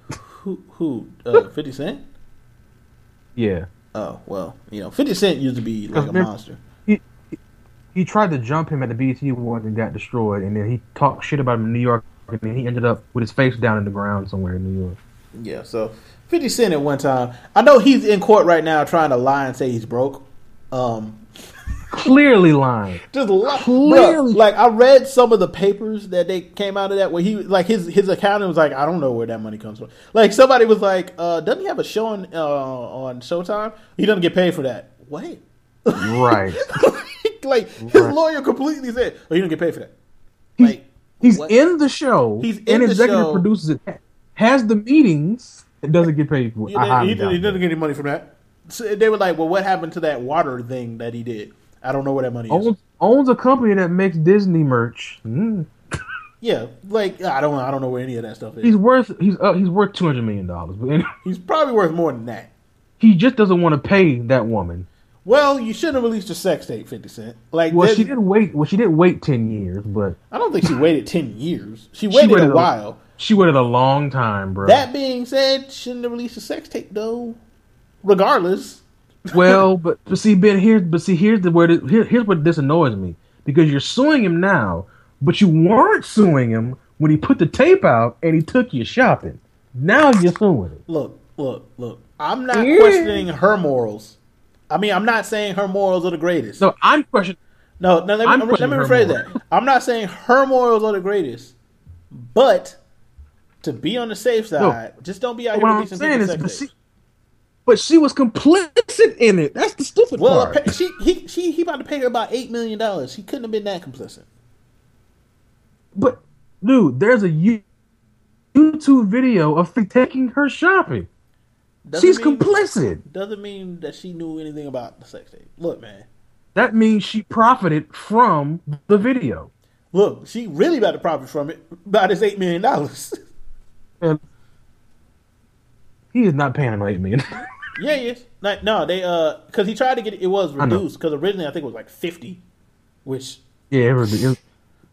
S3: who who uh, Fifty Cent?
S4: Yeah,
S3: Oh well, you know, Fifty Cent used to be like a monster.
S4: he he tried to jump him at the BET Awards and got destroyed, and then he talked shit about him in New York, and then he ended up with his face down in the ground somewhere in New York.
S3: Yeah, so Fifty Cent at one time. I know he's in court right now trying to lie and say he's broke. Um,
S4: Clearly lying.
S3: just li-
S4: Clearly.
S3: Bruh, like I read some of the papers that they came out of that where he like his his accountant was like, I don't know where that money comes from. Like somebody was like, uh, doesn't he have a show on uh, on Showtime? He doesn't get paid for that. What?
S4: Right.
S3: like his
S4: Right.
S3: lawyer completely said, "Oh, you don't get paid for that." Like
S4: he's in the show.
S3: He's in
S4: and
S3: the
S4: executive
S3: show.
S4: produces it. Has the meetings. It doesn't get paid for. it.
S3: He,
S4: I
S3: didn't-
S4: highly
S3: he, he doesn't get any money from that. So they were like, "Well, what happened to that water thing that he did?" I don't know where that money is.
S4: owns, owns a company that makes Disney merch. Mm.
S3: Yeah, like I don't, I don't know where any of that stuff is.
S4: He's worth he's uh, he's worth two hundred million dollars, but anyway,
S3: He's probably worth more than that.
S4: he just doesn't want to pay that woman.
S3: Well, you shouldn't have released a sex tape, Fifty Cent. Like,
S4: Well, she did wait. Well, she did wait ten years, but
S3: I don't think she waited ten years. She
S4: She
S3: waited,
S4: waited
S3: a
S4: a-
S3: while.
S4: she waited a long time, bro.
S3: That being said, shouldn't have released a sex tape though. Regardless,
S4: well, but, but see, Ben, here's but see, here's the where the, here, here's what this annoys me because you're suing him now, but you weren't suing him when he put the tape out and he took you shopping. Now you're suing him.
S3: look, look, look. I'm not
S4: Yeah.
S3: questioning her morals. I mean, I'm not saying her morals are the greatest.
S4: No, I'm questioning.
S3: No, no. Let me, let me rephrase that. I'm not saying her morals are the greatest, but to be on the safe side, just don't be out
S4: What
S3: here
S4: I'm
S3: releasing
S4: saying is, but
S3: tapes.
S4: But she was complicit in it. That's the stupid
S3: Well,
S4: part.
S3: appa- she he she he about to pay her about eight million dollars. He couldn't have been that complicit.
S4: But dude, there's a YouTube video of taking her shopping.
S3: Doesn't
S4: She's
S3: mean-
S4: complicit.
S3: Doesn't mean that she knew anything about the sex tape. Look, man.
S4: That means she profited from the video.
S3: Look, she really about to profit from it by this eight million dollars.
S4: And he is not paying him eight million.
S3: Yeah, yes. Like, no, they uh, because he tried to get it. It was reduced because originally I think it was like fifty, which
S4: yeah, it was, it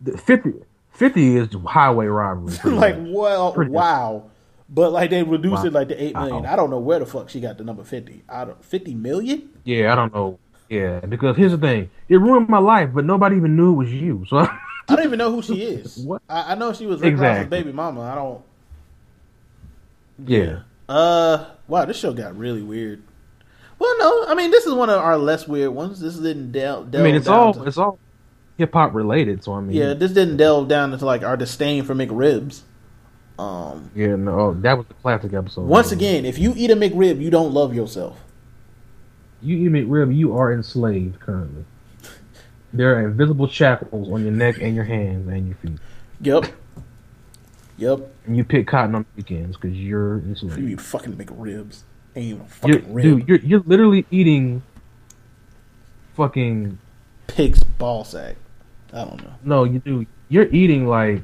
S4: was, 50, 50 is highway robbery.
S3: like
S4: much.
S3: well,
S4: Pretty much.
S3: wow. But like they reduced
S4: Wow.
S3: it like to eight million. I don't know where the fuck she got the number fifty. I don't fifty million.
S4: Yeah, I don't know. Yeah, because here's the thing: it ruined my life, but nobody even knew it was you. So
S3: I don't even know who she is.
S4: What?
S3: I, I know she was Rick
S4: Exactly.
S3: baby mama. I don't.
S4: yeah,
S3: Uh, wow, this show got really weird. Well, no, I mean this is one of our less weird ones. This didn't delve.
S4: I mean it's all
S3: to-
S4: it's all hip hop related. So I mean,
S3: yeah, this didn't delve down into like our disdain for McRibs. Um,
S4: yeah, no, oh, that was the classic episode.
S3: once again, if you eat a McRib, you don't love yourself.
S4: you eat McRib, you are enslaved currently. There are invisible shackles on your neck and your hands and your feet,
S3: Yep. Yep.
S4: and you pick cotton on weekends because you're.
S3: You eat fucking McRibs. Ain't even a
S4: You're,
S3: fucking rib.
S4: dude, you're you're literally eating fucking
S3: Pig's ball sack. I don't know.
S4: no, you do. You're eating like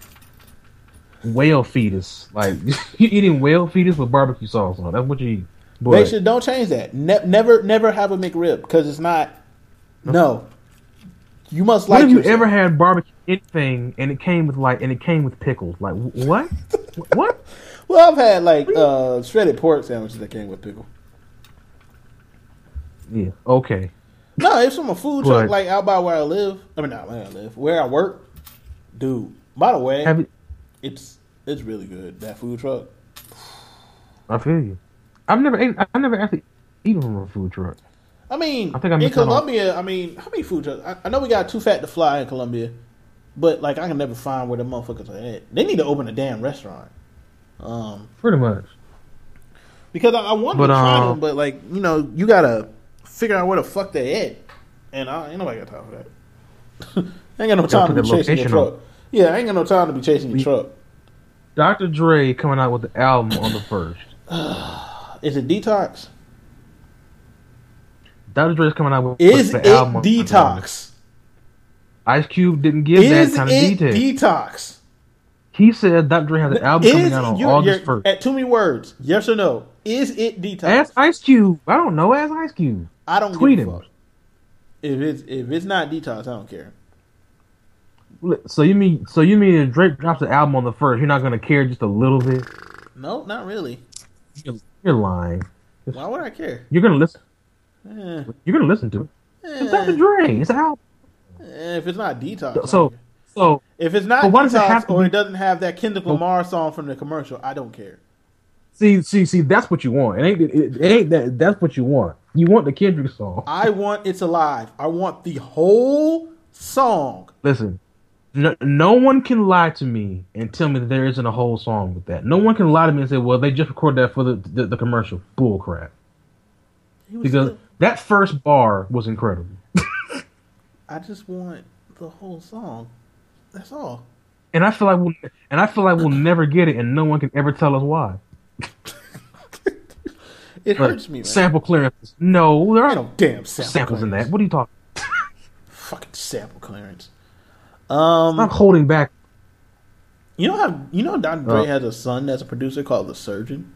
S4: whale fetus, like you're eating whale fetus with barbecue sauce on. That's what you eat. But
S3: They should don't change that. Ne- never, never have a McRib because it's not. No. You must like.
S4: have you ever had barbecue anything, and it came with like, and it came with pickles. Like what? what?
S3: Well, I've had like uh, shredded pork sandwiches that came with pickle.
S4: Yeah. Okay.
S3: No, it's from a food
S4: But-
S3: truck like out by where I live. I mean, not where I live, where I work. Dude, by the way,
S4: you?
S3: it's it's really good. That food truck.
S4: I feel you. I've never ate. I've never actually eaten from a food truck.
S3: I mean,
S4: I
S3: in
S4: missed out on-
S3: Colombia, I mean, how many food trucks? I, I know we got too fat to fly in Colombia, but like I can never find where the motherfuckers are at. They need to open a damn restaurant. Um,
S4: Pretty much.
S3: because I, I
S4: But,
S3: to try
S4: um,
S3: them, but like you know, you gotta figure out where the fuck they at, and I ain't nobody got time for that. I ain't got no time to be chasing your truck. Yeah, I ain't got no time to be chasing your truck.
S4: Dr. Dre coming out with the album on the first.
S3: Is it detox?
S4: Dr. Dre's coming out with
S3: Is
S4: the
S3: it
S4: album on the
S3: detox?
S4: Ice Cube didn't give
S3: Is
S4: that kind of
S3: it
S4: detail.
S3: detox?
S4: he said Dr. Dre has an album coming out on August first.
S3: At too many words, yes or no? Is it detox?
S4: Ask Ice Cube. I don't know. Ask Ice Cube.
S3: I don't
S4: tweet
S3: give a
S4: him.
S3: fuck. If it's if it's not detox, I don't care.
S4: So you mean so you mean if Drake drops the album on the first, you're not gonna care just a little bit?
S3: No, not really.
S4: You're, you're lying.
S3: Why would I care?
S4: You're gonna listen.
S3: Eh,
S4: You're gonna listen to it. It's
S3: eh,
S4: Dr. Dre. It's an album.
S3: eh, if it's not detox,
S4: So so
S3: if it's not
S4: does it have
S3: or it doesn't have that Kendrick Lamar song from the commercial, I don't care.
S4: see see see that's what you want. It ain't it, it ain't that. That's what you want. You want the Kendrick song.
S3: I want it's alive. I want the whole song.
S4: Listen, no, no one can lie to me and tell me that there isn't a whole song with that. No one can lie to me and say, "Well, they just recorded that for the the, the commercial." Bull crap. Because
S3: still-
S4: that first bar was incredible.
S3: I just want the whole song. That's all.
S4: And I feel like we'll and I feel like we'll never get it, and no one can ever tell us why.
S3: It hurts me, man.
S4: Sample clearances. No, there are
S3: no damn sample
S4: samples in that. What are you talking?
S3: Fucking sample clearance. Um,
S4: Stop holding back.
S3: You know how you know Dr. Dre
S4: Uh.
S3: has a son that's a producer called the Surgeon.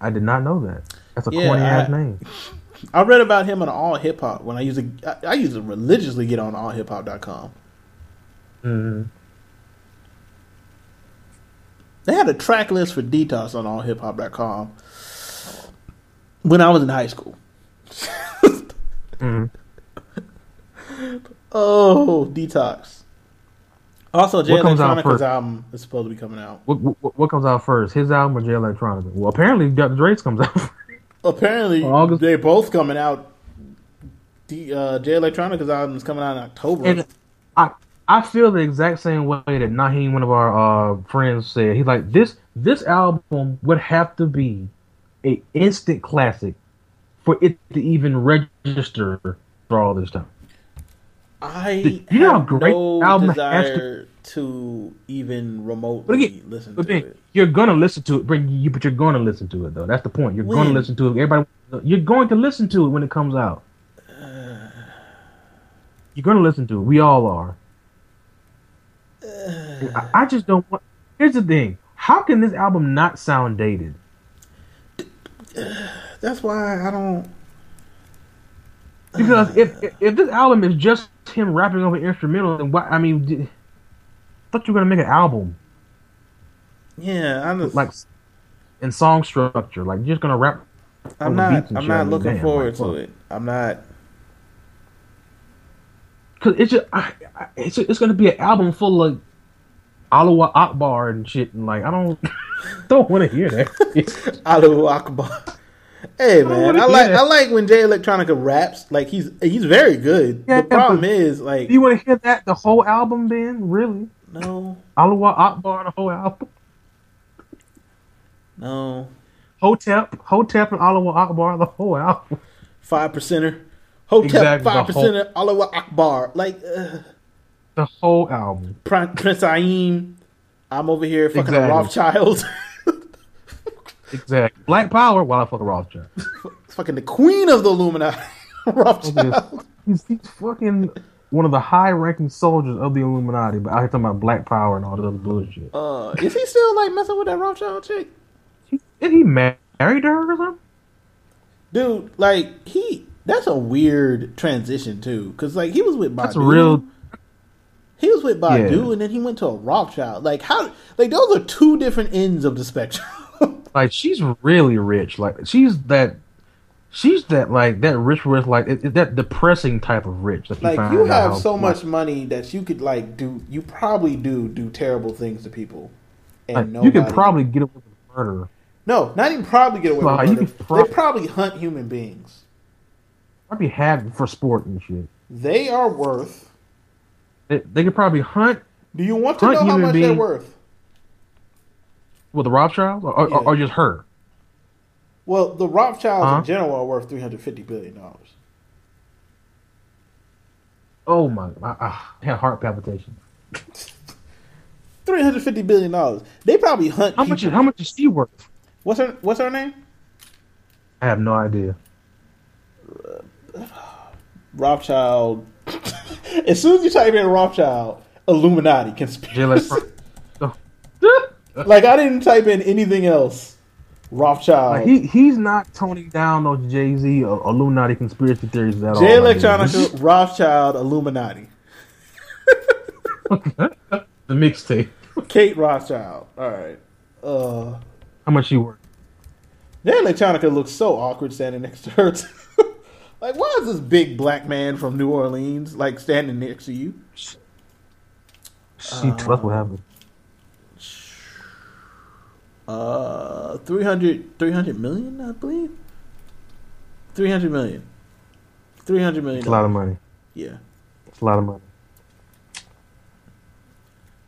S4: I did not know that. That's a
S3: Yeah,
S4: corny ass name.
S3: I read about him on All Hip Hop when I used to I, I used to religiously get on allhiphop.com.
S4: Mm-hmm.
S3: They had a track list for Detox on allhiphop.com when I was in high school.
S4: Mm-hmm.
S3: Oh, Detox. Also, Jay
S4: What comes out
S3: Electronica's album is supposed to be coming out.
S4: What, what, what comes out first? His album or Jay Electronica? Well, apparently Dr. Dre's comes out.
S3: Apparently,
S4: August-
S3: they're both coming out. D, uh, Jay Electronica's album is coming out in October.
S4: And I I feel the exact same way that Naheem, one of our uh, friends, said. He's like this this album would have to be a instant classic for it to even register for all this time.
S3: I
S4: You know how great
S3: no
S4: album has to-
S3: desire to even
S4: But
S3: remotely
S4: again,
S3: listen
S4: but
S3: to
S4: then
S3: it.
S4: you're gonna listen to it, but you but you're gonna listen to it though. That's the point. You're gonna listen to it. Everybody, you're going to listen to it when it comes out. You're gonna listen to it. We all are. I, I just don't want. Here's the thing. How can this album not sound dated?
S3: That's why I don't.
S4: Because if uh. if- if this album is just him rapping over instrumental, then what? I mean, thought you were gonna make an album
S3: Yeah, I'm just,
S4: like in song structure, like you're just gonna rap.
S3: I'm not. I'm not looking forward
S4: like,
S3: to it. I'm not.
S4: Cause it's just, I, I, it's it's gonna be an album full of Allahu Akbar and shit, and like I don't don't want to hear that.
S3: Allahu Akbar. Hey man,
S4: wanna
S3: I like
S4: that.
S3: I like when Jay Electronica raps. Like he's he's very good.
S4: Yeah,
S3: the problem is like
S4: Do you want to hear that the whole album? Then really,
S3: no,
S4: Allahu Akbar the whole album.
S3: no
S4: Hotep, Hotep, and Allahu Akbar the whole album.
S3: five percenter. Hotep
S4: Exactly,
S3: five percenter. Allahu Akbar. Like uh,
S4: The whole album.
S3: Prin- Prince Aim. I'm over here fucking a Rothschild.
S4: Exactly. Black Power. While I fuck a Rothschild.
S3: fucking the queen of the Illuminati. Rothschild.
S4: He's, he's fucking one of the high-ranking soldiers of the Illuminati, but I hear talking about Black Power and all this other bullshit.
S3: Uh, is he still like messing with that Rothschild chick?
S4: Is he married to her or something?
S3: Dude, like he that's a weird transition too, because like he was with Badu.
S4: That's real.
S3: He was with Badu,
S4: Yeah.
S3: and then he went to a Rothschild. Like how? Like those are two different ends of the spectrum.
S4: Like she's really rich. Like she's that. She's that like that rich, rich like it, it- that depressing type of rich. That
S3: like
S4: find
S3: you have so
S4: like-
S3: much money that you could like do. You probably do do terrible things to people, and
S4: like,
S3: nobody.
S4: you could probably get away with murder.
S3: no, not even probably get away
S4: Well,
S3: with murder.
S4: prob-
S3: they probably hunt human beings.
S4: Probably have for sport and shit.
S3: They are worth.
S4: They, they could probably hunt
S3: Do you want to know how much they're worth?
S4: with the Rothschilds, or, or,
S3: Yeah.
S4: or just her.
S3: Well, the Rothschilds
S4: Huh?
S3: in general are worth three hundred fifty billion dollars.
S4: Oh my! I, ah, I had heart palpitation.
S3: Three hundred fifty billion dollars. They probably hunt.
S4: How much?
S3: people-
S4: How much is she worth?
S3: What's her What's her name?
S4: I have no idea.
S3: Rothschild. as soon as you type in Rothschild, Illuminati conspiracy.
S4: Leno- oh.
S3: like I didn't type in anything else. Rothschild.
S4: Like he he's not toning down those Jay Z or Illuminati conspiracy theories at
S3: J
S4: all. like,
S3: Electronica, Rothschild, Illuminati.
S4: the mixtape.
S3: Kate Rothschild. All right. Uh,
S4: How much she worth?
S3: Jay Electronica looks so awkward standing next to her. too. like, why is this big black man from New Orleans like standing next to you?
S4: She
S3: Uh,
S4: that's what happened.
S3: Uh, 300, 300 million, I believe. 300 million. 300 million.
S4: It's a lot of money.
S3: Yeah.
S4: It's a lot of money.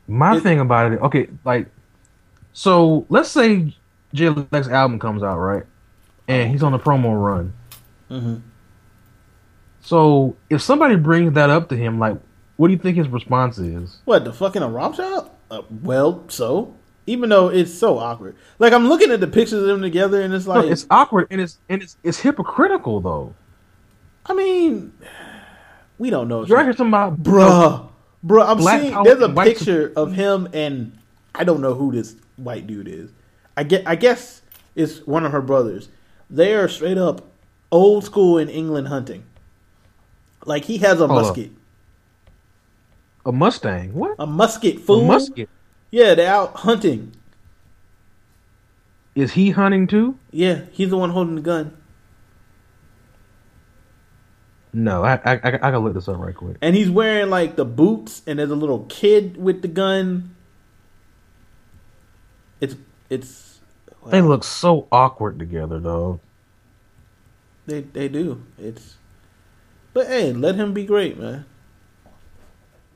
S4: My
S3: It-
S4: thing about it, okay, like, so let's say Jay Lex album comes out, right? And he's on a promo run.
S3: Mm-hmm.
S4: So if somebody brings that up to him, like, what do you think his response is?
S3: What the fucking a Rothschild? Uh, well, so even though it's so awkward, like I'm looking at the pictures of them together, and it's
S4: No,
S3: like,
S4: it's awkward and it's and it's it's hypocritical though.
S3: I mean, we don't know.
S4: You're talking about
S3: bruh, bruh. I'm
S4: Black
S3: seeing there's a picture of him, and I don't know who this white dude is. I get, I guess it's one of her brothers. They are straight up old school in England hunting. Like he has a
S4: Hold up.
S3: musket,
S4: a Mustang. What?
S3: a musket
S4: A
S3: fool.
S4: musket.
S3: Yeah, they're out hunting.
S4: Is he hunting too?
S3: Yeah, he's the one holding the gun.
S4: No, I I, I, I gotta look this up right quick.
S3: And he's wearing like the boots, and there's a little kid with the gun. It's it's
S4: They look so awkward together, though.
S3: they they do. It's but hey, let him be great, man.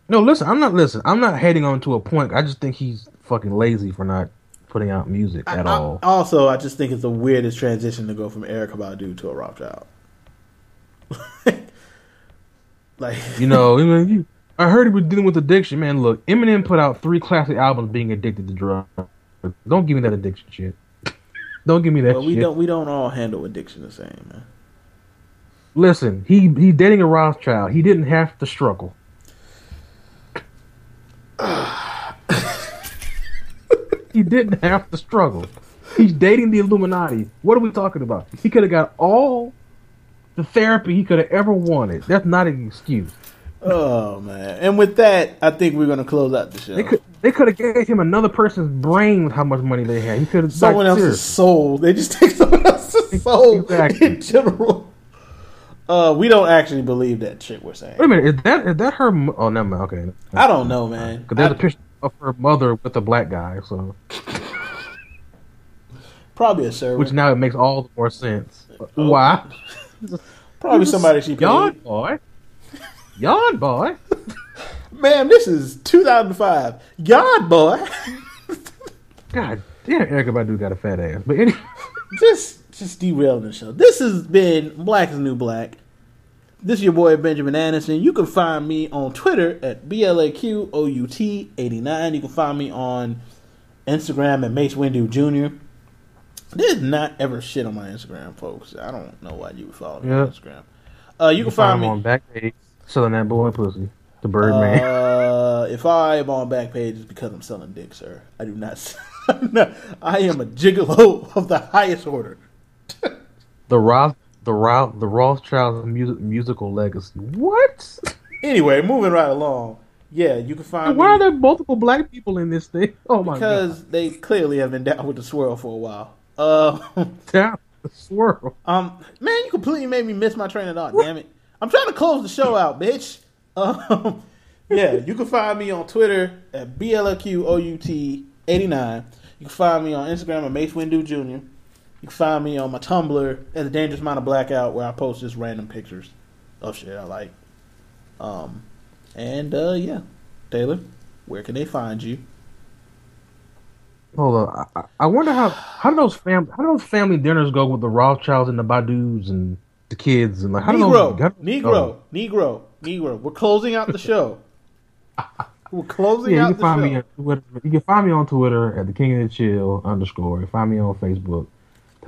S4: No, listen, I'm not listen. I'm not hating on to a point. I just think he's fucking lazy for not putting out music at
S3: I-
S4: all.
S3: Also, I just think it's the weirdest transition to go from Erykah Badu to a Rothschild. like
S4: You know, I mean, you- I heard he was dealing with addiction. Man, look, Eminem put out three classic albums being addicted to drugs. Don't give me that addiction shit. Don't give me that
S3: But we
S4: shit.
S3: don't we don't all handle addiction the same, man.
S4: Listen, he he dating a Rothschild. He didn't have to struggle. he didn't have to struggle. He's dating the Illuminati. What are we talking about? He could have got all the therapy he could have ever wanted. That's not an excuse.
S3: Oh man! And with that, I think we're gonna close out the show.
S4: They could they could have gave him another person's brain with how much money they had. He could have
S3: someone else's soul. They just take someone else's soul
S4: Exactly.
S3: in general. Uh, we don't actually believe that shit we're saying.
S4: Wait a minute, is that is that her? mo- Oh, never mind. Okay,
S3: I don't know, man.
S4: because there's a
S3: I-
S4: picture of her mother with a black guy. So
S3: Probably a server.
S4: which now it makes all the more sense. Why?
S3: Probably somebody she
S4: Yawn
S3: paid.
S4: boy. Yawn boy.
S3: Ma'am, this is 2005. Yawn boy.
S4: God damn, Erykah Badu got a fat ass. But anyway,
S3: just just derailing the show. This has been Black is New Black. This is your boy Benjamin Anderson. You can find me on Twitter at BLAQOUT89. You can find me on Instagram at Mace Windu Jr. There's not ever shit on my Instagram, folks. I don't know why you would follow me
S4: Yeah.
S3: on Instagram. Uh, you, can find,
S4: him
S3: me
S4: on Backpage selling that boy pussy. The Birdman.
S3: Uh, if I am on Backpage, it's because I'm selling dick, sir. I do not- I am a gigolo of the highest order.
S4: the Roth, the Roth, the Rothschild music, musical legacy. What?
S3: Anyway, moving right along. Yeah, you can find
S4: Why
S3: me
S4: are there multiple black people in this thing? Oh my god.
S3: because they clearly have been down with the swirl for a while. Uh!
S4: Down the swirl.
S3: um, man, you completely made me miss my train of thought. Damn it! I'm trying to close the show out, bitch. Um, yeah, you can find me on Twitter at blaqout89. You can find me on Instagram at Mace Windu Jr. You can find me on my Tumblr at the Dangerous Amount of Blackout, where I post just random pictures of shit I like. Um, and uh, yeah, Taylor, where can they find you?
S4: Hold on. I, I wonder how how do those fam how do those family dinners go with the Rothschilds and the Badus and the kids and like how do
S3: Negro,
S4: do those
S3: Negro,
S4: go?
S3: Negro, Negro. We're closing out the show. We're closing
S4: Yeah, you
S3: out
S4: can
S3: the
S4: find
S3: show.
S4: me on Twitter. You can find me on Twitter at the King of the Chill underscore. You can find me on Facebook,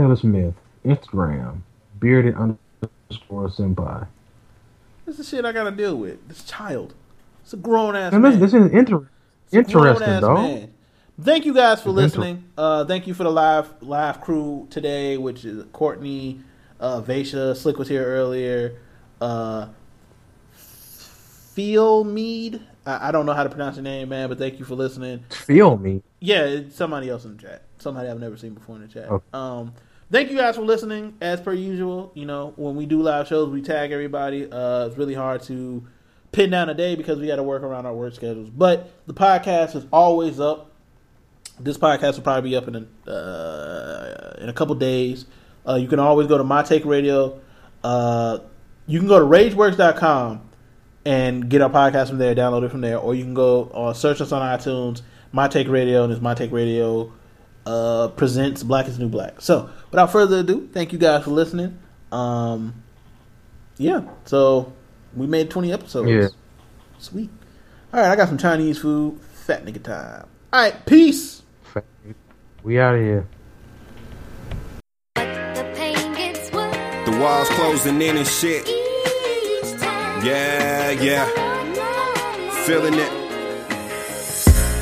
S4: Taylor Smith, Instagram, bearded underscore senpai.
S3: This is shit I gotta deal with. This child. It's a grown ass man.
S4: this, this is inter-
S3: It's a grown-ass
S4: interesting, though.
S3: man. Thank you guys for
S4: It's
S3: listening. Uh, thank you for the live live crew today, which is Courtney, uh, Vasha, Slick was here earlier. Uh, Feel Mead. I, I don't know how to pronounce your name, man, but thank you for listening.
S4: Feel me.
S3: Yeah, it's somebody else in the chat. Somebody I've never seen before in the chat.
S4: Okay.
S3: Um, thank you guys for listening. As per usual, you know when we do live shows, we tag everybody. Uh, it's really hard to pin down a day because we got to work around our work schedules. But the podcast is always up. This podcast will probably be up in a uh, in a couple days. Uh, you can always go to My Take Radio. Uh, you can go to RageWorks.com and get our podcast from there, download it from there, or you can go uh, search us on iTunes, My Take Radio, and it's My Take Radio uh, presents Black is New Black. So, without further ado, thank you guys for listening. Um, yeah, so we made 20 episodes.
S4: Yeah.
S3: Sweet. All right, I got some Chinese food. Fat nigga time. All right, peace.
S4: We out of here.
S2: The walls closing in and shit. Yeah, yeah. Feeling it.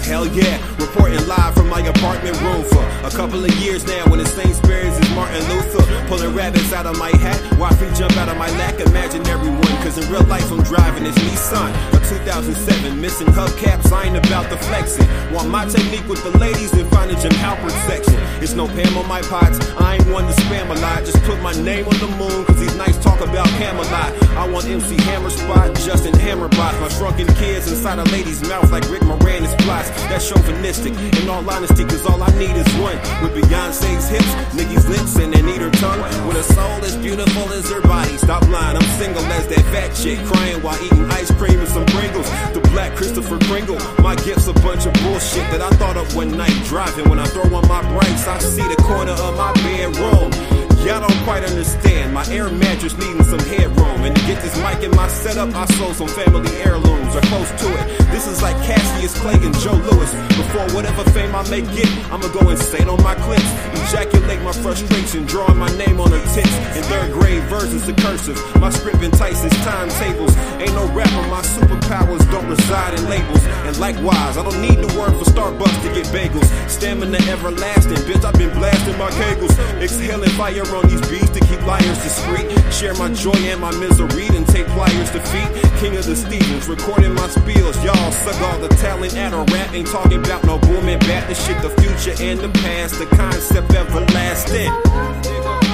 S2: Hell yeah, reporting live from my apartment room for a couple of years now. When the same spirits as Martin Luther, pulling rabbits out of my hat, while feet jump out of my lack? Imagine everyone, cause in real life I'm driving this Nissan, a 2007, missing hubcaps. I ain't about the flexing. Want my technique with the ladies and find a Jim Halpert section. It's no Pam on my pots. I ain't one to spam a lot. Just put my name on the moon, cause these nights talk about Camelot. I want MC Hammer spot, Justin Hammerbot. My shrunken kids inside a lady's mouth like Rick Moranis plots. That's chauvinistic. In all honesty, cause all I need is one. With Beyonce's hips, Nicki's lips, and an eater tongue. With a soul as beautiful as her body. Stop lying, I'm single as that fat chick. Crying while eating ice cream and some Pringles. The black Christopher Kringle. My gift's a bunch of bullshit that I thought of one night driving. When I throw on my brights, I see the corner of my bedroom. Y'all don't quite understand. My air mattress needing some headroom. And to get this mic in my setup, I sold some family heirlooms or close to it. This is like Cassius Clay and Joe Louis. Before whatever fame I may get, I'ma go insane on my clips. Ejaculate my frustration, drawing my name on her tits. In third grade versions of cursive. My script entices timetables. Ain't no rapper, my superpowers don't reside in labels. And likewise, I don't need to work for Starbucks to get bagels. Stamina everlasting, bitch, I've been blasting my kegels. Exhaling fire on these beats to keep liars discreet. Share my joy and my misery, and take pliers to feet. King of the Stevens, recording my spiels. Y'all suck all the talent at a rap. Ain't talking about no boom and bat. This shit, the future and the past. The concept everlasting.